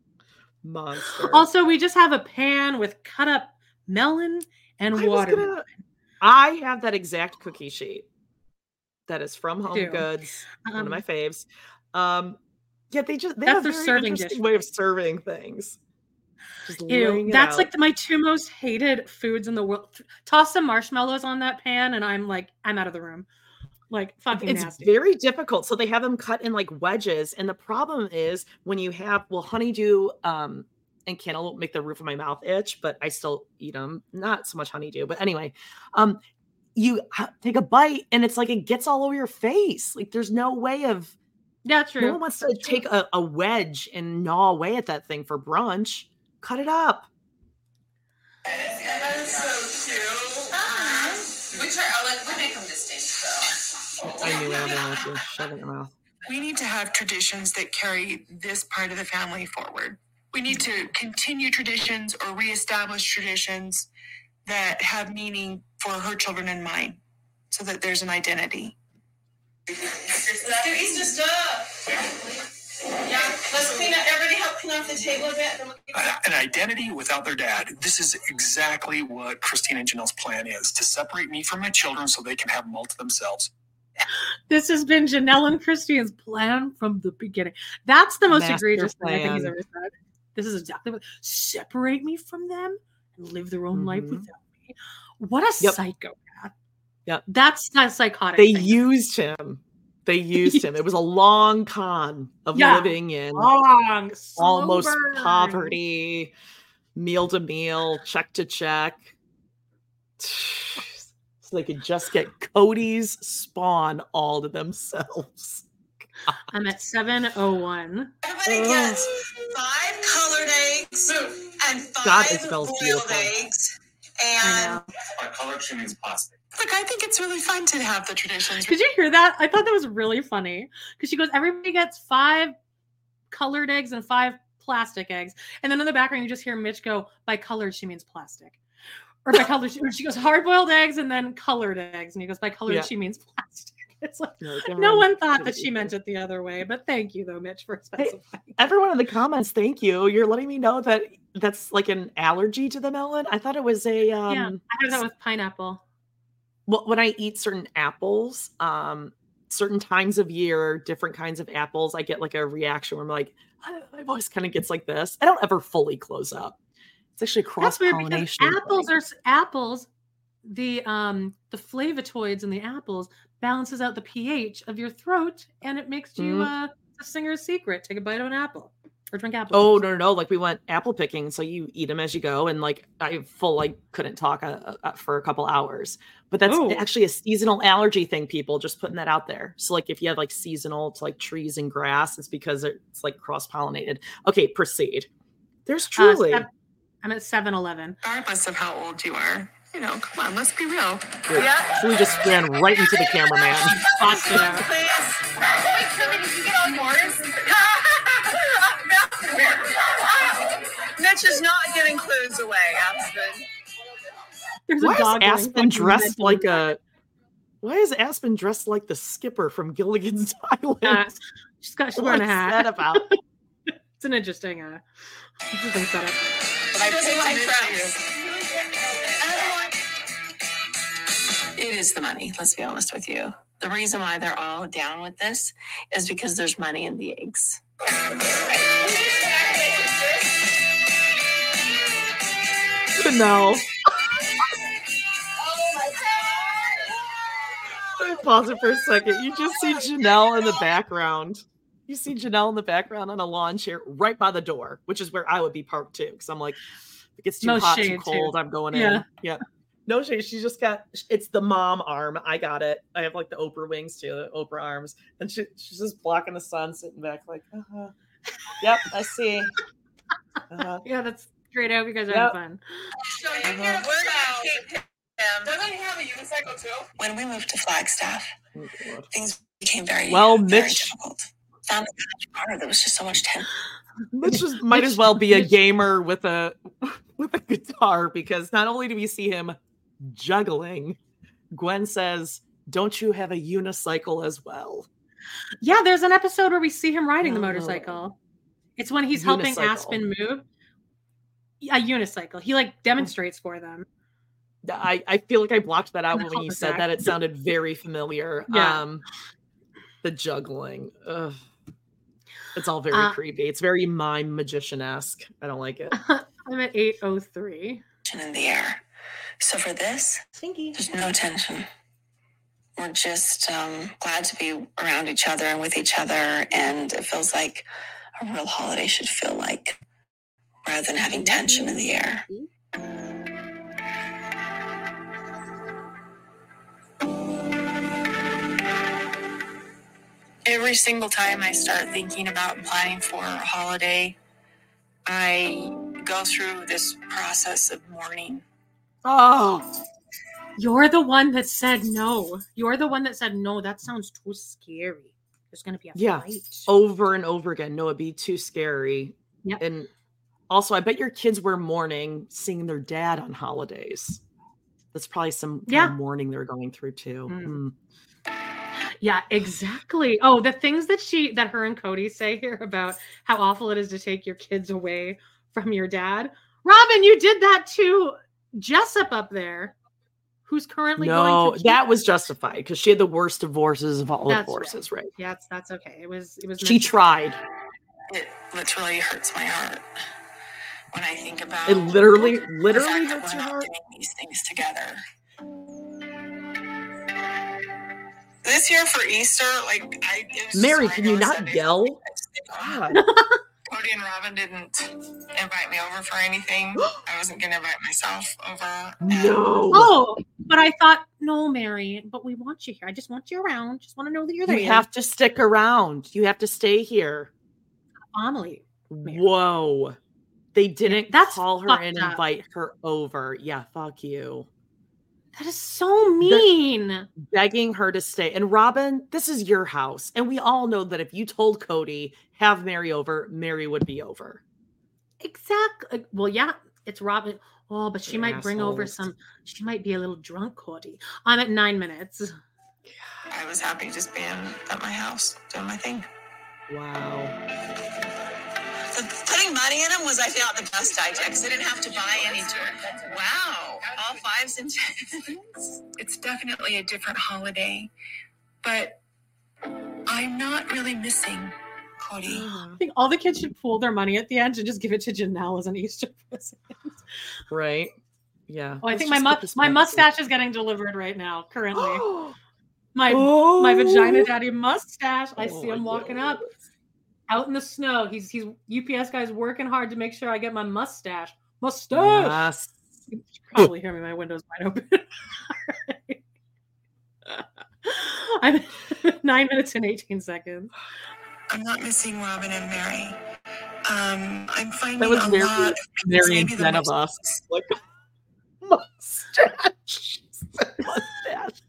Monster. Also, we just have a pan with cut up melon and I was water. gonna- I have that exact cookie sheet that is from Home. Goods, one Um, of my faves. Um, yeah, they just they That's have a very serving interesting dish. way of serving things. Just Ew, that's out. like the, my two most hated foods in the world. Toss some marshmallows on that pan, and I'm like, I'm out of the room. Like fucking it's nasty. very difficult. So they have them cut in like wedges, and the problem is when you have well, honeydew um, and cantaloupe make the roof of my mouth itch, but I still eat them. Not so much honeydew, but anyway, um, you take a bite, and it's like it gets all over your face. Like there's no way of yeah, true. no one wants to take a, a wedge and gnaw away at that thing for brunch. Cut it up. That's so cute. We try. I like. We make them distinct though. I knew I wanted to shove in your mouth. We need to have traditions that carry this part of the family forward. We need to continue traditions or reestablish traditions that have meaning for her children and mine so that there's an identity. Let's do Easter stuff. Yeah. Let's clean up. Everybody help clean off the table a bit. An identity without their dad. This is exactly what Christine and Janelle's plan is to separate me from my children so they can have them all to themselves. This has been Janelle and Christine's plan from the beginning. That's the most Master egregious thing I think he's ever said. This is exactly what separate me from them and live their own life Mhm. without me. What a Yep. psychopath. Yep. That's that psychotic. They thing. used him. They used him. It was a long con of *laughs* Yeah. living in long, almost poverty, meal to meal, check to check. So they could just get Kody's spawn all to themselves. *laughs* I'm at 701. Everybody gets five colored eggs and five God, it smells boiled beautiful. eggs. And My color means plastic. Look, I think it's really fun to have the traditions. Did you hear that? I thought that was really funny because she goes, everybody gets five colored eggs and five plastic eggs. And then in the background, you just hear Mitch go, by colored, she means plastic. Or by *laughs* colored, she, she goes, hard boiled eggs and then colored eggs. And he goes, by colored, Yeah. she means plastic. *laughs* It's like, No, no one thought that she meant it the other way. But thank you, though, Mitch, for specifying. Everyone in the comments, thank you. You're letting me know that that's like an allergy to the melon. I thought it was a um yeah, I have that with pineapple. well, when I eat certain apples, um, certain times of year, different kinds of apples, I get like a reaction where I'm like, my voice kind of gets like this. I don't ever fully close up. It's actually cross That's weird because pollination. apples are apples. The um the flavotoids in the apples balances out the pH of your throat, and it makes you Mhm. uh a singer's secret. Take a bite of an apple or drink apple. Oh no, no, no! Like we went apple picking, so you eat them as you go, and like I full like couldn't talk uh, uh, for a couple hours. But that's Oh. actually a seasonal allergy thing. People just putting that out there. So like if you have like seasonal to like trees and grass, it's because it's like cross pollinated. Okay, proceed. There's Uh, truly. Sev- I'm at 7-Eleven. Regardless of how old you are, you know, come on, let's be real. So we just ran right into the cameraman. Tossed it out. Did you get on yours? *laughs* Mitch is not giving clues away, Aspen. There's a Why is dog going Aspen dressed like a? Why is Aspen dressed like the skipper from Gilligan's *laughs* Island? Uh, she's got she's What wearing a hat. that about? *laughs* It's an interesting uh interesting setup. But I picked my friends. It is the money, let's be honest with you. The reason why they're all down with this is because there's money in the eggs. no. *laughs* Let pause it for a second. You just see Janelle in the background. You see Janelle in the background on a lawn chair right by the door, which is where I would be parked too. Because I'm like, if it gets too No hot, too shade, too. cold, I'm going in. Yeah. Yeah. No shade. She's just got it's the mom arm. I got it. I have like the Oprah wings too, the Oprah arms. And she, she's just blocking the sun, sitting back like, uh-huh. Yep, I see. Uh-huh. *laughs* Yeah, that's great. I hope you guys are Yep. having fun. So you're gonna we're gonna keep. Doesn't he have a unicycle too? When we moved to Flagstaff, Oh, things became very Well, very Mitch- difficult. Found the car. There was just so much tension. *laughs* Mitch just might as well be a gamer with a *laughs* with a guitar because not only do we see him juggling, Gwen says, "Don't you have a unicycle as well?" Yeah, there's an episode where we see him riding the motorcycle. It's when he's helping Unicycle. Aspen move. A unicycle. He like demonstrates for them. I, I feel like I blocked that out No, when you said Zach. that. It sounded very familiar. Yeah. Um, the juggling. Ugh. It's all very Uh, creepy. It's very mime magician esque. I don't like it. *laughs* I'm at 803. in the air. So for this, there's no tension. We're just um, glad to be around each other and with each other, and it feels like a real holiday should feel like, rather than having tension in the air. Every single time I start thinking about planning for a holiday, I go through this process of mourning. Oh, You're the one that said no. You're the one that said no. That sounds too scary. There's gonna be a yeah. fight. Over and over again. No, it'd be too scary. Yeah. And also, I bet your kids were mourning seeing their dad on holidays. That's probably some kind of Yeah. mourning they're going through too. Mm. Mm. Yeah, exactly. Oh, the things that she that her and Kody say here about how awful it is to take your kids away from your dad. Robyn, you did that to Jessop up there, who's currently No, going through that was justified because she had the worst divorces of all That's divorces, right? Yeah, that's, that's okay. It was it was She to- tried. It literally hurts my heart when I think about It literally, literally hurts we're your heart. doing these things together. This year for Easter, like I, it was Meri, just can you not said, yell? God. *laughs* Kody and Robyn didn't invite me over for anything. *gasps* I wasn't gonna invite myself over. No. Oh, but I thought, no, Meri, but we want you here. I just want you around. Just want to know that you're there. You have to stick around. You have to stay here. Amelie. Whoa. They didn't that's call her and up. invite her over. Yeah, fuck you. That is so mean. Begging her to stay. And Robyn, this is your house. And we all know that if you told Kody, have Meri over, Meri would be over. Exactly. Uh, well, yeah, it's Robyn. Oh, but she They're might bring over some. She might be a little drunk, Kody. I'm at nine minutes. I was happy just being at my house doing my thing. Wow. So putting money in them was, I thought, the best idea because I didn't have to buy any to it. Wow, all fives and tens. It's definitely a different holiday, but I'm not really missing Kody. I think all the kids should pool their money at the end and just give it to Janelle as an Easter present. Right? Yeah. Oh, I Let's think my just mu- my mustache is getting delivered right now. Currently, *gasps* my my Oh. vagina daddy mustache. I see Oh, him walking up out in the snow. He's he's UPS guy's working hard to make sure I get my mustache. Mustache. Yes. You can probably hear me. My window's wide open. *laughs* I'm *laughs* nine minutes and 18 seconds. I'm not missing Robyn and Meri. Um, I'm finding That was a very, lot of very maybe the zen of us. Like *laughs* mustache. mustache.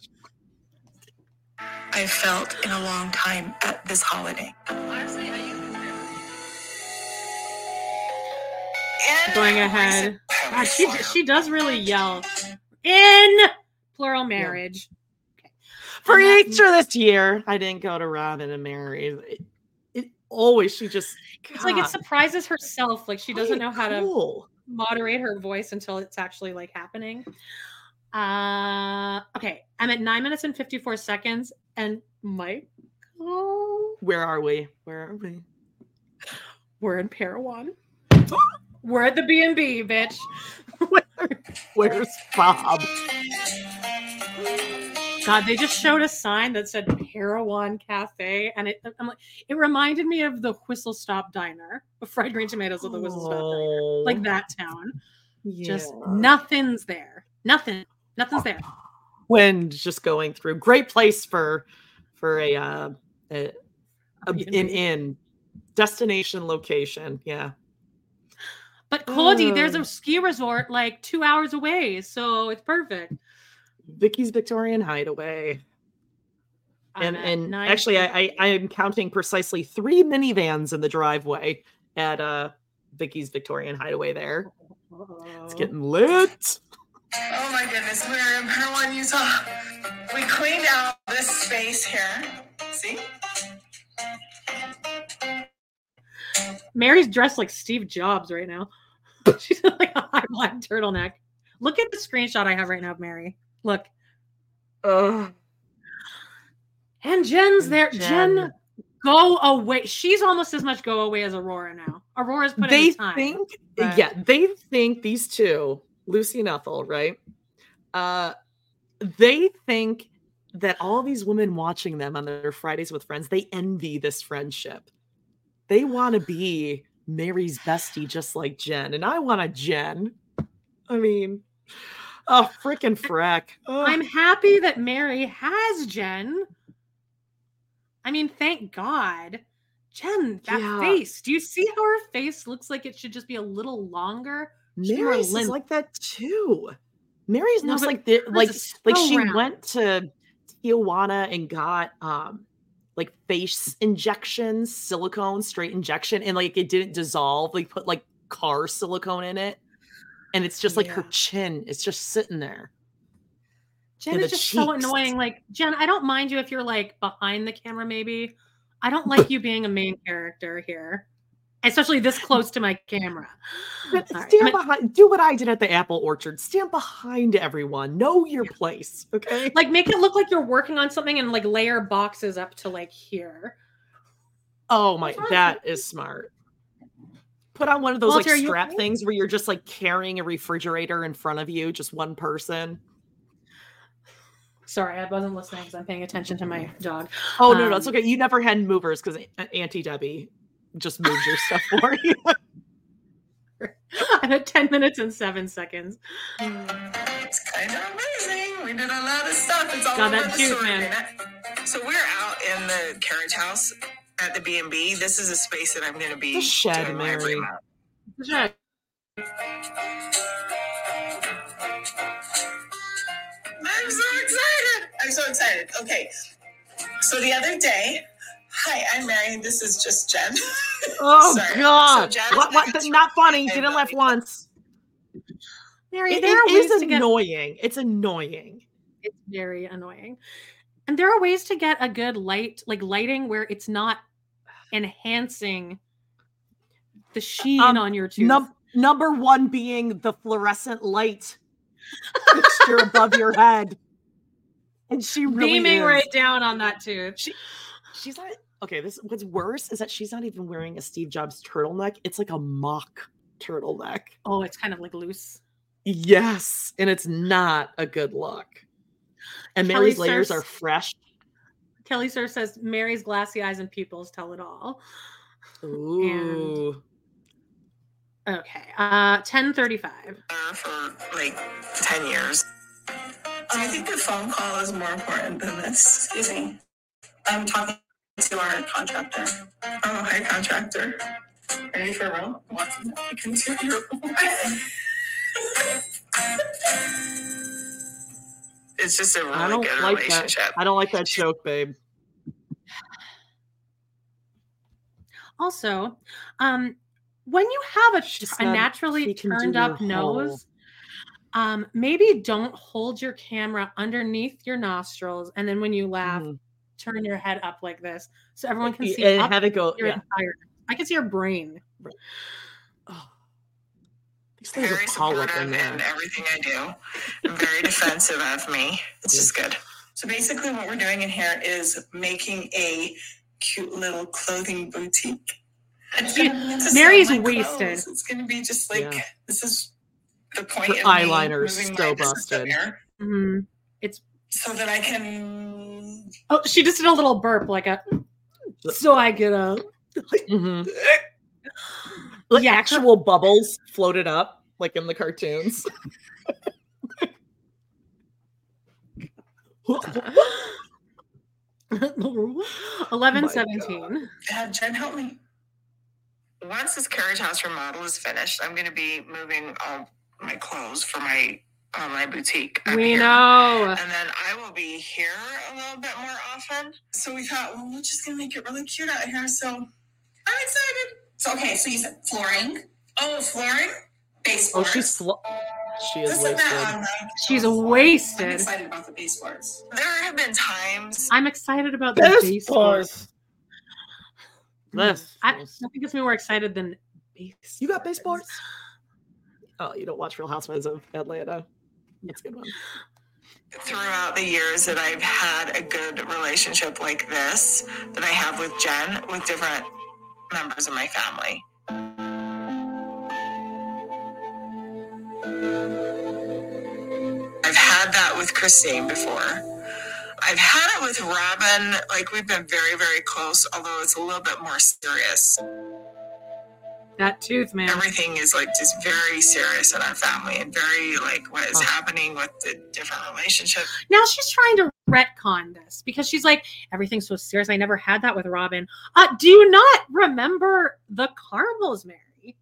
I felt in a long time at this holiday. Going ahead. *laughs* God, she she does really yell. In plural marriage. For And that- Easter this year, I didn't go to Robyn and Meri. It, it always she just It's like it surprises herself. Like she doesn't know it how to moderate her voice until it's actually like happening. Uh okay. I'm at nine minutes and 54 seconds. And Mike, Where are we? Where are we? we're in Parowan. *gasps* *gasps* We're at the B and B, bitch. *laughs* Where's Bob? God, they just showed a sign that said Parowan Cafe, and it I'm like, it reminded me of the Whistle Stop Diner, the fried green tomatoes of the Whistle Stop Diner, like that town. Yeah. Just nothing's there. Nothing. Nothing's there. Wind just going through. Great place for for a uh a, a an inn destination location. Yeah. But Kody, there's Oh. a ski resort like two hours away, so it's perfect. Vicky's Victorian Hideaway. I'm And and nine- actually I, I I am counting precisely three minivans in the driveway. at uh Vicky's Victorian Hideaway there. It's getting lit. Oh my goodness, we're in Parowan, Utah. We cleaned out this space here. See? Meri's dressed like Steve Jobs right now. *laughs* She's like a high black turtleneck. Look at the screenshot I have right now of Meri. Look. Ugh. And Jen's there. Jen. Jen, go away. She's almost as much go away as Aurora now. Aurora's put they in time. think but- yeah they think these two lucy and ethel right uh they think that all these women watching them on their fridays with friends they envy this friendship they want to be meri's bestie just like jen and i want a jen i mean oh freaking frack. I'm happy that Meri has Jen. I mean, thank God. Jen, that Yeah. face. Do you see how her face looks like it should just be a little longer? Meri's is like that too meri's No, looks like the, like is like she round. went to tijuana and got um like face injections silicone straight injection and like it didn't dissolve like put like car silicone in it. And it's just like her chin is just sitting there. Jen is just so annoying. Like, Jen, I don't mind you if you're like behind the camera, maybe. I don't like you being a main character here, especially this *laughs* close to my camera. *gasps* Stand I'm- behind do what i did at the apple orchard. Stand behind everyone. Know your place okay? Like, make it look like you're working on something and like layer boxes up to like here. oh my that is smart. Put on one of those Walter, like strap things where you're just like carrying a refrigerator in front of you just one person. Sorry, I wasn't listening because I'm paying attention to my dog. Oh no, no, it's Um, okay. You never had movers because Auntie Debbie just moves your stuff *laughs* for you. I'm at 10 minutes and seven seconds. It's kind of amazing. We did a lot of stuff. It's all God, over that the juice, story, man. So we're out in the carriage house at the B and B. This is a space that I'm going to be The shed, doing Mary. room at. Sure. I'm so excited. I'm so excited. Okay. So the other day, hi, I'm Meri. This is just Jen. *laughs* Oh Sorry. God! So Jen- what, what, not funny. Didn't laugh once. Meri, It- there are it ways is to get annoying. It's annoying. it's very annoying. And there are ways to get a good light, like lighting where it's not enhancing the sheen Um, on your tooth. Num- number one being the fluorescent light fixture above your head, and she really beaming is. right down on that tooth. She, she's not okay. This what's worse is that she's not even wearing a Steve Jobs turtleneck. It's like a mock turtleneck. Oh, it's kind of like loose. Yes, and it's not a good look. And Kelly Meri's layers Surs- are fresh. Kelly Sir says Meri's glassy eyes and pupils tell it all. Ooh. Okay. Uh 1035. for like 10 years. I think the phone call is more important than this. Excuse me. I'm talking to our contractor. Oh, hi, contractor. Ready for real? What's I can do your It's just a really don't good like relationship. that. I don't like that joke, babe. Also, um, when you have a, a naturally she can do turned up your whole- nose, um, maybe don't hold your camera underneath your nostrils, and then when you laugh, Mhm. Turn your head up like this, so everyone can see and up have it go. your Yeah. entire. I can see your brain. These things very are polyp supportive in in everything I do. and very *laughs* defensive of me. It's just good. So basically, what we're doing in here is making a cute little clothing boutique. *laughs* It's gonna be to sell Meri's my wasted. clothes. It's going to be just like Yeah. this is the point. Her of me eyeliner's moving so busted. up here Mhm. It's so that I can. Oh, she just did a little burp, like a. So I get a. Mhm. Like Yeah, her- actual bubbles floated up, like in the cartoons. Eleven My seventeen. Have Jen help me. Once this carriage house remodel is finished, I'm going to be moving all my clothes for my online boutique. up We here. know. And then I will be here a little bit more often. So we thought, well, we're just going to make it really cute out here. So I'm excited. So okay, so you said flooring. Oh, flooring. Baseboards. Oh, she's flo- she is wasted. She's wasted. I'm excited about the baseboards. There have been times I'm excited about the baseboards. This. I, nothing gets me more excited than base. You got baseboards? Oh, you don't watch Real Housewives of Atlanta. That's a good one. Throughout the years that I've had a good relationship like this, that I have with Jen, with different members of my family. I've had that with Christine before. I've had it with Robyn. Like we've been very, very close, although it's a little bit more serious. That tooth, man. Everything is like just very serious in our family and very like what is oh. happening with the different relationships. Now she's trying to retcon this because she's like, everything's so serious. I never had that with Robyn. Uh, do you not remember the caramels, Meri?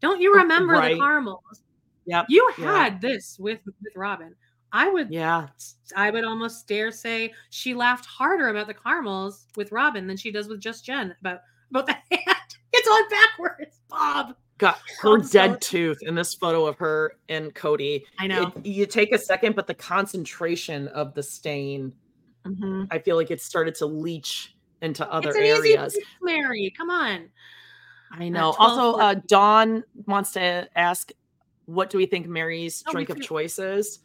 Don't you remember right. the caramels? Yep. You had yeah. this with with Robyn. I would yeah. I would almost dare say she laughed harder about the caramels with Robyn than she does with just Jen about about the *laughs* hand. It's on backwards, Bob. Got her dead tooth in this photo of her and Kody. I know. It, you take a second, but the concentration of the stain, mm-hmm. I feel like it started to leach into other areas. Meri, come on. I know. also, uh, Dawn wants to ask, what do we think Meri's oh, drink of choice is?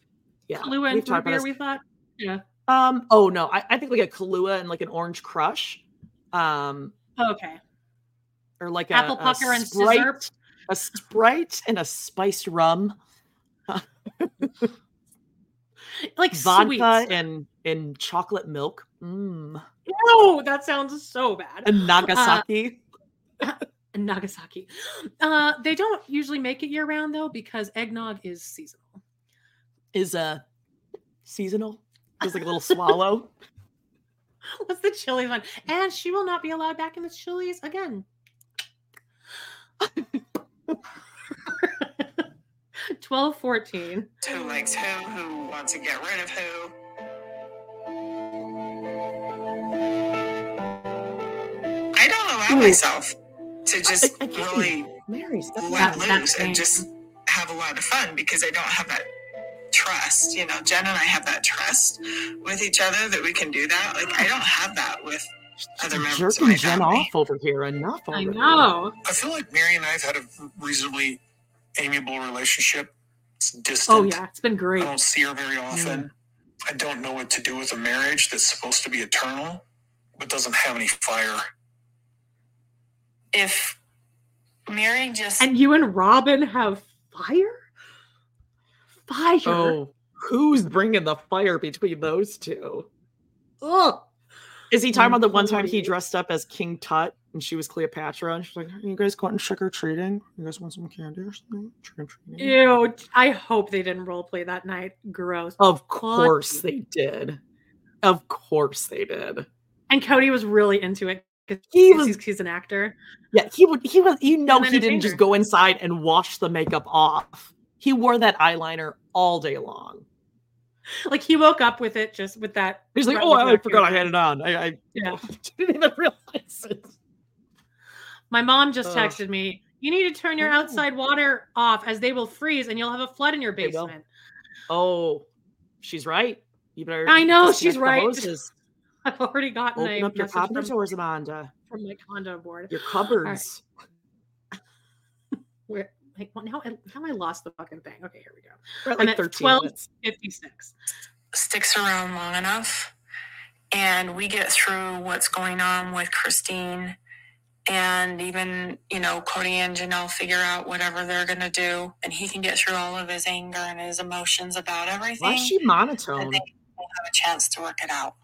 yeah, Kahlua and root beer. We thought, yeah. Um. Oh no, I, I think like a Kahlua and like an orange crush. Um. Okay. Or like apple a, pucker a and sprite, a sprite and a spiced rum. *laughs* like vodka sweets. and and chocolate milk. Mm. No, that sounds so bad. And Nagasaki. *laughs* Uh, Nagasaki. Uh, they don't usually make it year round though because eggnog is seasonal is uh seasonal. *laughs* Just like a little swallow. What's the chili one? And she will not be allowed back in the chilies again. *laughs* Twelve fourteen. Who likes who? Who wants to get rid of who? I don't allow Ooh. myself to just I, I really Meri's, let loose and just have a lot of fun because I don't have that trust. You know, Jen and I have that trust with each other that we can do that. Like I don't have that with other members jerking of Jen off over here. Enough. Over I know. Here. I feel like Meri and I have had a reasonably amiable relationship. It's distant. Oh yeah, it's been great. I don't see her very often. Mm. I don't know what to do with a marriage that's supposed to be eternal, but doesn't have any fire. If Meri just and you and Robyn have fire fire. Oh, who's bringing the fire between those two? Ugh. Is he talking about the one time he dressed up as King Tut and she was Cleopatra and she's like, you guys going trick or treating? You guys want some candy or something? Trick or treating? Ew. I hope they didn't role play that night. Gross. Of course they did. Of course they did. And Kody was really into it because he was he's, he's, an actor. Yeah, he would he was you know he didn't just go inside and wash the makeup off. He wore that eyeliner all day long. *laughs* Like he woke up with it, just with that. He's like, "Oh, I forgot I had it on. I, I yeah. *laughs* didn't even realize it." My mom just texted me. You need to turn your outside water off, as they will freeze, and you'll have a flood in your basement. Oh, she's right. You better. I know she's right. *laughs* I've already gotten Open a up your doors, Amanda. From my condo board. Your cupboards. Right. Where like, well, now, now I lost the fucking thing. Okay, here we go. We're at like I'm at 1256. Sticks around long enough and we get through what's going on with Christine and even, you know, Kody and Janelle figure out whatever they're going to do and he can get through all of his anger and his emotions about everything. Why is she monotone? And they will have a chance to work it out.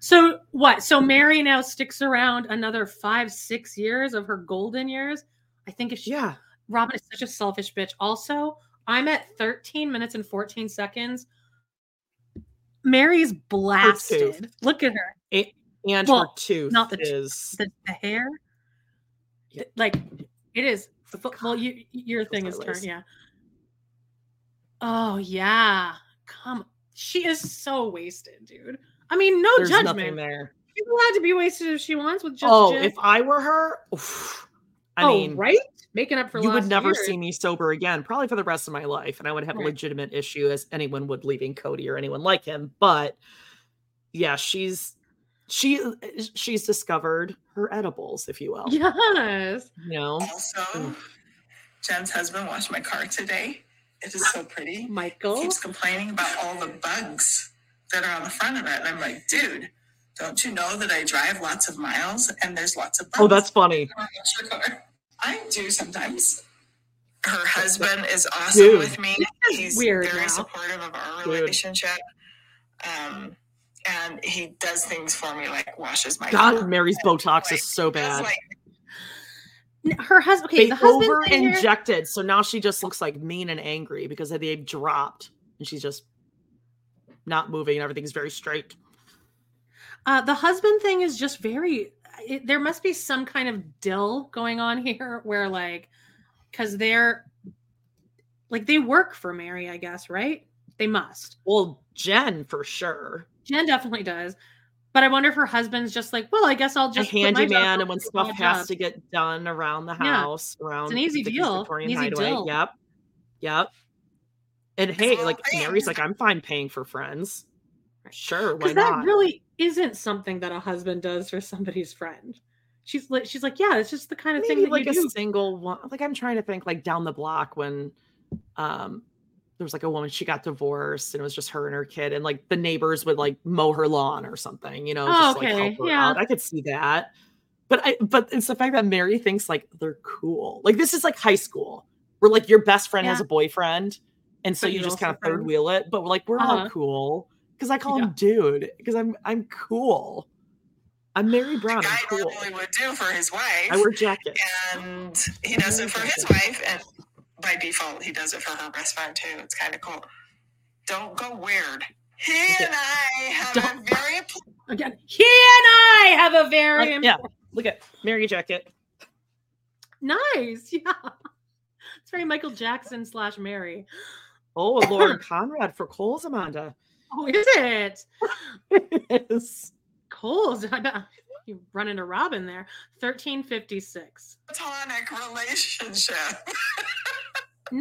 So what? So Meri now sticks around another five, six years of her golden years. I think if she, yeah, Robyn is such a selfish bitch. Also, I'm at 13 minutes and 14 seconds. Meri's blasted. Look at her. It, and well, her tooth not the is the, the hair. Yeah. Like it is. Well, you your thing is turned. Yeah. Oh yeah. Come. She is so wasted, dude. I mean, no There's judgment. There. She's allowed to be wasted if she wants with just. Oh, if I were her. Oof I oh, mean, right? Making up for you would never years. see me sober again, probably for the rest of my life, and I would have Right. a legitimate issue as anyone would leaving Kody or anyone like him. But yeah, she's she uh, she's discovered her edibles, if you will. Yes. You know, Also, Jen's husband washed my car today. It is so pretty. Michael keeps complaining about all the bugs that are on the front of it. And I'm like, dude, don't you know that I drive lots of miles and there's lots of oh, bugs? oh, that's funny. On your car? I do sometimes. Her husband is awesome Dude. with me. He's weird very now. supportive of our Dude. relationship. Um, and he does things for me like washes my God, car. Meri's Botox Like, is so bad. like, her husband. Okay, they the husband over injected, so now she just looks like mean and angry because they dropped, and she's just not moving, and everything's very straight. Uh, the husband thing is just very. It, there must be some kind of dill going on *laughs* here, where like, because they're like they work for Meri, I guess, right? They must. Well, Jen for sure. Jen definitely does, but I wonder if her husband's just like, well, I guess I'll just quit my handyman, and when stuff has job." to get done around the Yeah. house, around an easy 50s deal, Victorian easy Hideaway. deal. Yep, yep. And hey, like Meri's like, I'm fine paying for friends. Sure, why because that not? really isn't something that a husband does for somebody's friend. She's like, she's like, yeah, it's just the kind of thing that like you a do. single one. Like I'm trying to think, like down the block when, um, there was like a woman she got divorced and it was just her and her kid and like the neighbors would like mow her lawn or something, you know, Oh, just like okay, help her yeah. out. I could see that. But I but it's the fact that Meri thinks like they're cool. Like this is like high school where like your best friend has a boyfriend and so But you just kind of third wheel it. But like we're all Uh-huh. cool because I call him dude because I'm I'm cool. I'm Meri Brown. guy I'm cool. normally would do for his wife. I wear jackets. and he does it for his wife, and by default, he does it for her best friend too. It's kind of cool. Don't go weird. He and I have a very *laughs* Again, he and I have a very Like, yeah, look at Meri jacket. nice. *laughs* Yeah, it's very Michael Jackson slash Meri. Oh, Lauren *clears throat* Conrad for Kohl's, Amanda. Oh, is it? *laughs* yes. Kohl's. I bet you run into Robyn there. Thirteen fifty six. platonic relationship.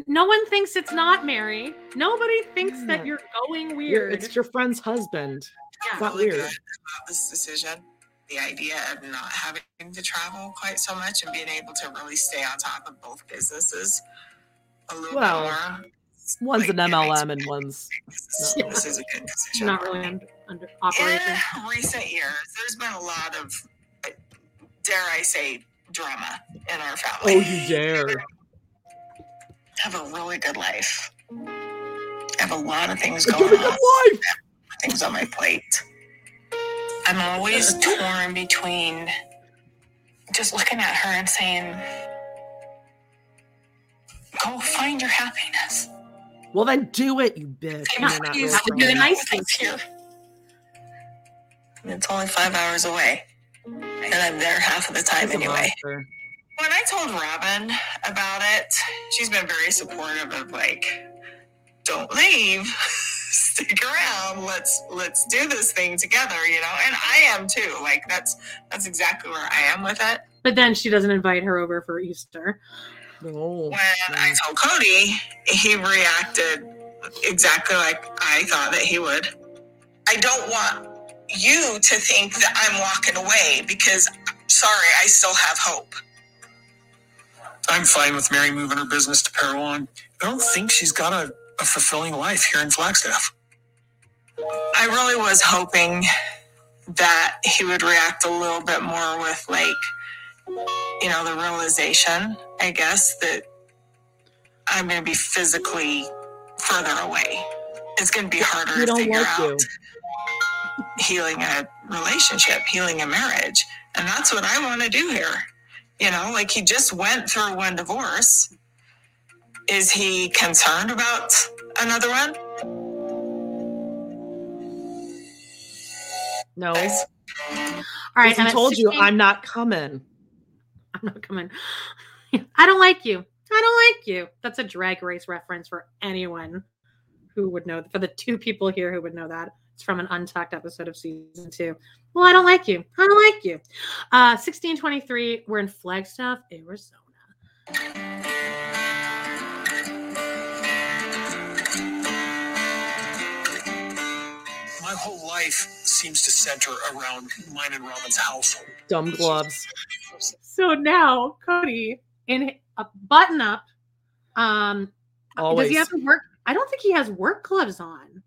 No one thinks it's not Meri. Nobody thinks that you're going weird. It's your friend's husband. It's not really weird. about this decision. The idea of not having to travel quite so much and being able to really stay on top of both businesses a little Well, bit more. One's an MLM and one's This, this is a good decision. not really under, under operation. In recent years, there's been a lot of, uh, dare I say, drama in our family. Oh, you dare. *laughs* have a really good life. I have a lot of things going your on. life. Things on my plate. I'm always *laughs* torn between just looking at her and saying, "Go find your happiness." Well, then do it, you bitch. Can You're you not please really do the trying. nice things here? It's only five hours away, and I'm there half of the time He's anyway. monster. When I told Robyn about it, she's been very supportive of like, don't leave, *laughs* stick around. Let's let's do this thing together, you know. And I am too. Like that's that's exactly where I am with it. But then she doesn't invite her over for Easter. No. When I told Kody, he reacted exactly like I thought that he would. I don't want you to think that I'm walking away because sorry, I still have hope. I'm fine with Meri moving her business to Parowan. I don't think she's got a, a fulfilling life here in Flagstaff. I really was hoping that he would react a little bit more with like, you know, the realization, I guess, that I'm going to be physically further away. It's going to be harder to figure like out you. healing a relationship, healing a marriage. And that's what I want to do here. You know, like he just went through one divorce. Is he concerned about another one? No. All right, Because and he at told you I'm not coming. Not coming. *laughs* I don't like you. I don't like you. That's a drag race reference for anyone who would know. For the two people here who would know that, it's from an untucked episode of season two. Well, I don't like you. I don't like you. Uh, 1623. We're in Flagstaff, Arizona. My whole life seems to center around mine and Robyn's household. Dumb gloves. So now Kody in a button up. Um, Always. does he have to work? I don't think he has work gloves on.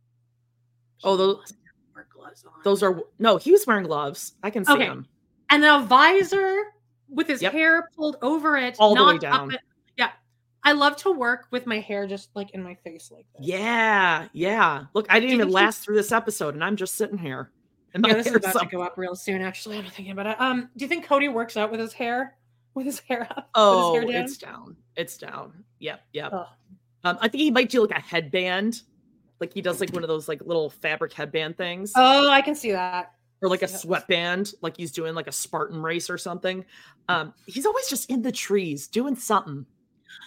Oh, those Work gloves on. those are no. He was wearing gloves. I can see Okay. him. And a visor with his Yep. hair pulled over it, All the way not up down. it- Yeah, I love to work with my hair just like in my face like this. Yeah, yeah. Look, I didn't you even think last through this episode, and I'm just sitting here. And my Yeah, this is hair's about to go up real soon. Actually, I'm thinking about it. Um, do you think Kody works out with his hair, with his hair up? Oh, hair down? it's down. It's down. Yep, yep. Oh. Um, I think he might do like a headband, like he does like one of those like little fabric headband things, Oh, I can see that. or like a sweatband, like he's doing like a Spartan race or something. Um, he's always just in the trees doing something,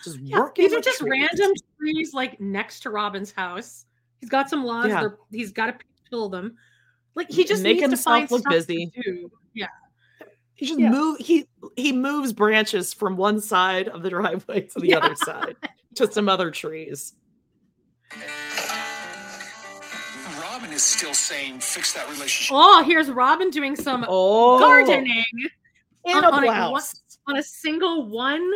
just Yeah, working. these are just trees. random trees like next to Robyn's house. He's got some lawns. Yeah. He's got to kill them. Like he just Make needs to himself find look stuff busy. Yeah. He just Yeah. move. He he moves branches from one side of the driveway to the other side to some other trees. Robyn is still saying, fix that relationship. Oh, here's Robyn doing some Oh, gardening in on, a on one- blouse. on a single one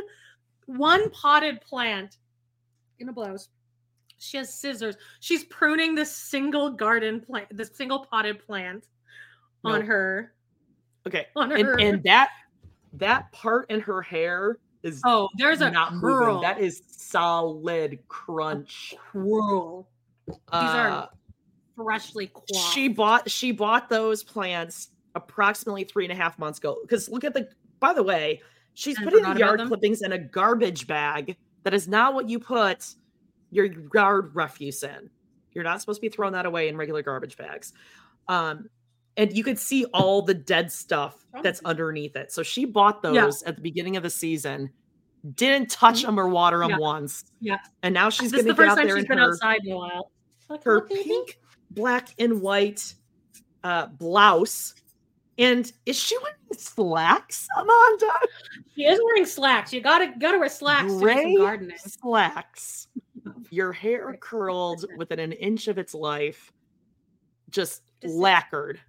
one potted plant in a blouse. She has scissors. She's pruning this single garden plant, this single potted plant on her. Okay, On and, her. and that that part in her hair is Oh, there's a curl. moving. That is solid crunch. Curl. These Uh, are freshly quaffed. she bought she bought those plants approximately three and a half months ago. Because look at the by the way, she's putting the yard clippings in a garbage bag. That is not what you put your yard refuse in. You're not supposed to be throwing that away in regular garbage bags. Um, and you could see all the dead stuff that's underneath it. So she bought Yeah. those at the beginning of the season, didn't touch them or water them Yeah. once, Yeah. and now she's going to get out there she's in been her outside in a while. Like, her look, pink, black, and white uh, blouse. And is she wearing slacks, Amanda? She is wearing slacks. You gotta gotta wear slacks to Gray some gardening. slacks. *laughs* Your hair curled within an inch of its life, just lacquered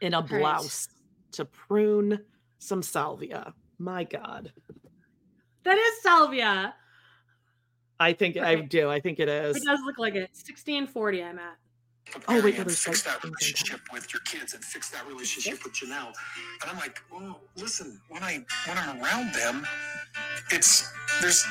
in a right. blouse to prune some salvia. My God. That is salvia. I think I do. I think it is. It does look like it. 1640 I'm at. Oh, wait, no, and there's fix like that relationship with your kids and fix that relationship with Janelle. And I'm like, well, listen, when I when I'm around them, it's there's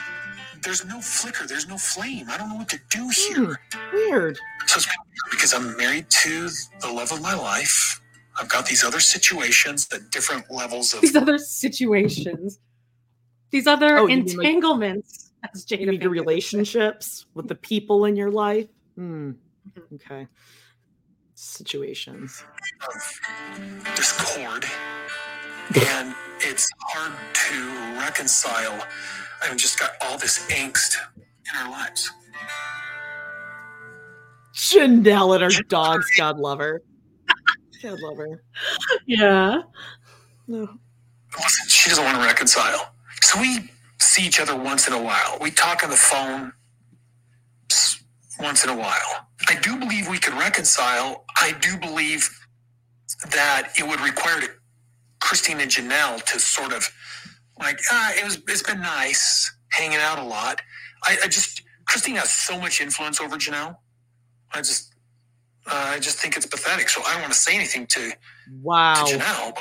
there's no flicker, there's no flame. I don't know what to do here. Weird. So it's weird because I'm married to the love of my life. I've got these other situations at different levels of These other situations. These other Oh, you mean, like- entanglements. as You Jada mean your Pinkett would say. relationships with the people in your life? Hmm. Mm-hmm. Okay. Situations. of discord and it's hard to reconcile i've just got all this angst in our lives Janelle and her dogs. God love her. God love her. Yeah. No. listen she doesn't want to reconcile so we see each other once in a while we talk on the phone s- once in a while. I do believe we could reconcile. I do believe that it would require christine and janelle to sort of like ah, it was it's been nice hanging out a lot. I, I just christine has so much influence over janelle. I just uh, i just think it's pathetic. So i don't want to say anything to, Wow. to janelle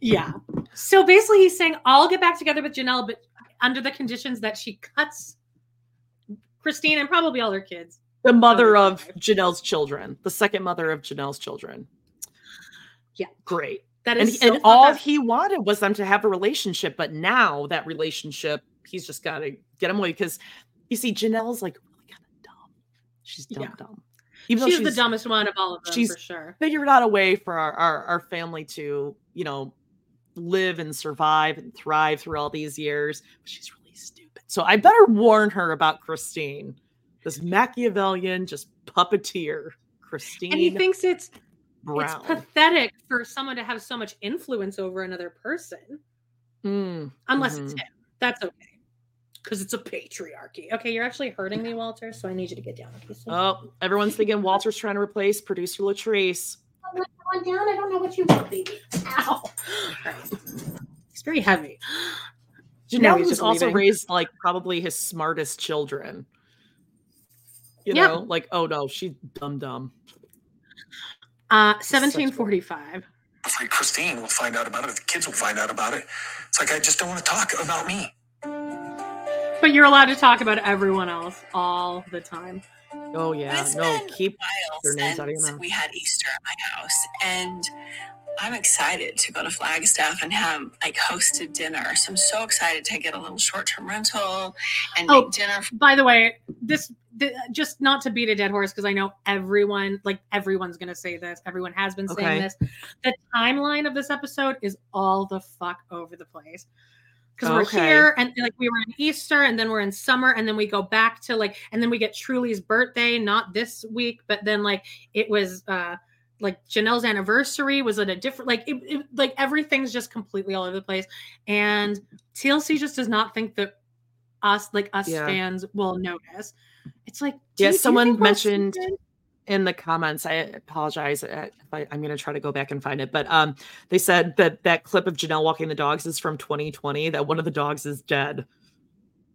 Yeah. So basically, he's saying, I'll get back together with Janelle, but under the conditions that she cuts Christine and probably all her kids. The mother of Janelle's children, the second mother of Janelle's children. Yeah. Great. That and so and all he wanted was them to have a relationship, but now that relationship, he's just got to get him away because you see, Janelle's like really kind of dumb. She's dumb, Yeah. dumb. Even though she's, the dumbest one of all of them, she's for sure. figured out a way for our, our, our family to, you know, live and survive and thrive through all these years. But she's really. So I better warn her about Christine, this Machiavellian, just puppeteer, Christine And he thinks it's Brown. it's pathetic for someone to have so much influence over another person, Mm, unless mhm. it's him. That's okay. Because it's a patriarchy. Okay, you're actually hurting me, Walter. So I need you to get down. Okay, so Oh, everyone's thinking Walter's trying to replace producer Latrice. I'm going down. I don't know what you want, baby. Ow. It's very heavy. Janelle he's was also leaving. raised like probably his smartest children. You Yep. know, like, oh no, she's dumb dumb. Uh, 1745. Hopefully, Christine will find out about it. The kids will find out about it. It's like I just don't want to talk about me. But you're allowed to talk about everyone else all the time. Oh yeah, It's no, been keep while their names out of your mouth. We had Easter at my house, and I'm excited to go to Flagstaff and have like hosted dinner. So I'm so excited to get a little short-term rental and Oh, make dinner. By the way, this th- just not to beat a dead horse because I know everyone, like everyone's gonna say this. Everyone has been saying Okay. this. The timeline of this episode is all the fuck over the place. Because we're here and like we were in Easter and then we're in summer and then we go back to like and then we get Truely's birthday, not this week, but then like it was uh like Janelle's anniversary was at a different like it, it like everything's just completely all over the place. And TLC just does not think that us like us Yeah. fans will notice. It's like Yeah, someone mentioned in the comments. I apologize. I, I'm going to try to go back and find it, but um, they said that that clip of Janelle walking the dogs is from 2020. That one of the dogs is dead.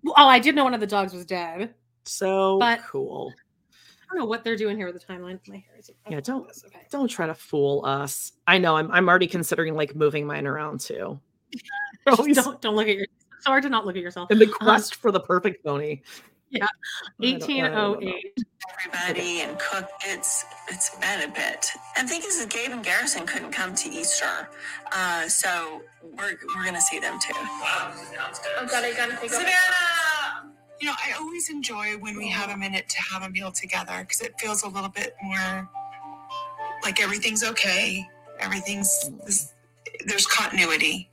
Oh, I did know one of the dogs was dead. So But- cool. I don't know what they're doing here with the timeline. My hair is Yeah, don't okay. don't try to fool us. I know. I'm I'm already considering like moving mine around too. *laughs* Just Always- don't don't look at your. It's hard to not look at yourself. In the Um, quest for the perfect pony. yeah, I don't- I don't know. 1808. everybody and cook. It's it's been a bit. And the thing is, that Gabe and Garrison couldn't come to Easter, uh, so we're we're gonna see them too. Oh god, I gotta pick up. Savannah! You know, I always enjoy when we have a minute to have a meal together because it feels a little bit more like everything's okay. Everything's this, there's continuity.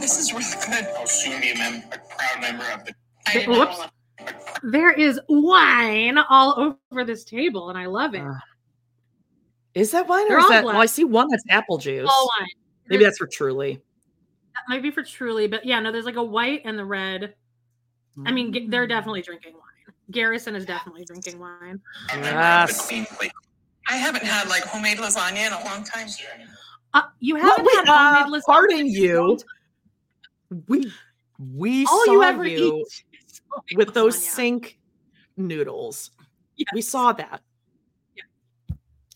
This is really good. I'll soon be a, mem- a proud member of the. I Whoops. There is wine all over this table, and I love it. Uh, is that wine They're or is that? black. Well, I see one that's apple juice. all wine. Maybe There's- that's for Truely. that might be for Truely, but yeah, no, there's like a white and the red. I mean, Mm. they're definitely drinking wine. Garrison is definitely drinking wine. Yes. I haven't had like homemade lasagna in a long time. Uh, you haven't wait, had uh, homemade lasagna. pardon you. We we All saw you ever you eat with those lasagna. sink noodles. We saw that.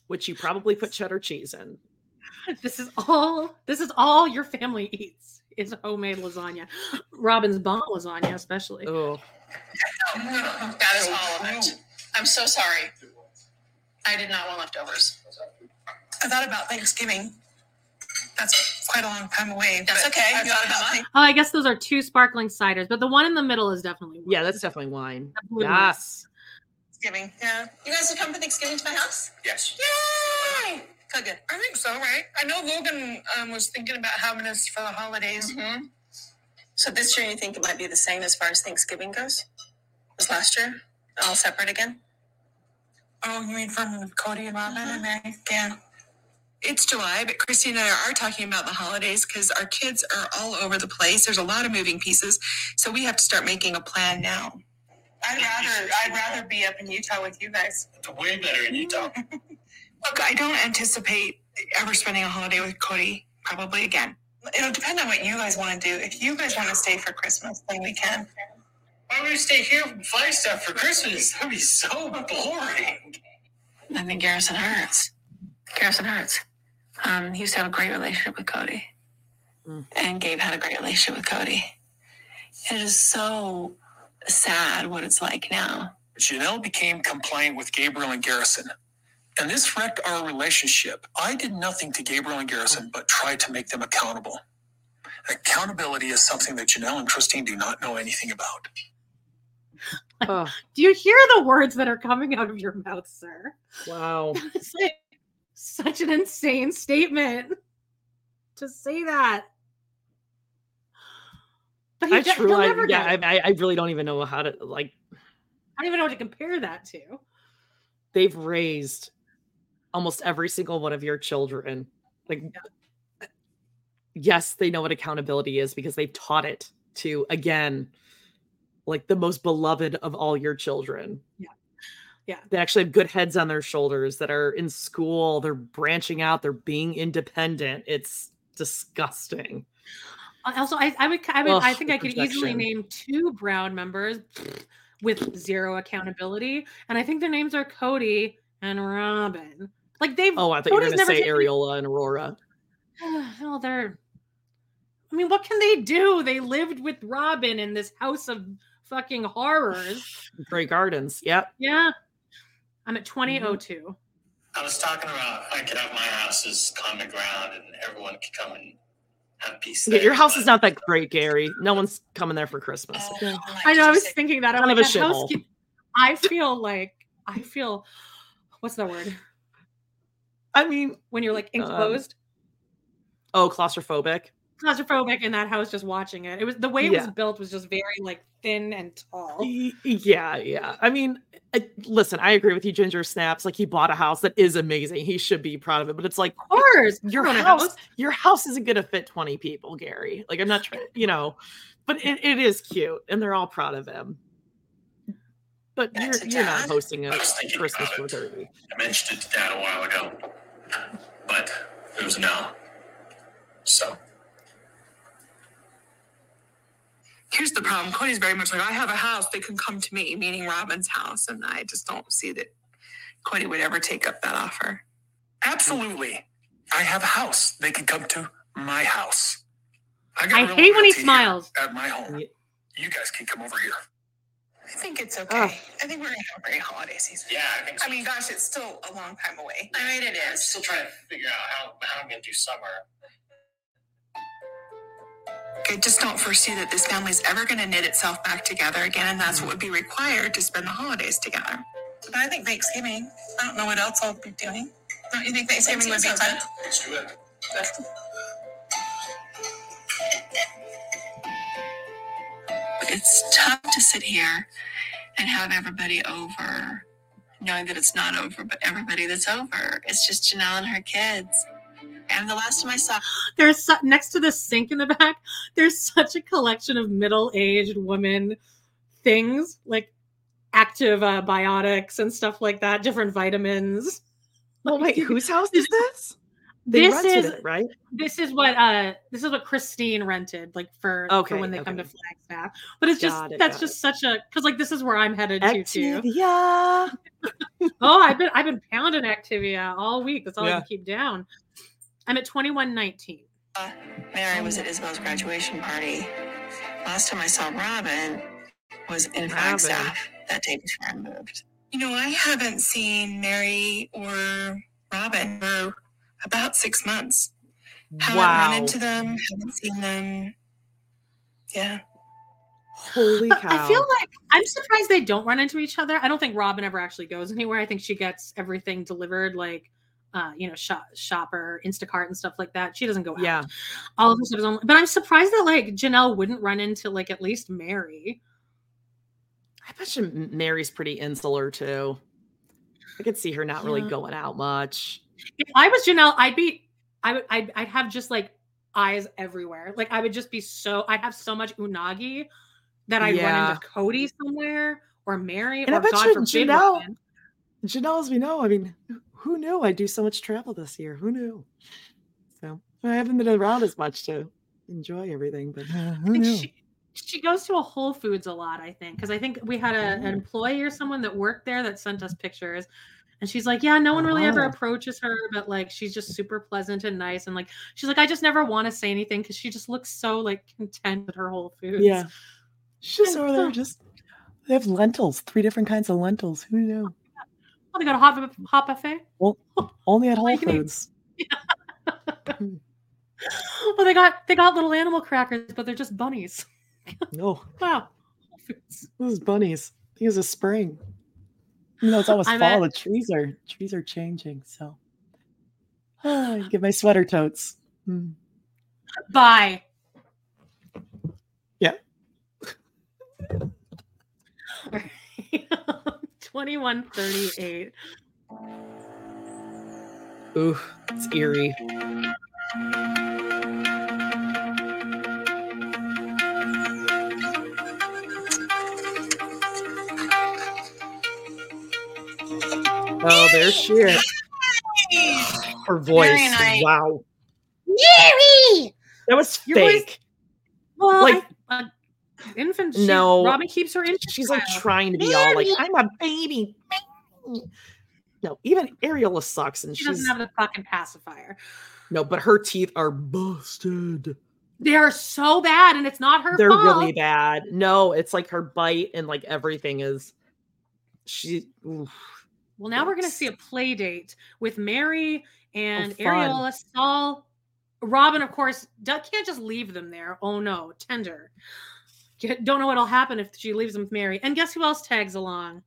Which you probably put cheddar cheese in. *laughs* This is all. This is all your family eats is homemade lasagna. Robyn's bomb lasagna, especially. Oh, *laughs* That is all of it. I'm so sorry. I did not want leftovers. I thought about Thanksgiving. That's quite a long time away. That's okay. I You thought about come Thank- Oh, I guess those are two sparkling ciders, but the one in the middle is definitely wine. yeah, that's definitely wine. blue. Yes. Thanksgiving. Yeah. You guys will come for Thanksgiving to my house? Yes. Yay! Good, good. I think so, right? I know Logan um, was thinking about having us for the holidays. Mm-hmm. So this year, you think it might be the same as far as Thanksgiving goes? Was last year, all separate again? Oh, you mean from Kody and Robyn and Meri? Yeah. It's July, but Christy and I are talking about the holidays because our kids are all over the place. There's a lot of moving pieces, so we have to start making a plan now. I'd rather I'd rather be up in Utah with you guys. It's way better in Utah. *laughs* Look, I don't anticipate ever spending a holiday with Kody. Probably again. It'll depend on what you guys want to do. If you guys want to stay for Christmas, then we can. Why would we stay here in stuff for Christmas? That'd be so boring. I think Garrison hurts. Garrison hurts. Um, he used to have a great relationship with Kody, and Gabe had a great relationship with Kody. It is so sad what it's like now. Janelle became compliant with Gabriel and Garrison. And this wrecked our relationship. I did nothing to Gabriel and Garrison but tried to make them accountable. Accountability is something that Janelle and Christine do not know anything about. Oh, Do you hear the words that are coming out of your mouth, sir? wow. *laughs* Like such an insane statement to say that. But he I de- truly, he'll I, never yeah, get I. I I really don't even know how to like. I don't even know what to compare that to. They've raised almost every single one of your children. Like, yes, they know what accountability is because they've taught it to again like the most beloved of all your children. Yeah. Yeah. They actually have good heads on their shoulders that are in school, they're branching out, they're being independent. It's disgusting. Uh, also, I, I would, I would, Ugh, I think I could easily name two Brown members with zero accountability, and I think their names are Kody and Robyn. Like they've. Oh, I thought Kody's you were going to say Ariella and Aurora. *sighs* well, they're. I mean, what can they do? They lived with Robyn in this house of fucking horrors. *sighs* Grey Gardens. Yep. Yeah. I'm at 2002. Mm-hmm. I was talking about I could have my house as common ground and everyone could come and have peace. Yeah, your house but... is not that great, Gary. No one's coming there for Christmas. Oh, I know. I was thinking that. I'm kind like, of a house can... I feel like I feel. What's the word? I mean, when you're like enclosed. Um, oh, claustrophobic claustrophobic in that house just watching it. It was the way it yeah. was built was just very like thin and tall. Yeah, yeah. I mean, I, listen, I agree with you, Ginger Snaps. Like he bought a house that is amazing. He should be proud of it. But it's like, of course, your house, house, your house isn't gonna fit 20 people, Gary. Like I'm not trying, you know, but it, it is cute and they're all proud of him. But you're, you're not hosting a Christmas for 30. I mentioned it to dad a while ago, but it was no. So here's the problem. Kody's very much like, I have a house, they can come to me, meaning Robyn's house. And I just don't see that Kody would ever take up that offer. Absolutely. I have a house. They can come to my house. I, I hate when he smiles. At my home. You guys can come over here. I think it's okay. I think we're gonna have a great holiday season. Yeah, I think so. I mean, gosh, it's still a long time away. I mean, it is. I'm still trying to figure out how, how I'm gonna do summer. I just don't foresee that this family is ever going to knit itself back together again, and that's what would be required to spend the holidays together. But I think Thanksgiving. I don't know what else I'll be doing. Don't you think Thanksgiving would be fun? Let's do it. It's tough to sit here and have everybody over, knowing that it's not over, but everybody that's over, it's just Janelle and her kids. And the last time I saw, there's su- next to the sink in the back, there's such a collection of middle-aged women things like active uh, biotics and stuff like that, different vitamins. Well, *laughs* wait, whose house is this? They this is it, right. This is what uh this is what Christine rented, like for, okay, for when they okay. come to Flagstaff. But it's just it, that's just it. such a because like this is where I'm headed Activia. to too. Yeah. *laughs* oh, I've been I've been pounding Activia all week. That's all yeah. I can keep down. I'm at 2119. Uh, Meri was at Isabel's graduation party. Last time I saw Robyn was in Flagstaff that day before I moved. You know, I haven't seen Meri or Robyn. for about six months. Haven't wow. run into them, haven't seen them. Yeah. Holy cow. I feel like I'm surprised they don't run into each other. I don't think Robyn ever actually goes anywhere. I think she gets everything delivered like uh, you know, shop, shopper, Instacart, and stuff like that. She doesn't go out. Yeah, all of her stuff is on. But I'm surprised that like Janelle wouldn't run into like at least Meri. I bet you Meri's pretty insular too. I could see her not yeah. really going out much. If I was Janelle, I'd be, I would, I'd, I'd have just like eyes everywhere. Like I would just be so, I'd have so much unagi that I'd yeah. run into Kody somewhere or Meri and or I bet God you Janelle, Janelle, as we know, I mean, who knew I'd do so much travel this year? Who knew? So I haven't been around as much to enjoy everything, but uh, who knew? She, she goes to a Whole Foods a lot, I think, because I think we had a, an oh. employee or someone that worked there that sent us pictures. And she's like, Yeah, no one really ever oh. approaches her, but like she's just super pleasant and nice. And like she's like, I just never want to say anything because she just looks so like content with her Whole Foods. Yeah. She's just over there just they have lentils, three different kinds of lentils. Who knew? Oh, they got a hot, hot buffet? Well, only at *laughs* Whole *laughs* Foods. *laughs* well, they got they got little animal crackers, but they're just bunnies. No. Oh. wow. Whole Foods. Those bunnies. I think it's a spring. You know, it's almost I'm fall. At... The trees are trees are changing. So ah, *sighs* *sighs* get my sweater totes. Mm. Bye. Yeah. *laughs* 2138. Ooh, it's eerie. Oh, there she is. Her voice. Wow. Meri! That was Your fake. voice- Well, Like- I, uh, infant. She, no. Robyn keeps her in. She's like trying to be all like, I'm a baby. No, even Ariella sucks and She she's doesn't have the fucking pacifier. no, but her teeth are busted. They are so bad, and it's not her They're fault. really bad. No, it's like her bite and like everything is she oof. Well, now we're going to see a play date with Meri oh, and Oh. Ariella, Sol, Robyn. Of course, d- can't just leave them there. Oh no, tender. Don't know what'll happen if she leaves them with Meri. And guess who else tags along?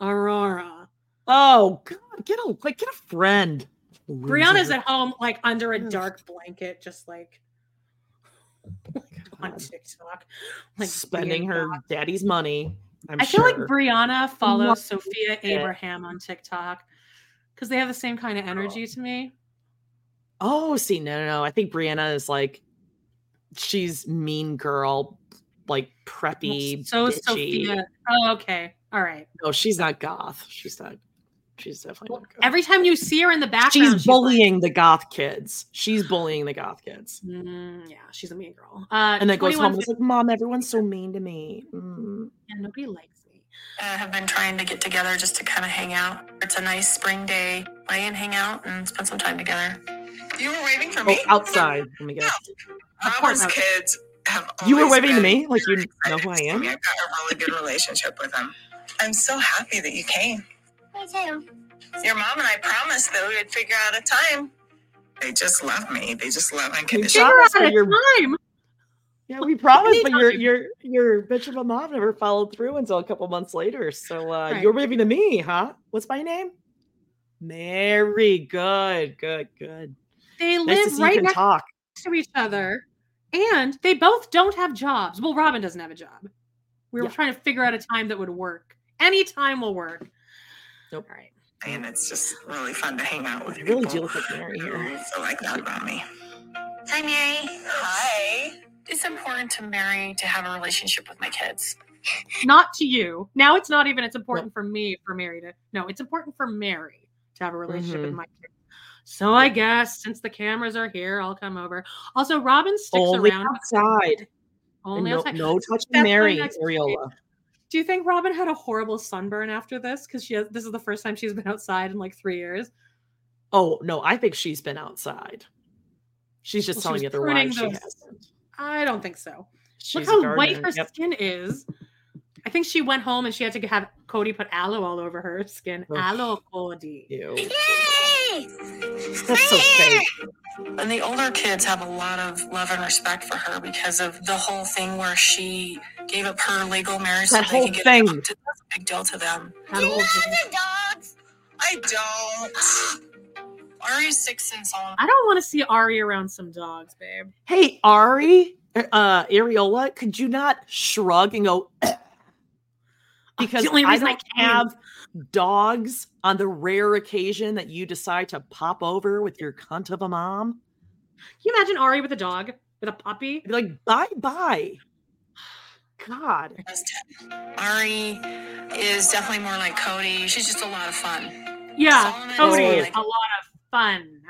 Aurora. Oh god, get a like get a friend. Breanna's at home, like under a dark blanket, just like, oh like *laughs* on TikTok, like spending her daddy's money. I'm I feel sure. like Breanna follows Love Sophia. Abraham on TikTok because they have the same kind of oh. energy to me. Oh, see, no, no, no. I think Breanna is like she's mean girl, like preppy. So bitchy. Sophia. Oh, okay. All right. No, she's not goth. She's not. She's definitely not goth. Every time you see her in the background, She's she's bullying the goth kids. She's bullying the goth kids, "Mm, yeah, she's a mean girl. Uh, and then goes home and is like, "Mom, everyone's so mean to me." Mm. Yeah, nobody likes me. uh, have been trying to get together just to kind of hang out. It's a nice spring day, play and hang out and spend some time together. You were waving for Oh, me? outside. Let me guess. Robert's kids have You were always waving to me like you know who I am. I've got a really good relationship with them. I'm so happy that you came. Me too. Your mom and I promised that we would figure out a time. They just love me. They just love unconditionally. Figure out a you're- time. Yeah, we promised, but your your your bitch of a mom never followed through until a couple months later. So uh Right. you're waving to me, huh? What's my name? Meri. Good, good, good. They Nice live right next talk. to each other, and they both don't have jobs. Well, Robyn doesn't have a job. We were Yeah. trying to figure out a time that would work. Any time will work. Nope. All right. And it's just really fun to hang out with You really people do look like Meri here. *laughs* feel like that about me. Hi, Meri. Hi. It's important to Meri to have a relationship with my kids. Not to you. Now it's not even. It's important for me for Meri to. No, it's important for Meri to have a relationship with Mhm. my kids. So I guess since the cameras are here, I'll come over. Also, Robyn sticks Only around. outside. And Only no, outside. no touching Definitely Meri, next Ariella. Do you think Robyn had a horrible sunburn after this? Because she has. This is the first time she's *laughs* been outside in like three years. Oh no, I think she's been outside. She's just Well, telling was you otherwise. pruning She hasn't. I don't think so. She's Look how white her Yep. skin is. I think she went home and she had to have Kody put aloe all over her skin. Ugh. Aloe Kody. Ew. *laughs* Yay! That's so fake. And the older kids have a lot of love and respect for her because of the whole thing where she gave up her legal marriage That so they whole could get thing. adopted. That's a big deal to them. That whole thing. the dogs. I don't. *gasps* Ari's six and Solomon. I don't want to see Ari around some dogs, babe. Hey, Ari, uh, Ariella, could you not shrug and go? *coughs* because the only I reason I don't can. have dogs on the rare occasion that you decide to pop over with your cunt of a mom. Can you imagine Ari with a dog, with a puppy? Be like, bye bye. *sighs* God. Ari is definitely more like Kody. She's just a lot of fun. Yeah, Solomon Kody is like a lot of fun.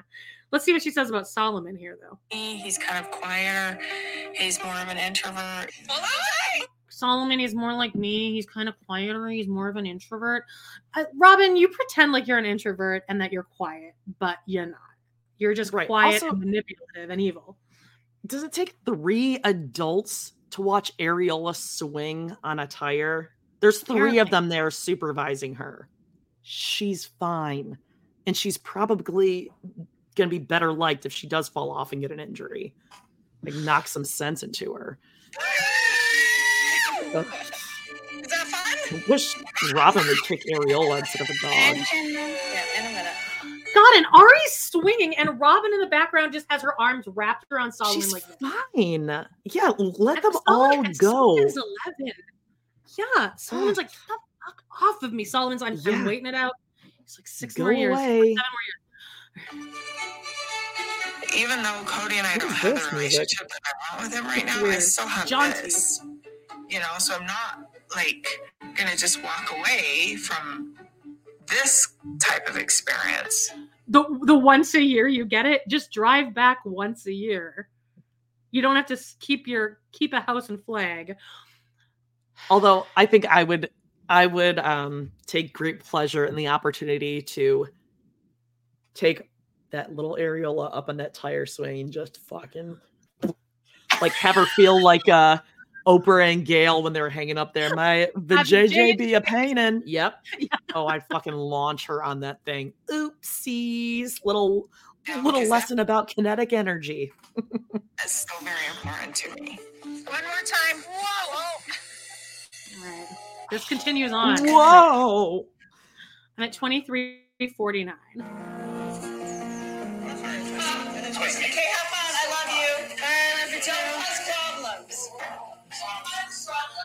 Let's see what she says about Solomon here, though. He's kind of quieter. He's more of an introvert. Solomon is more like me. He's kind of quieter. He's more of an introvert. Uh, Robyn, you pretend like you're an introvert and that you're quiet, but you're not. You're just Right. quiet Also- and manipulative and evil. Does it take three adults to watch Ariella swing on a tire? There's three Apparently. of them there supervising her. She's fine. And she's probably going to be better liked if she does fall off and get an injury. Like, knock some sense into her. Ugh. Is that fun? I wish Robyn would kick Ariella instead of a dog. Yeah, in a minute. God, and Ari's swinging, and Robyn in the background just has her arms wrapped around Solomon She's like this. fine. Yeah, let And them Solomon- all go. Solomon's 11. Yeah, Solomon's like, "Get the fuck off of me. Solomon's, I'm, I'm Yeah. waiting it out. It's like, six Go more years. like, away. seven more years. Even though Kody and I What don't have this the music? relationship that I want with him right now, I Weird. still have Jaunty. this. You know, so I'm not like gonna just walk away from this type of experience. The the once a year you get it, just drive back once a year. You don't have to keep your keep a house and flag. Although I think I would I would um take great pleasure in the opportunity to take that little areola up on that tire swing and just fucking like have her feel like uh Oprah and Gayle when they were hanging up there. My *laughs* the JJ be a painin. Yep. Yeah. *laughs* Oh, I'd fucking launch her on that thing. Oopsies. Little yeah, little lesson that, about kinetic energy. *laughs* that's still very important to me. One more time. Whoa. Oh. All right. This continues on. Whoa. I'm at 2349.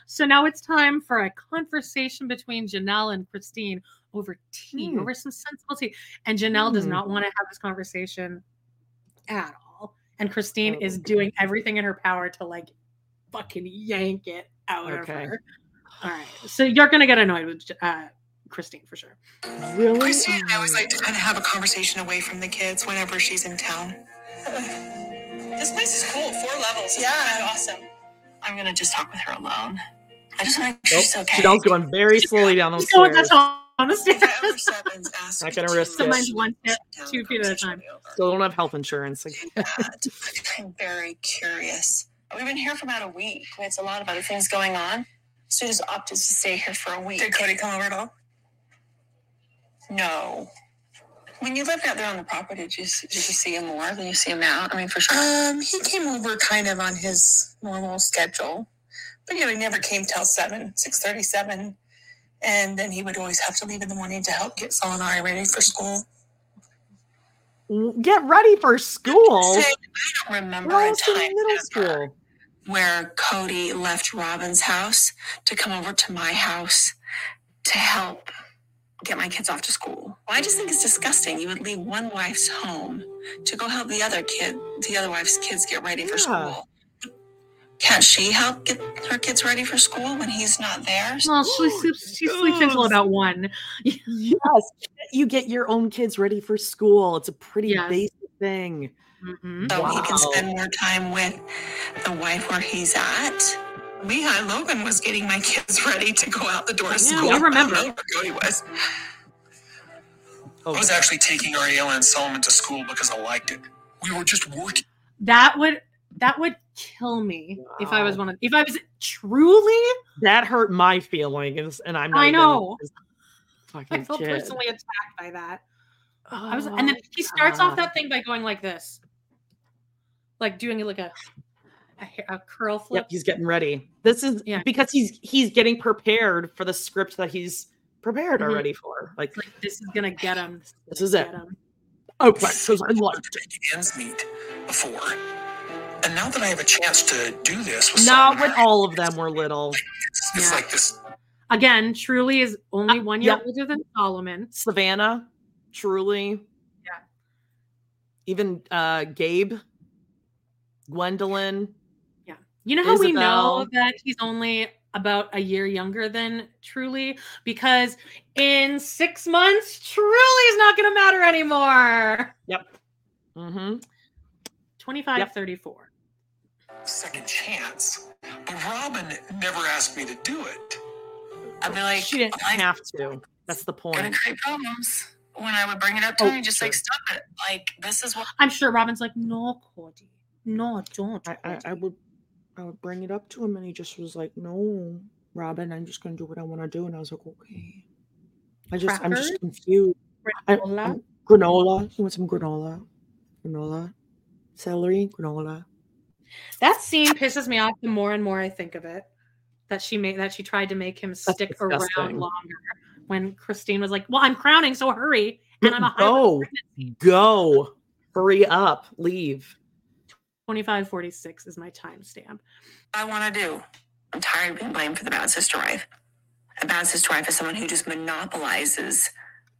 So now it's time for a conversation between Janelle and Christine over tea, mm. over some sensible tea. And Janelle mm. does hmm. not want to have this conversation at all. And Christine oh, is doing everything in her power to like fucking yank it out okay. of her. All right. So you're going to get annoyed with uh, Christine for sure. Really? Christine I always like to kind of have a conversation away from the kids whenever she's in town. This place is cool. Four levels. Yeah, kind of awesome. I'm gonna just talk with her alone. I just want to make sure she's okay. Janelle's going very slowly down those stairs. That's on the stairs. Not gonna risk it. so mine's one step, two feet at a time. Still don't have health insurance. I'm very curious. We've been here for about a week. It's a lot of other things going on. So just opted to stay here for a week. Did Kody come over at all? No. When you lived out there on the property, did you, did you see him more than you see him now? I mean, for sure. Um, he came over kind of on his normal schedule, but you know, he never came till seven, six thirty-seven, and then he would always have to leave in the morning to help get Solanari ready for school. Get ready for school. I don't remember a time middle school where Kody left Robyn's house to come over to my house to help get my kids off to school. Well, I just think it's disgusting. You would leave one wife's home to go help the other kid, the other wife's kids get ready for yeah. school. Can't she help get her kids ready for school when he's not there? Well, she sleeps, she sleeps until about one. *laughs* yes, you get your own kids ready for school. It's a pretty yes. basic thing. Mm-hmm. So wow. he can spend more time with the wife where he's at. Lehigh Logan was getting my *laughs* kids ready to go out the door to school. I remember. I Kody was. I was actually taking Ariella and Solomon to school because I liked it. We were just working. That would that would kill me wow. if I was one of if I was truly that hurt my feelings, and I'm. I know. I felt kid. personally attacked by that. Oh, I was, and then he starts God. off that thing by going like this, like doing like a a, a curl flip. Yep, he's getting ready. This is yeah. because he's he's getting prepared for the script that he's prepared mm-hmm. already for. Like, like, this is gonna get him. This, is it. Him. Oh, right, because I love to ends meet before, and now that I have a chance to do this, with not when all of them were little. It's, it's yeah. like this. Again, Truely is only uh, one year older than Solomon. Savannah, Truely. Yeah. Even uh Gabe, Gwendolyn. Yeah, you know how Ysabel. we know that he's only about a year younger than Truely? Because in six months, Truely is not going to matter anymore. Yep. Mm-hmm. 25, yep. 34. Second chance. But Robyn never asked me to do it. I'd be like, she didn't have to. That's the point. Gonna create problems when I would bring it up to oh, her just sure. like stop it. Like this is what I'm sure Robyn's like, no, Kody, no, don't. I, I, I would I would bring it up to him, and he just was like, "No, Robyn, I'm just gonna do what I want to do." And I was like, "Okay." I just, I'm just confused. Granola. I, granola. He wants some granola. Granola. Celery. Granola. That scene pisses me off the more and more I think of it. That she made that she tried to make him stick around longer. When Christine was like, "Well, I'm crowning, so hurry." And I'm a mm, go, go, hurry up, leave. 2546 is my timestamp. I want to do. I'm tired of being blamed for the bad sister wife. A bad sister wife is someone who just monopolizes.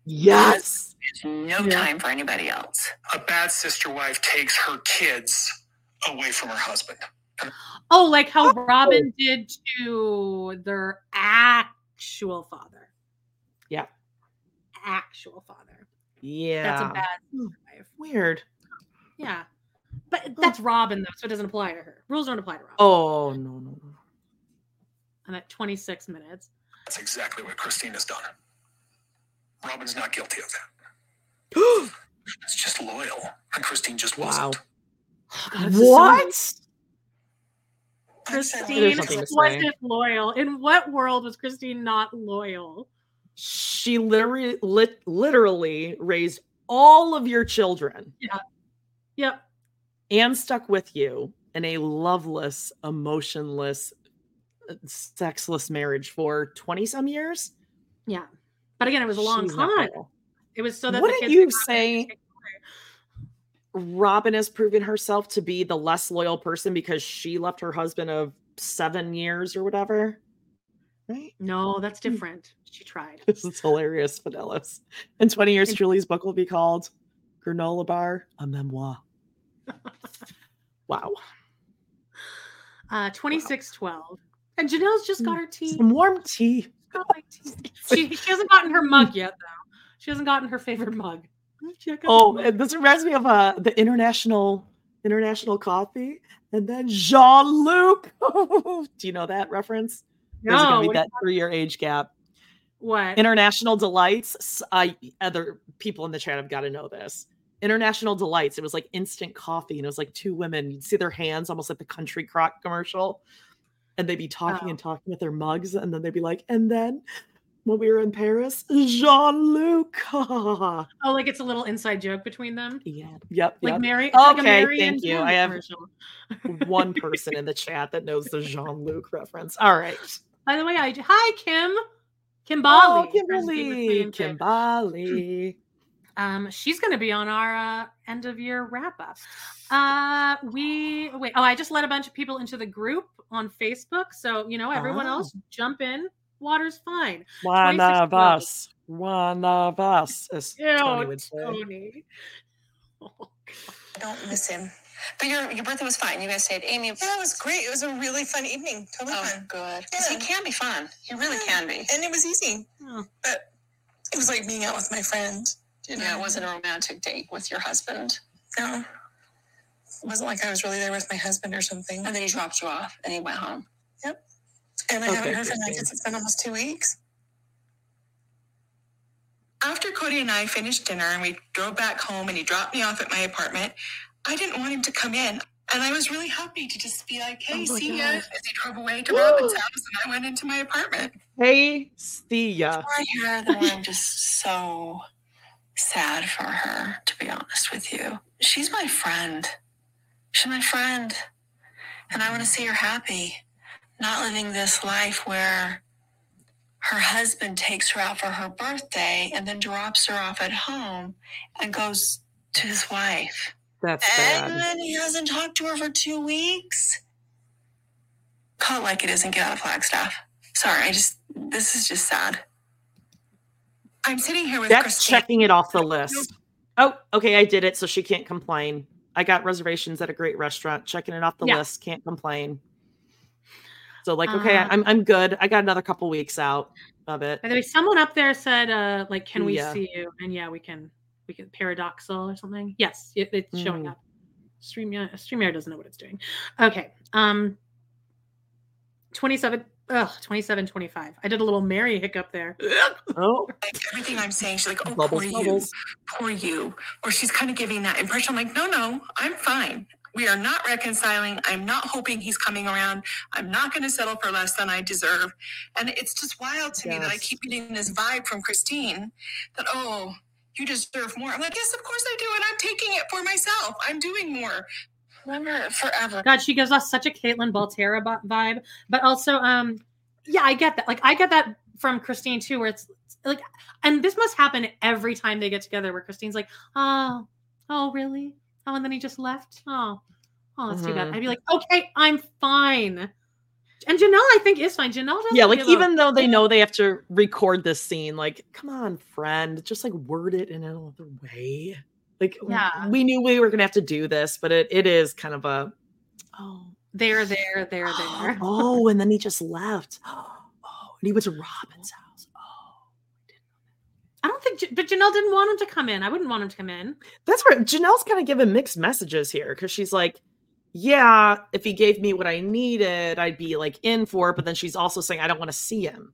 Yes. There's no yeah. time for anybody else. A bad sister wife takes her kids away from her husband. Oh, like how oh. Robyn did to their actual father. Yeah. actual father. Yeah. That's a bad hmm. wife. Weird. Yeah. But that's Robyn though, so it doesn't apply to her. Rules don't apply to Robyn. Oh no no no. I'm at 26 minutes. That's exactly what Christine has done. Robyn's not guilty of that. *gasps* it's just loyal, and Christine just wasn't. Oh, God, this so what? Christine something to say. wasn't loyal. In what world was Christine not loyal? She literally lit, literally raised all of your children Yeah. Yep. and stuck with you in a loveless, emotionless, sexless marriage for 20 some years. Yeah. But again, it was a long She's not time. It was so that the Wouldn't you could have say Robyn has proven herself to be the less loyal person because she left her husband of seven years or whatever? Right? No, that's different. She tried. *laughs* This is hilarious, Fidelis. In 20 years, Julie's book will be called Granola Bar, a memoir. *laughs* wow. Uh 2612. And Janelle's just got her tea. Some warm tea. Got my tea. She, she hasn't gotten her mug yet, though. She hasn't gotten her favorite mug. Check out Oh, and this reminds me of uh, the international international coffee, and then Jean Luc. Do you know that reference? There's No, gonna be that three year age gap. what? International Delights. I other people in the chat have got to know this. International Delights. It was like instant coffee, and it was like two women. You'd see their hands almost like the country crock commercial, and they'd be talking Oh. and talking with their mugs, and then they'd be like, and then when we were in Paris, Jean Luc. oh, like it's a little inside joke between them. Yeah. Yep. Like yep. Meri. it's like Okay, Meri thank and you. I have one person in the chat that knows the Jean Luc reference. All right. By the way, I hi Kim. Kim Oh, Bali. Kimberly. Kimberly. *clears throat* Um, she's going to be on our uh, end of year wrap up. Uh, we wait. Oh, I just let a bunch of people into the group on Facebook, so you know everyone Oh. else jump in. Water's fine. One 26 of us. One of us. As Ew, Tony would say. Tony. *laughs* Oh, I don't miss him. But your your birthday was fine. You guys stayed. Amy, Yeah, it was great. It was a really fun evening. Totally oh, fun. good. 'Cause Yeah. He can be fun. He really Yeah. can be. And it was easy. Oh. But it was like being out with my friend. You know? Yeah, it wasn't a romantic date with your husband. No. It wasn't like I was really there with my husband or something. And then he dropped you off and he went home. Yep. And I Okay, haven't heard from him good. because it's been almost two weeks. After Kody and I finished dinner and we drove back home and he dropped me off at my apartment, I didn't want him to come in. And I was really happy to just be like, hey, Oh my see ya. As he drove away to Robyn's house and I went into my apartment. Hey, see ya. The more I hear, the more I'm just so sad for her, to be honest with you. She's my friend. She's my friend. And I want to see her happy, not living this life where her husband takes her out for her birthday and then drops her off at home and goes to his wife. That's And bad. then he hasn't talked to her for two weeks. Call it like it is and get out of Flagstaff. Sorry, I just, this is just sad. I'm sitting here with That's Christine. checking it off the list. Oh, okay. I did it, so she can't complain. I got reservations at a great restaurant. Checking it off the Yeah. list. Can't complain. So, like, okay, Uh, I'm I'm good. I got another couple weeks out of it. By the way, someone up there said, uh, like, can we Yeah. see you? And yeah, we can. We can paradoxal or something. Yes, it, it's showing Mm. up. StreamYard, StreamYard doesn't know what it's doing. Okay. Um 27 ugh, 27 25. I did a little Meri hiccup there. *laughs* Oh, like everything I'm saying, she's like, "Oh, Bubbles, poor bubbles. you, poor you," or she's kind of giving that impression. I'm like, "No, no, I'm fine. We are not reconciling. I'm not hoping he's coming around. I'm not going to settle for less than I deserve." And it's just wild to me that I keep getting this vibe from Christine that, "Oh, you deserve more." I'm like, "Yes, of course I do, and I'm taking it for myself. I'm doing more." Remember forever. God, she gives us such a Catelynn Baltierra vibe, but also, um, yeah, I get that. Like, I get that from Christine too, where it's like, and this must happen every time they get together, where Christine's like, "Oh, oh, really? Oh, and then he just left. Oh, oh, that's too bad." Mhm. I'd be like, "Okay, I'm fine." And Janelle, I think, is fine. Janelle doesn't. yeah. Like, give a- even though they know they have to record this scene, like, come on, friend, just like word it in another way. Like, Yeah. we knew we were gonna have to do this, but it it is kind of a oh they're there, they're there. *gasps* oh, and then he just left. *gasps* Oh, and he went to Robyn's house. I don't think, but Janelle didn't want him to come in. I wouldn't want him to come in. That's right. Janelle's kind of giving mixed messages here because she's like, yeah, if he gave me what I needed, I'd be like in for it. But then she's also saying, I don't want to see him.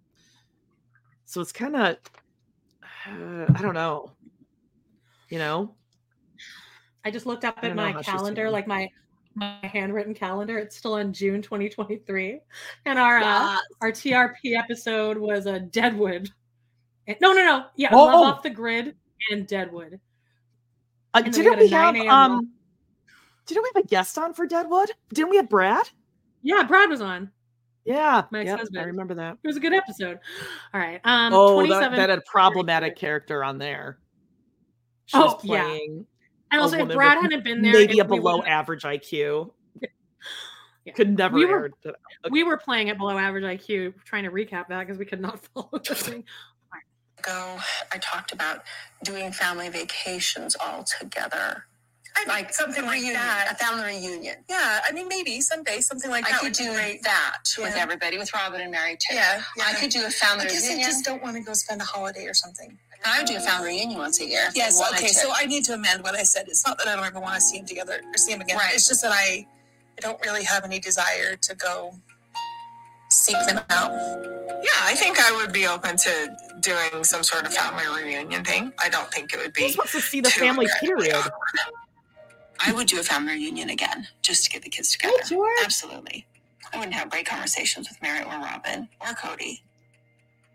So it's kind of, uh, I don't know. You know? I just looked up at my calendar, like my my handwritten calendar. It's still in June 2023, and our uh, our TRP episode was a Deadwood. No, no, no. Yeah, oh. Love Off the Grid and Deadwood. Uh, and didn't we, we have um? Didn't we have a guest on for Deadwood? Didn't we have Brad? Yeah, Brad was on. Yeah, my yep, husband I remember that. It was a good episode. All right. Um, oh, that, that had a problematic character on there. She oh, playing yeah. And also, if Brad hadn't been there, maybe a below average IQ. Yeah. Could never. We were, okay. we were playing at below average IQ, trying to recap that because we could not *laughs* follow the thing. Go. I talked about doing family vacations all together. I like something like reunion, that. A family reunion. Yeah, I mean, maybe someday something like I that. I could do that yeah. with everybody, with Robyn and Meri too. Yeah, yeah. I could do a family I guess reunion. I just don't want to go spend a holiday or something. I would do a family reunion once a year. Yes. Okay. To. So I need to amend what I said. It's not that I don't ever want to see him together or see him again. Right. It's just that I, I don't really have any desire to go seek them out. Yeah, I think I would be open to doing some sort of family reunion thing. I don't think it would be. Who's supposed to see the family period? I would do a family reunion again just to get the kids together. Sure. Absolutely. I wouldn't have great conversations with Meri or Robyn or Kody.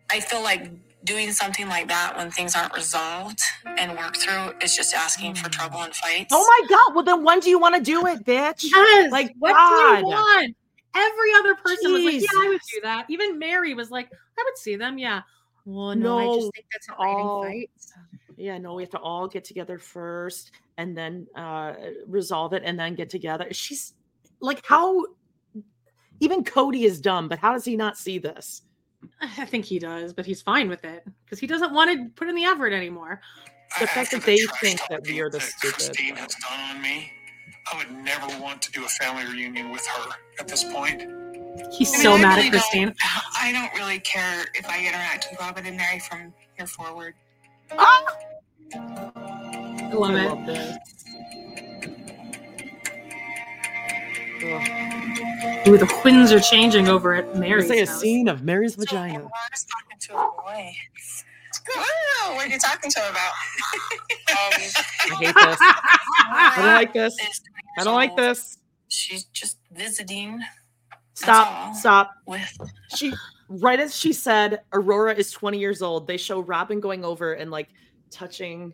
I feel like doing something like that when things aren't resolved and worked through is just asking for mm. trouble and fights. Oh my god! Well, then when do you want to do it, bitch? Yes. Like, what god. do you want? Every other person Jeez. was like, "Yeah, I would do that." Even Meri was like, "I would see them." Yeah. Well, no, no I just think that's all fights. Yeah, no, we have to all get together first and then uh resolve it and then get together. She's like, how? Even Kody is dumb, but how does he not see this? I think he does, but he's fine with it because he doesn't want to put in the effort anymore. The fact that they think that we are the stupid. Christine has done on me, I would never want to do a family reunion with her at this point. He's I mean, so I mad really at Christine. *laughs* I don't really care if I interact with Robyn and Meri from here forward. Ah! I love I it. Love this. Ooh, the winds are changing over at Meri's. Say a house. scene of Meri's so vagina. talking to a boy. Wow, what are you talking to him about? um, *laughs* I hate this. I don't like this. I don't like this. She's just visiting. Stop! Stop! With she, right as she said, Aurora is 20 years old. They show Robyn going over and like touching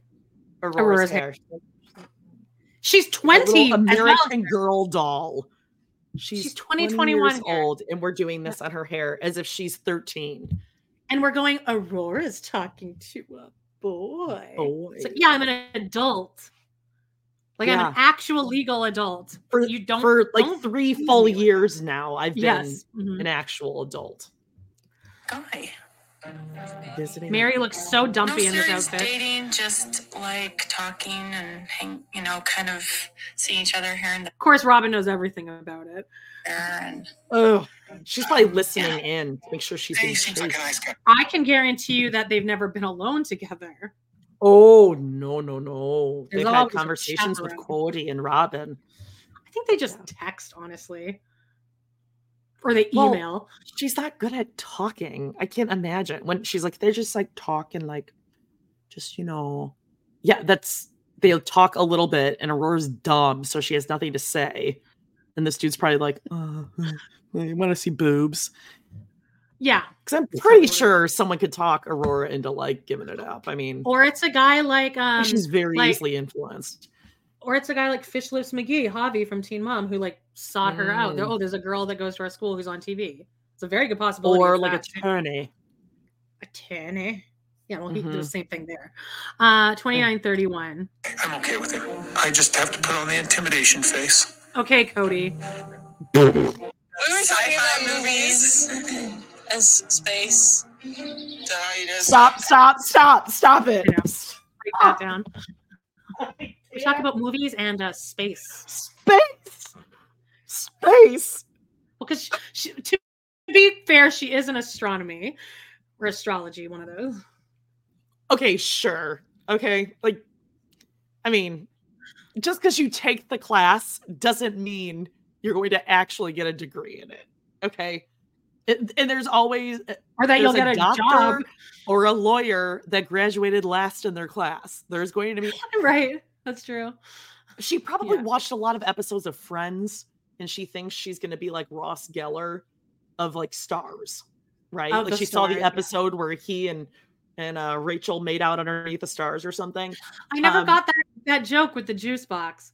Aurora's, Aurora's hair. hair. She's 20. American well. Girl doll. She's, she's 20, 21 years old, and we're doing this on her hair as if she's 13. And we're going, Aurora's talking to a boy. boy. So, yeah, I'm an adult. Like yeah. I'm an actual legal adult. For, you don't for like don't three full years now. I've been yes. mm-hmm. an actual adult. Guy. Visiting. Meri looks so dumpy no in this outfit. Dating, just like talking and hang, you know, kind of seeing each other here and there. Of course, Robyn knows everything about it. And oh, she's probably *sighs* listening yeah. in to make sure she's. Hey, seems like a nice guy. I can guarantee you that they've never been alone together. Oh no no no! There's they've had conversations with Kody and Robyn. I think they just text honestly or they email. Well, she's not good at talking. I can't imagine when she's like they're just like talking like just you know yeah that's they'll talk a little bit and Aurora's dumb so she has nothing to say and this dude's probably like uh, *laughs* you want to see boobs yeah because I'm pretty sure someone could talk Aurora into like giving it up I mean or it's a guy like um she's very like, easily influenced or it's a guy like Fish Lips McGee, Javi from Teen Mom, who like sought her out. They're, mm. oh, there's a girl that goes to our school who's on TV. It's a very good possibility. Or like a attorney. Attorney. Yeah, well, mm-hmm. he did the same thing there. Uh, 2931. I'm okay with it. I just have to put on the intimidation face. Okay, Kody. We were talking about movies as space. Stop, stop, stop, stop it. Break that down. We talk about movies and uh, space. Space. Space. Well, because to be fair, she is an astronomy or astrology, one of those. okay, sure. Okay. Like, I mean, just because you take the class doesn't mean you're going to actually get a degree in it. Okay. It, and there's always uh, or that you'll get a, a job or a lawyer that graduated last in their class. There's going to be *laughs* right. That's true. She probably yeah. watched a lot of episodes of Friends and she thinks she's going to be like Ross Geller of like stars, right? Oh, like she saw the episode yeah. where he and and uh, Rachel made out underneath the stars or something. I never um, got that that joke with the juice box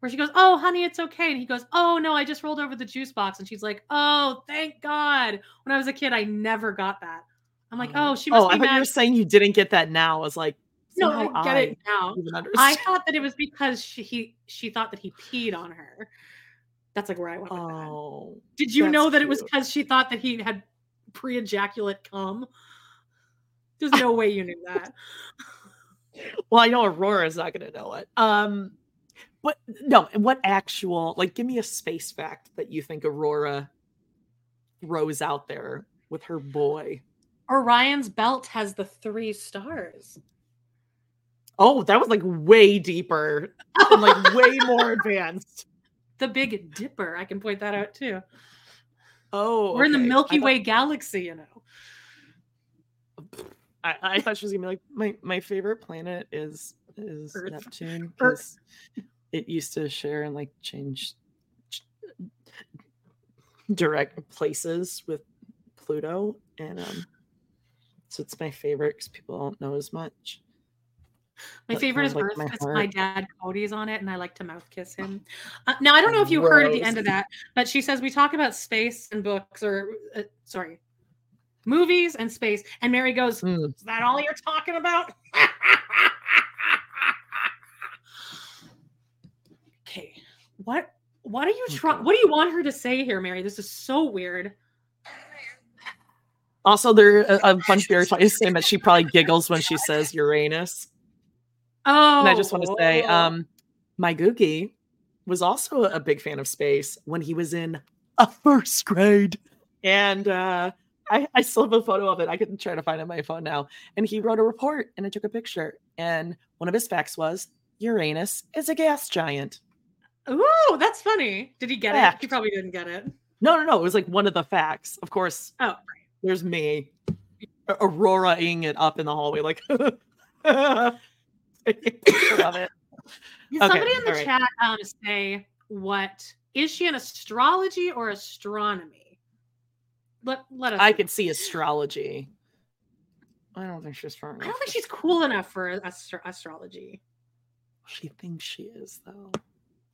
where she goes, "Oh, honey, it's okay," and he goes, "Oh no, I just rolled over the juice box," and she's like, "Oh, thank God." When I was a kid, I never got that. I'm like, "Oh, she must." Oh, I thought you were saying you didn't get that now. I was like, no, I get I it now. I thought that it was because she he, she thought that he peed on her. That's like where I went. Oh, did you know that cute. it was because she thought that he had pre-ejaculate cum? There's *laughs* no way you knew that. Well, I know Aurora's not going to know it. Um, but no, what actual like? Give me a space fact that you think Aurora rose out there with her boy. Orion's belt has the three stars. Oh, that was like way deeper and like way more *laughs* advanced. The Big Dipper. I can point that out too. Oh, we're okay. in the Milky Way galaxy, you know. I, I thought she was gonna be like my my favorite planet is is Earth. Neptune *laughs* because it used to share and like change direct places with Pluto, and um, so it's my favorite because people don't know as much. My but favorite is like Earth because my, my, dad Kody's on it, and I like to mouth kiss him. Uh, now I don't know if you heard at the end of that, but she says we talk about space and books, or uh, sorry, movies and space. And Meri goes, mm. Is that all you're talking about? *laughs* okay. What what are you trying what do you want her to say here, Meri? This is so weird. Also, there a, a bunch of people saying that she probably giggles when she says Uranus. Oh, and I just want to say, oh. um, my Googie was also a big fan of space when he was in a first grade, and uh, I, I still have a photo of it. I can try to find it on my phone now. And he wrote a report and I took a picture. And one of his facts was Uranus is a gas giant. Oh, that's funny. Did he get Fact. it? He probably didn't get it. No, no, no. It was like one of the facts. Of course. Oh, right. There's me, Aurora-ing it up in the hallway, like. *laughs* love it. Did somebody okay, in the chat right. um, say what is she an astrology or astronomy? Let let us. I could see astrology. I don't think she's strong. I don't think she's cool enough for astro- astrology. She thinks she is though.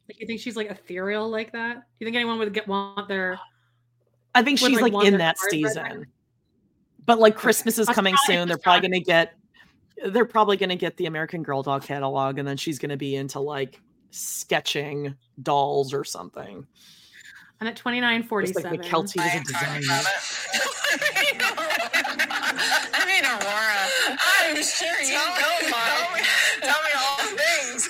Like you think she's like ethereal like that? Do you think anyone would get want their? I think she's like, like in that season. But like Christmas okay. is coming soon. They're probably gonna get. They're probably gonna get the American Girl doll catalog, and then she's gonna be into like sketching dolls or something. I'm at 2947. Mykelti was a designer. I mean, Aurora. I'm sure you tell know, me, tell me, tell me all the things.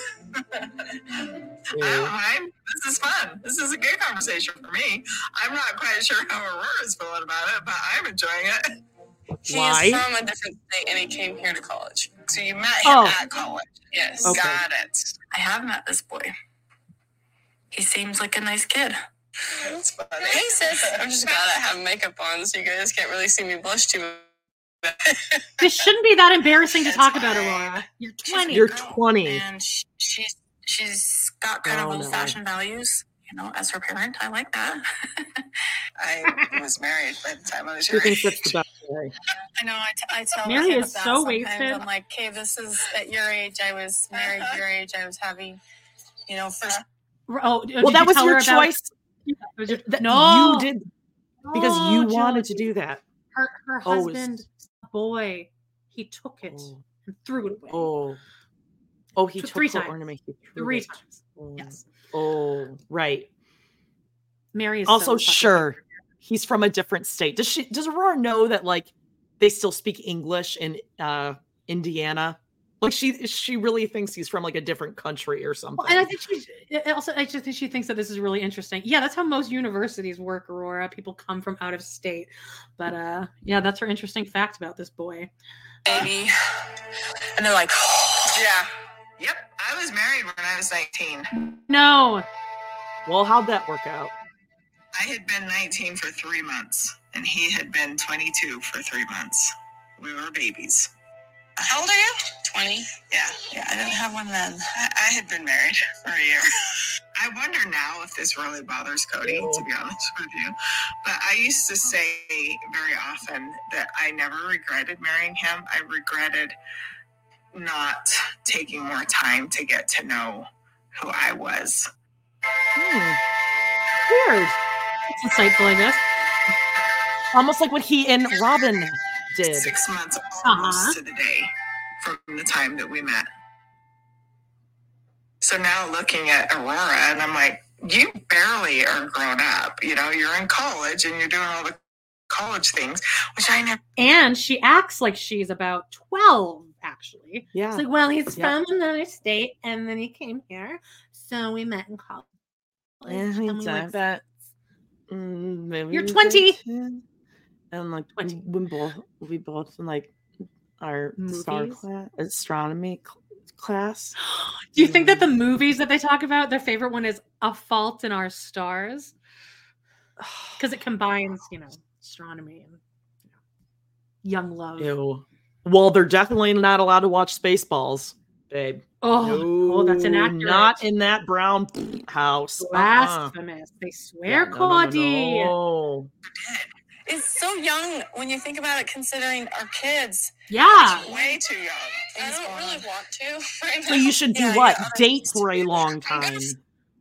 Yeah. I This is fun. This is a good conversation for me. I'm not quite sure how Aurora is feeling about it, but I'm enjoying it. He Why? is from a different state and he came here to college. So you met him oh. at college. Yes. Okay. Got it. I have met this boy. He seems like a nice kid. That's *laughs* funny. Hey sis, I'm just glad I have makeup on, so you guys can't really see me blush too *laughs* much. this shouldn't be that embarrassing to talk about, Aurora. You're 20. You're 20. And she's she's got kind oh, of old fashioned no. values. You know, as her parent, I like that. *laughs* I was married by the time I was your age. I know. I, t- I tell Meri is so wasted. I'm like, okay, this is at your age. I was married. Uh-huh. Your age. I was having, you know, first. Oh, well, that was your choice. Your, no, you did because no, you wanted to do that. Her, her oh, husband, oh, boy, he took it oh. and threw it away. Oh, oh, he took three times. ornament. three it. times. Oh. Yes. Oh, right. Meri is also so sure he's from a different state. Does she? Does Aurora know that like they still speak English in uh Indiana? Like she she really thinks he's from like a different country or something. Well, and I think she also I just think she thinks that this is really interesting. Yeah, that's how most universities work, Aurora. People come from out of state. But uh yeah, that's her interesting fact about this boy. Baby. And they're like, *gasps* yeah. Yep. I was married when I was 19. No. Well, how'd that work out? I had been 19 for three months, and he had been 22 for three months. We were babies. How old are you? 20. Yeah. Yeah, I didn't have one then. I, I had been married for a year. *laughs* I wonder now if this really bothers Kody, to be honest with you. But I used to say very often that I never regretted marrying him. I regretted not taking more time to get to know who I was. Hmm. Weird. It's insightful, I guess. Almost like what he and Robyn did. Six months almost uh-huh. to the day from the time that we met. So now looking at Aurora, and I'm like, you barely are grown up. You know, you're in college and you're doing all the college things, which I never. And she acts like she's about 12, actually. Yeah. It's like, well, he's from another state and then he came here. So we met in college. Yeah, and we went, that. Mm, you're 20. And like 20. we both we both in like our Movies? star class astronomy cl- class. *gasps* Do you think that the um, movies that they talk about, their favorite one is A Fault in Our Stars? *sighs* Because it combines, you know, astronomy and you know, young love. Ew. Well, they're definitely not allowed to watch Spaceballs, babe. Oh, no, oh that's inaccurate. Not in that brown house. Uh-uh. Blasphemous. Uh-uh. They swear, yeah, Kody. No, no, is so young when you think about it, considering our kids. Yeah. Way too young. I don't really want to. *laughs* Right so you should do yeah, what? Yeah, Date for a long time.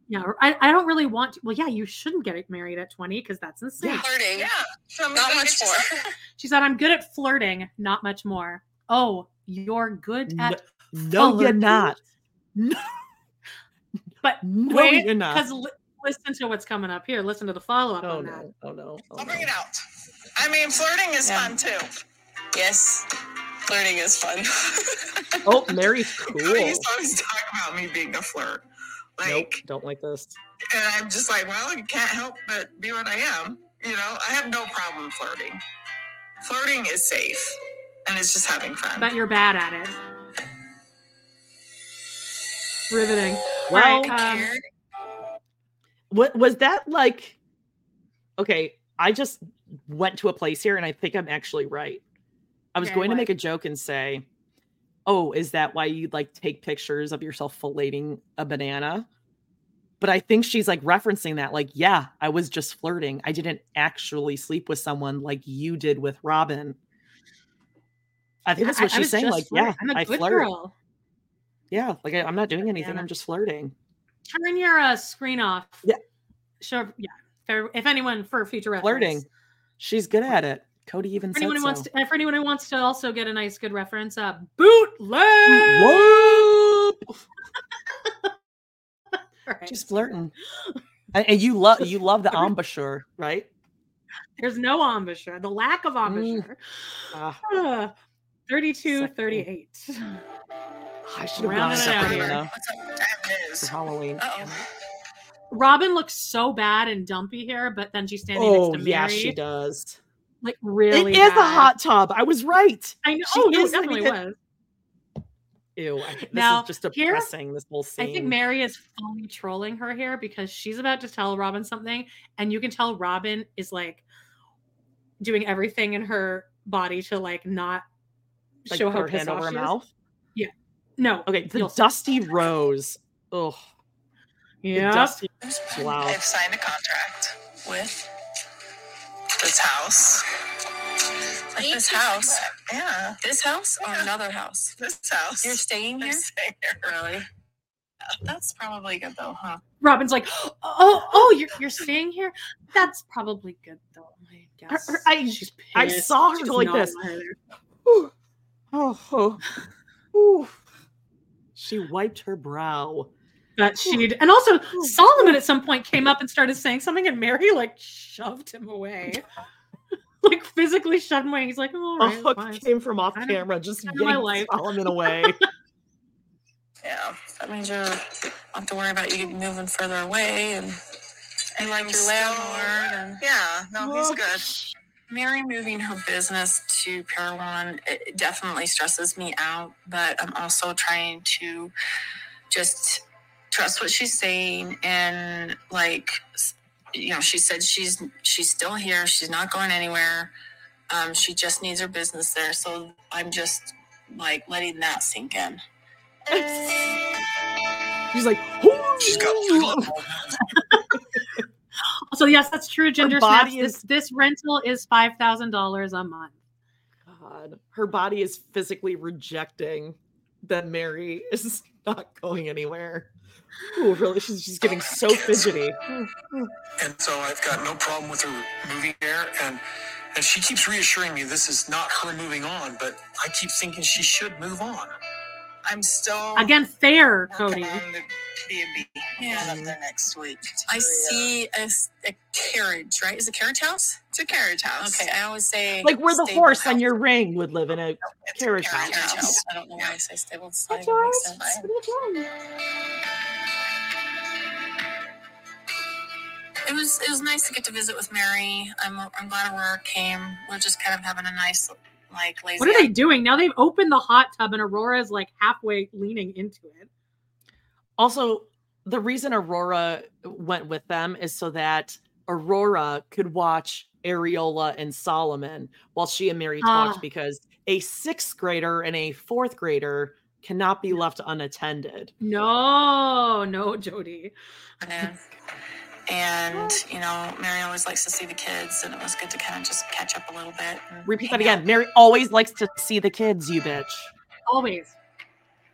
Yeah, I, I don't really want to. Well, yeah, you shouldn't get married at 20 because that's insane. Yeah. Flirting. Yeah. From not much more. *laughs* she said, I'm good at flirting, not much more. Oh, you're good at. No, no *laughs* you're not. No. But no, wait, you're not. Because li- listen to what's coming up here. Listen to the follow up oh, on no. that. Oh, no. Oh, I'll bring it out. I mean, flirting is yeah. fun too. Yes, flirting is fun. *laughs* oh, Meri's cool. He used to always talk about me being a flirt. Like, nope, don't like this. And I'm just like, well, you can't help but be what I am. You know, I have no problem flirting. Flirting is safe, and it's just having fun. But you're bad at it. Riveting. Well, right, um, what was that like? Okay, I just went to a place here and I think I'm actually right. I was okay, going what? to make a joke and say, Oh, is that why you like take pictures of yourself filleting a banana? But I think she's like referencing that, like, yeah, I was just flirting. I didn't actually sleep with someone like you did with Robyn. I think that's what I, she's I saying. Like, flirting. yeah, i'm flirt. Girl. Yeah, like I, am not doing anything. I'm just flirting. Turn your uh, screen off. Yeah. Sure. Yeah if anyone for future reference. Flirting. She's good at it. Kody even for anyone who so. wants to, for anyone who wants to also get a nice good reference, uh, bootleg. Whoop. *laughs* right. Just flirting. and you love you love the embouchure, right? There's no embouchure. The lack of embouchure. Mm. Uh, 32, 38. I should have gone out for Halloween. Uh-oh. Robyn looks so bad and dumpy here, but then she's standing oh, next to Meri. Yeah, she does. Like really, it is a hot tub. I was right. I know. She oh, no, definitely was. Ew, I, this now, is just depressing. Here, this whole scene. I think Meri is fully trolling her here because she's about to tell Robyn something, and you can tell Robyn is like doing everything in her body to like not like show her hand over her mouth. Yeah. No. Okay. The dusty rose. Ugh. Yeah. Wow. I've signed a contract with this house. Like this house. Yeah. This house or another house? This house. You're staying here? Staying here. Really? That's probably good though, huh? Robyn's like, oh, oh, you're you're staying here. That's probably good though. I guess. Her, her, I I saw her go like this. oh, oh, oh. She wiped her brow that she'd and also Solomon at some point came up and started saying something and Meri like shoved him away. *laughs* like physically shoved him away. He's like, oh, right, a hook came from off camera, just yanking Solomon *laughs* away. Yeah, that means you don't have to worry about you moving further away and and like your landlord and yeah, no, he's good. Meri moving her business to Parowan it definitely stresses me out, but I'm also trying to just trust what she's saying and like you know she said she's she's still here. She's not going anywhere. Um, she just needs her business there. So i'm just like letting that sink in. She's like she's got *laughs* so yes that's true ginger snaps. Is... This, this rental is five thousand dollars a month. God. Her body is physically rejecting that meri *laughs* is not going anywhere Oh, really? She's, she's getting oh so fidgety. And so I've got no problem with her moving there. And and she keeps reassuring me this is not her moving on, but I keep thinking she should move on. I'm still again fair, Kody. B&B. Yeah, up there mm-hmm. next week. I see a, a, carriage, right? Is it a carriage house? It's a carriage house. Okay, I always say like where the horse house. on your ring would live in a no, carriage, a carriage house. house. I don't know why I say stable. That's it was it was nice to get to visit with Meri. I'm I'm glad Aurora came. We're just kind of having a nice like lazy. What are they doing now? They've opened the hot tub and Aurora is like halfway leaning into it. Also, the reason Aurora went with them is so that Aurora could watch Ariella and Solomon while she and Meri talked ah. because a sixth grader and a fourth grader cannot be left unattended. No, no, Jody. And, you know, Meri always likes to see the kids, and it was good to kind of just catch up a little bit. Repeat that again. Out. Meri always likes to see the kids, you bitch. Always.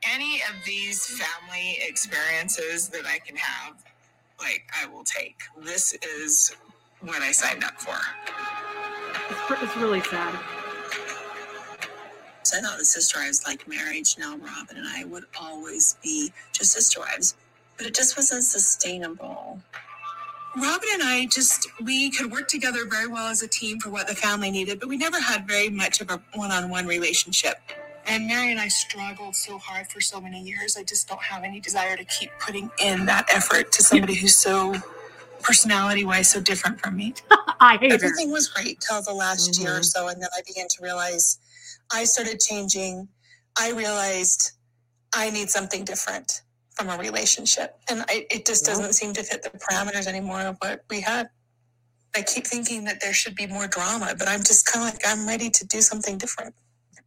Any of these family experiences that I can have, like, I will take. This is what I signed up for. It's, it's really sad. So I thought the sister wives like marriage. Now Robyn and I would always be just sister wives, but it just wasn't sustainable. Robyn and I just we could work together very well as a team for what the family needed, but we never had very much of a one-on-one relationship. And Meri and I struggled so hard for so many years. I just don't have any desire to keep putting in that effort to somebody who's so personality-wise so different from me. *laughs* I hate Everything her. was great till the last mm-hmm. year or so, and then I began to realize I started changing. I realized I need something different from a relationship. And I, it just doesn't seem to fit the parameters anymore of what we had. I keep thinking that there should be more drama, but I'm just kind of like, I'm ready to do something different.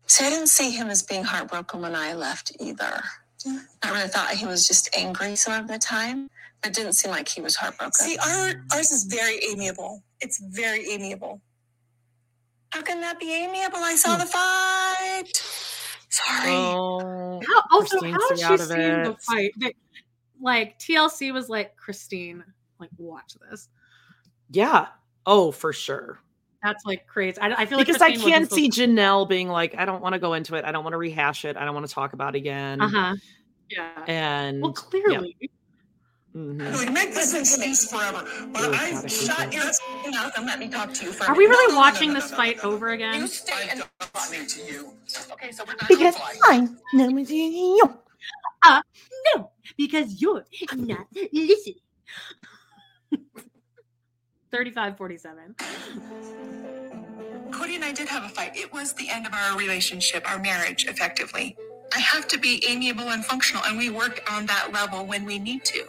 So I didn't see him as being heartbroken when I left either. Yeah. I really thought he was just angry some of the time. It didn't seem like he was heartbroken. See, our, ours is very amiable. It's very amiable. How can that be amiable? I saw the fight. Sorry. Oh, how, also, how did she see the fight? like TLC was like, Christine, like watch this. Yeah. Oh, for sure. That's like crazy. I, I feel because like I can't see Janelle being like, I don't want to go into it. I don't want to rehash it. I don't want to talk about it again. Uh huh. Yeah. And well, clearly. Yeah. Mm-hmm. Like, make this excuse forever. But oh, I God, shut your mouth and let me talk to you for Are we really watching no, no, no, this fight over again? You stay and listening to you. Okay, so we're not because I'm not you. Uh, no, because you're not listening. 3547. Kody and I did have a fight. It was the end of our relationship, our marriage, effectively. I have to be amiable and functional, and we work on that level when we need to.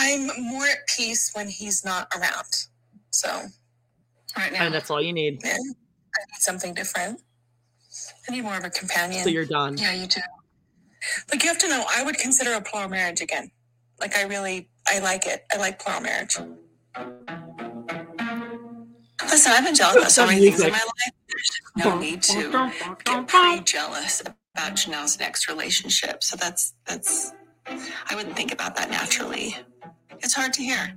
I'm more at peace when he's not around. So, right now. And that's all you need. I need something different. I need more of a companion. So you're done. Yeah, you do. Like, you have to know, I would consider a plural marriage again. Like, I really, I like it. I like plural marriage. Listen, I've been jealous about so many things in my life. There's no need to get pretty jealous about Janelle's next relationship. So that's, that's, I wouldn't think about that naturally. It's hard to hear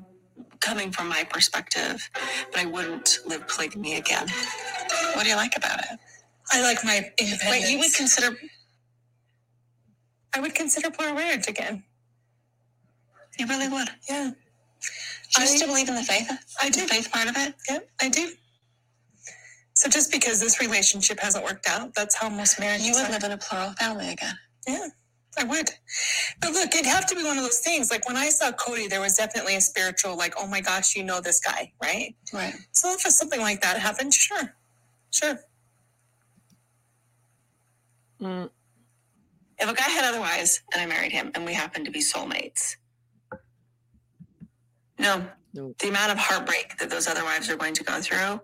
coming from my perspective, but I wouldn't live polygamy again. What do you like about it? I like my independence. Wait, you would consider? I would consider plural marriage again. You really would? Yeah. Do you I, still believe in the faith? I do. The faith part of it? Yeah, I do. So just because this relationship hasn't worked out, that's how most marriages. You would are. live in a plural family again. Yeah. I would. But look, it'd have to be one of those things. Like when I saw Kody, there was definitely a spiritual, like, oh my gosh, you know this guy, right? Right. So if something like that happened, sure. Sure. Mm. If a guy had otherwise and I married him and we happened to be soulmates, no, no. the amount of heartbreak that those other wives are going to go through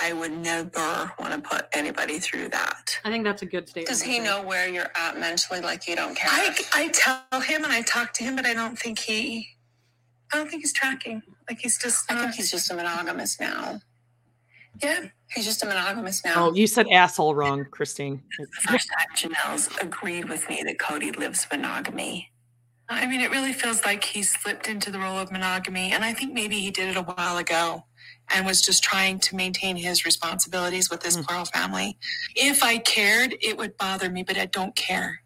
I would never want to put anybody through that. I think that's a good statement. Does he know where you're at mentally? Like you don't care? I, I tell him and I talk to him, but I don't think he. I don't think he's tracking. Like he's just. Not, I think he's just a monogamous now. Yeah, he's just a monogamous now. Oh, you said asshole wrong, Christine. The first time Janelle's agreed with me that Kody lives monogamy. I mean, it really feels like he slipped into the role of monogamy, and I think maybe he did it a while ago and was just trying to maintain his responsibilities with his mm. plural family. If I cared, it would bother me, but I don't care.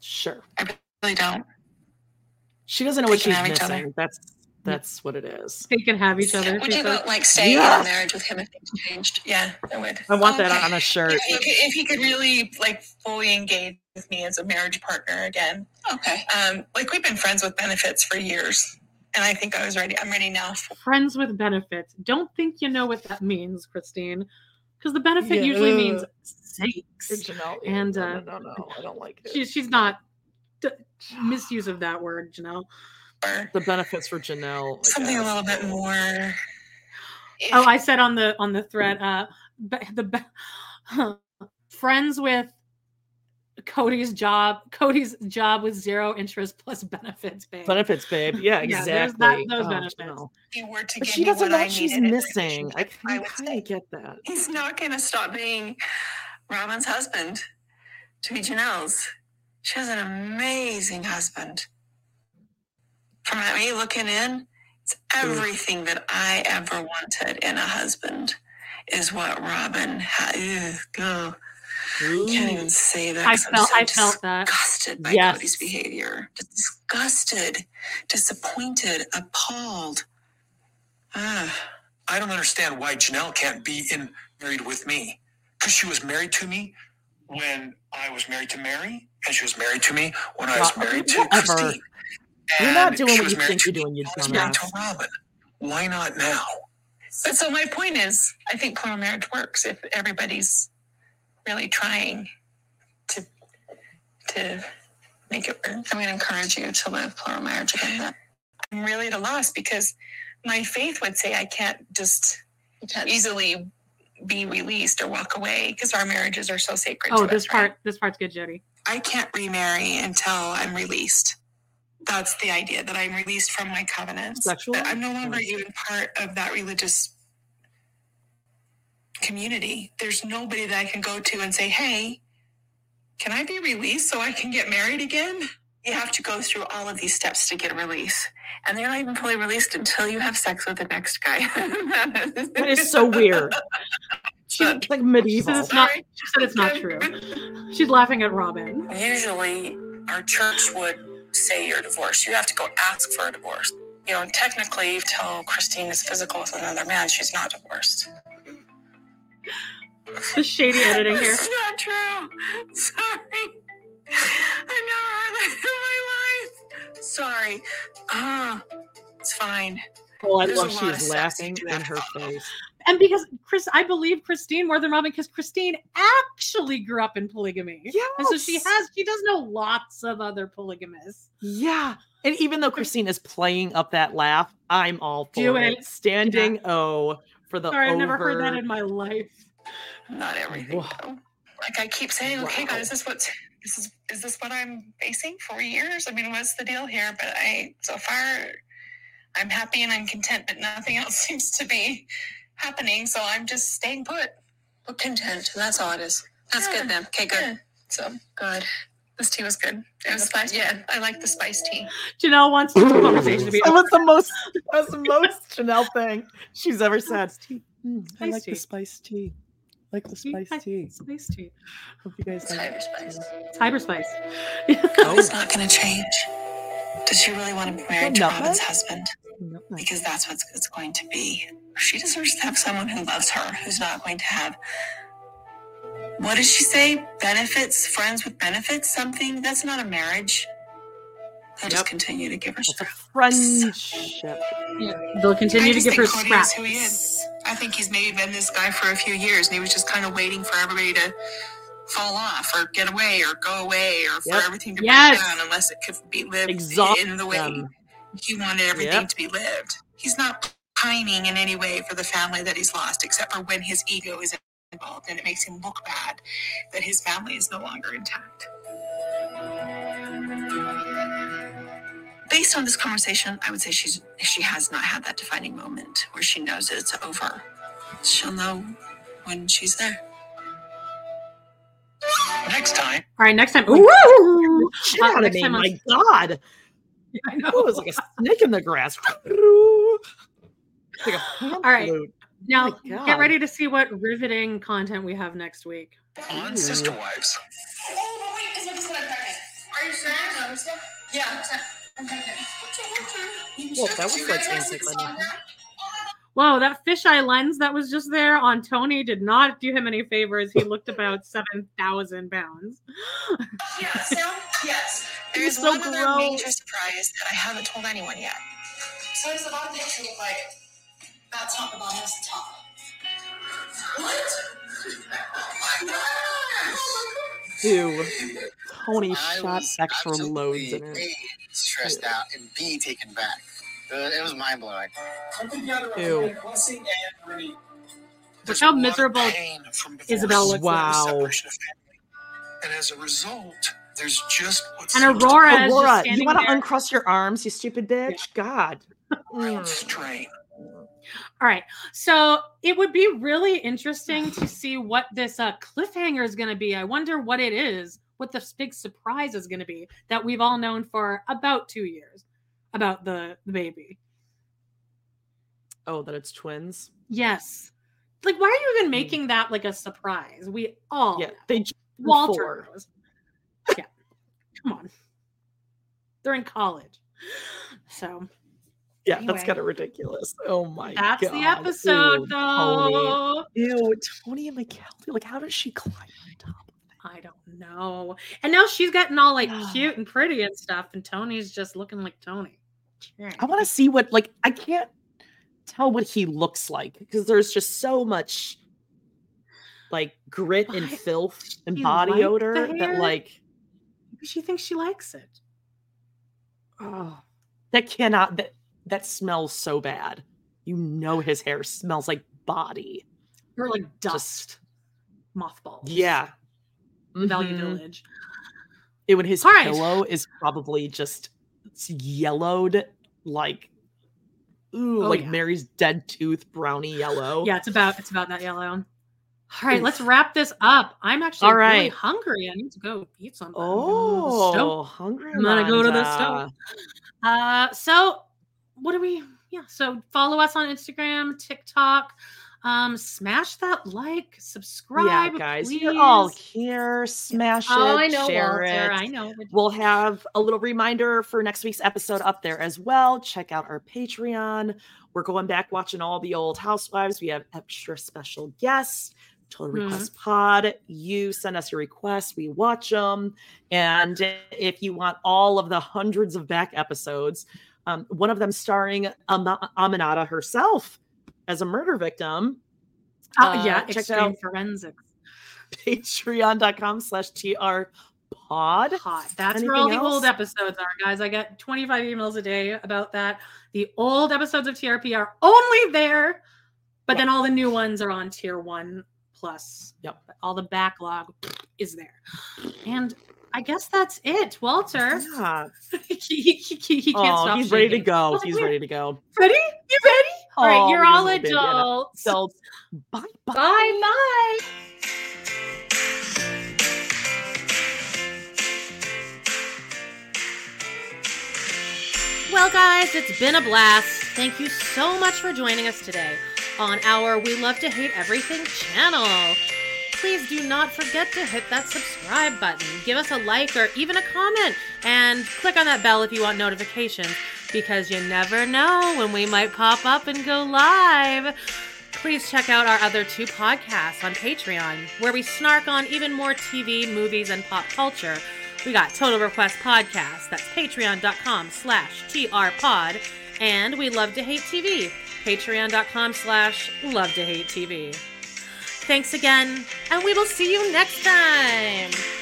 Sure. I really don't. She doesn't know they what she's missing. That's that's what it is. They can have each other. Would you go, like stay yeah. in a marriage with him if things changed? Yeah, I would. I want okay. that on a shirt. If he, could, if he, could, really like fully engage with me as a marriage partner again. Okay. Um, like we've been friends with benefits for years and I think I was ready. I'm ready now. Friends with benefits. Don't think you know what that means, Christine, because the benefit yeah. usually means sakes. and uh, no, no, no, I don't like it. She, she's not d- misuse of that word, Janelle. The benefits for Janelle. Something a little bit more. Oh, I said on the on the thread, uh, the *laughs* friends with Kody's job, Kody's job with zero interest plus benefits, babe. Benefits, babe. Yeah, exactly. Yeah, that, those oh, benefits. No. but she doesn't know what she's missing. I, I kind of get that. He's not going to stop being Robyn's husband to be Janelle's. She has an amazing husband. From me looking in, it's everything that I ever wanted in a husband is what Robyn had. Ugh, Ooh. Can't even say that. I felt. So I felt that. Disgusted by yes. Kody's behavior. Disgusted, disappointed, appalled. Ah. I don't understand why Janelle can't be in married with me because she was married to me when I was married to Meri, and she was married to me when I was married to Whatever. Christine. You're not doing what you think you're doing. You dumbass. to Robyn. Why not now? But so my point is, I think plural marriage works if everybody's really trying to to make it work. I'm going to encourage you to live plural marriage again. I'm really at a loss because my faith would say I can't just easily be released or walk away because our marriages are so sacred. Oh, this us, part, right? this part's good, Jody. I can't remarry until I'm released. That's the idea that I'm released from my covenants. Sexual? I'm no longer even part of that religious community. There's nobody that I can go to and say, hey, can I be released so I can get married again? You have to go through all of these steps to get a release. And they're not even fully released until you have sex with the next guy. *laughs* that is so weird. *laughs* She's like medieval. She said, not, she said it's not *laughs* true. She's laughing at Robyn. Usually, our church would say you're divorced. You have to go ask for a divorce. You know, technically, until Christine is physical with another man, she's not divorced *laughs* shady editing here. It's not true. Sorry. I never heard that in my life. Sorry. Ah, uh, it's fine. Oh, I There's love she's laughing in her face. And because Chris, I believe Christine more than Robyn, because Christine actually grew up in polygamy. Yeah. And so she has, she does know lots of other polygamists. Yeah. And even though Christine is playing up that laugh, I'm all for Do it. it. Standing yeah. O for the Sorry, over... I've never heard that in my life. Not everything. Though. Like I keep saying, wow. okay, guys, this is this what this is is this what I'm facing for years? I mean, what's the deal here? But I so far I'm happy and I'm content, but nothing *laughs* else seems to be happening. So I'm just staying put. But content. That's all it is. That's yeah. good then. Okay, good. Yeah. So good. This tea was good. It was spicy. Yeah, I like the spice tea. Janelle wants the conversation to be. *laughs* That was the most. That was the *laughs* most Janelle thing she's ever said. Mm, I like tea. the spice tea like the spice tea. Spice tea. Hope you guys like spice. It's hyperspice. oh, it's not *laughs* going to change. Does she really want to be married to Robyn's husband? Because that's what it's going to be. She deserves to have someone who loves her, who's not going to have what does she say? Benefits, friends with benefits, something? That's not a marriage. They'll yep. just continue to give her scraps. friendship. Yeah. They'll continue to give her scraps. who he is. I think he's maybe been this guy for a few years and he was just kind of waiting for everybody to fall off or get away or go away or yep. for everything to yes. break down unless it could be lived Exhaust in the way them. he wanted everything yep. to be lived. He's not pining in any way for the family that he's lost, except for when his ego is involved and it makes him look bad that his family is no longer intact. Based on this conversation, I would say she's she has not had that defining moment where she knows that it's over. She'll know when she's there. Next time. All right, next time. Ooh, Ooh shit uh, out of me. My God. *laughs* I know. It was like a snake in the grass. like All right. Flute. Now, oh get ready to see what riveting content we have next week. On Sister Wives. Oh, wait, is my sister pregnant? Are you sure? Yeah. Well, that was like anticlimactic. Whoa, that fisheye lens that was just there on Tony did not do him any favors. He looked about *laughs* 7,000 pounds. yes, *laughs* yes. There's so one gross. other major surprise that I haven't told anyone yet. So does the bottom picture look like that top, the bottom is the top. What? *laughs* Oh Ew. Tony shot extra loads in it. A, stressed out and B taken back. Uh, it was mind blowing. Ew. Look how miserable Ysabel looks. Wow. And as a result, there's just what's and Aurora. Aurora, you want to uncross your arms, you stupid bitch? God. Mm. strain. All right. So it would be really interesting to *sighs* see what this uh, cliffhanger is going to be. I wonder what it is, what this big surprise is going to be that we've all known for about two years about the, the baby. Oh, that it's twins? Yes. Like, why are you even hmm. making that like a surprise? We all yeah, they Walter knows. Yeah. Come on. They're in college. So yeah, anyway. that's kind of ridiculous. Oh my that's god. That's the episode, Ew, though. Tony. Ew, Tony and Mykelti. Like, how does she climb on top of it? I don't know. And now she's getting all like *sighs* cute and pretty and stuff, and Tony's just looking like Tony. I want to see what like I can't tell what he looks like because there's just so much like grit Why? and filth and body like odor that like she thinks she likes it. Oh, that cannot that that smells so bad. You know his hair smells like body. Or like dust. Just, mothballs. Yeah. Mm-hmm. Value Village. It when his All pillow right. is probably just yellowed like ooh, oh, like yeah. Meri's dead tooth brownie yellow. Yeah, it's about it's about that yellow. All right, let's wrap this up. I'm actually All right. really hungry. I need to go eat something. Oh, hungry. I'm gonna go to the stove. Uh, so what are we? Yeah. So follow us on Instagram, TikTok. Um, smash that like, subscribe. Yeah, guys, please. you're all here. Smash it. Oh, I know, share Walter. It. I know. We'll have a little reminder for next week's episode up there as well. Check out our Patreon. We're going back watching all the old housewives. We have extra special guests. Total mm-hmm. Request mm-hmm. Pod. You send us your requests, we watch them. And if you want all of the hundreds of back episodes, um, one of them starring Am- Aminata herself as a murder victim. Oh, uh, yeah, check out forensics. Patreon.com slash TR pod. pod. That's Anything where all the old episodes are, guys. I get 25 emails a day about that. The old episodes of TRP are only there, but yep. then all the new ones are on tier one plus. Yep. All the backlog is there. And I guess that's it, Walter. Yeah. *laughs* he, he, he, he, can't oh, stop. He's ready to go. Oh, he's ready to go. Ready? You ready? all right, you're all adults. Adults. Bye *laughs* bye. Bye bye. Well, guys, it's been a blast. Thank you so much for joining us today on our We Love to Hate Everything channel please do not forget to hit that subscribe button. Give us a like or even a comment, and click on that bell if you want notifications because you never know when we might pop up and go live. please check out our other two podcasts on Patreon, where we snark on even more TV, movies, and pop culture. We got Total Request Podcast, that's patreon.com slash trpod, and We Love to Hate TV, patreon.com slash love to hate TV. Thanks again, and we will see you next time!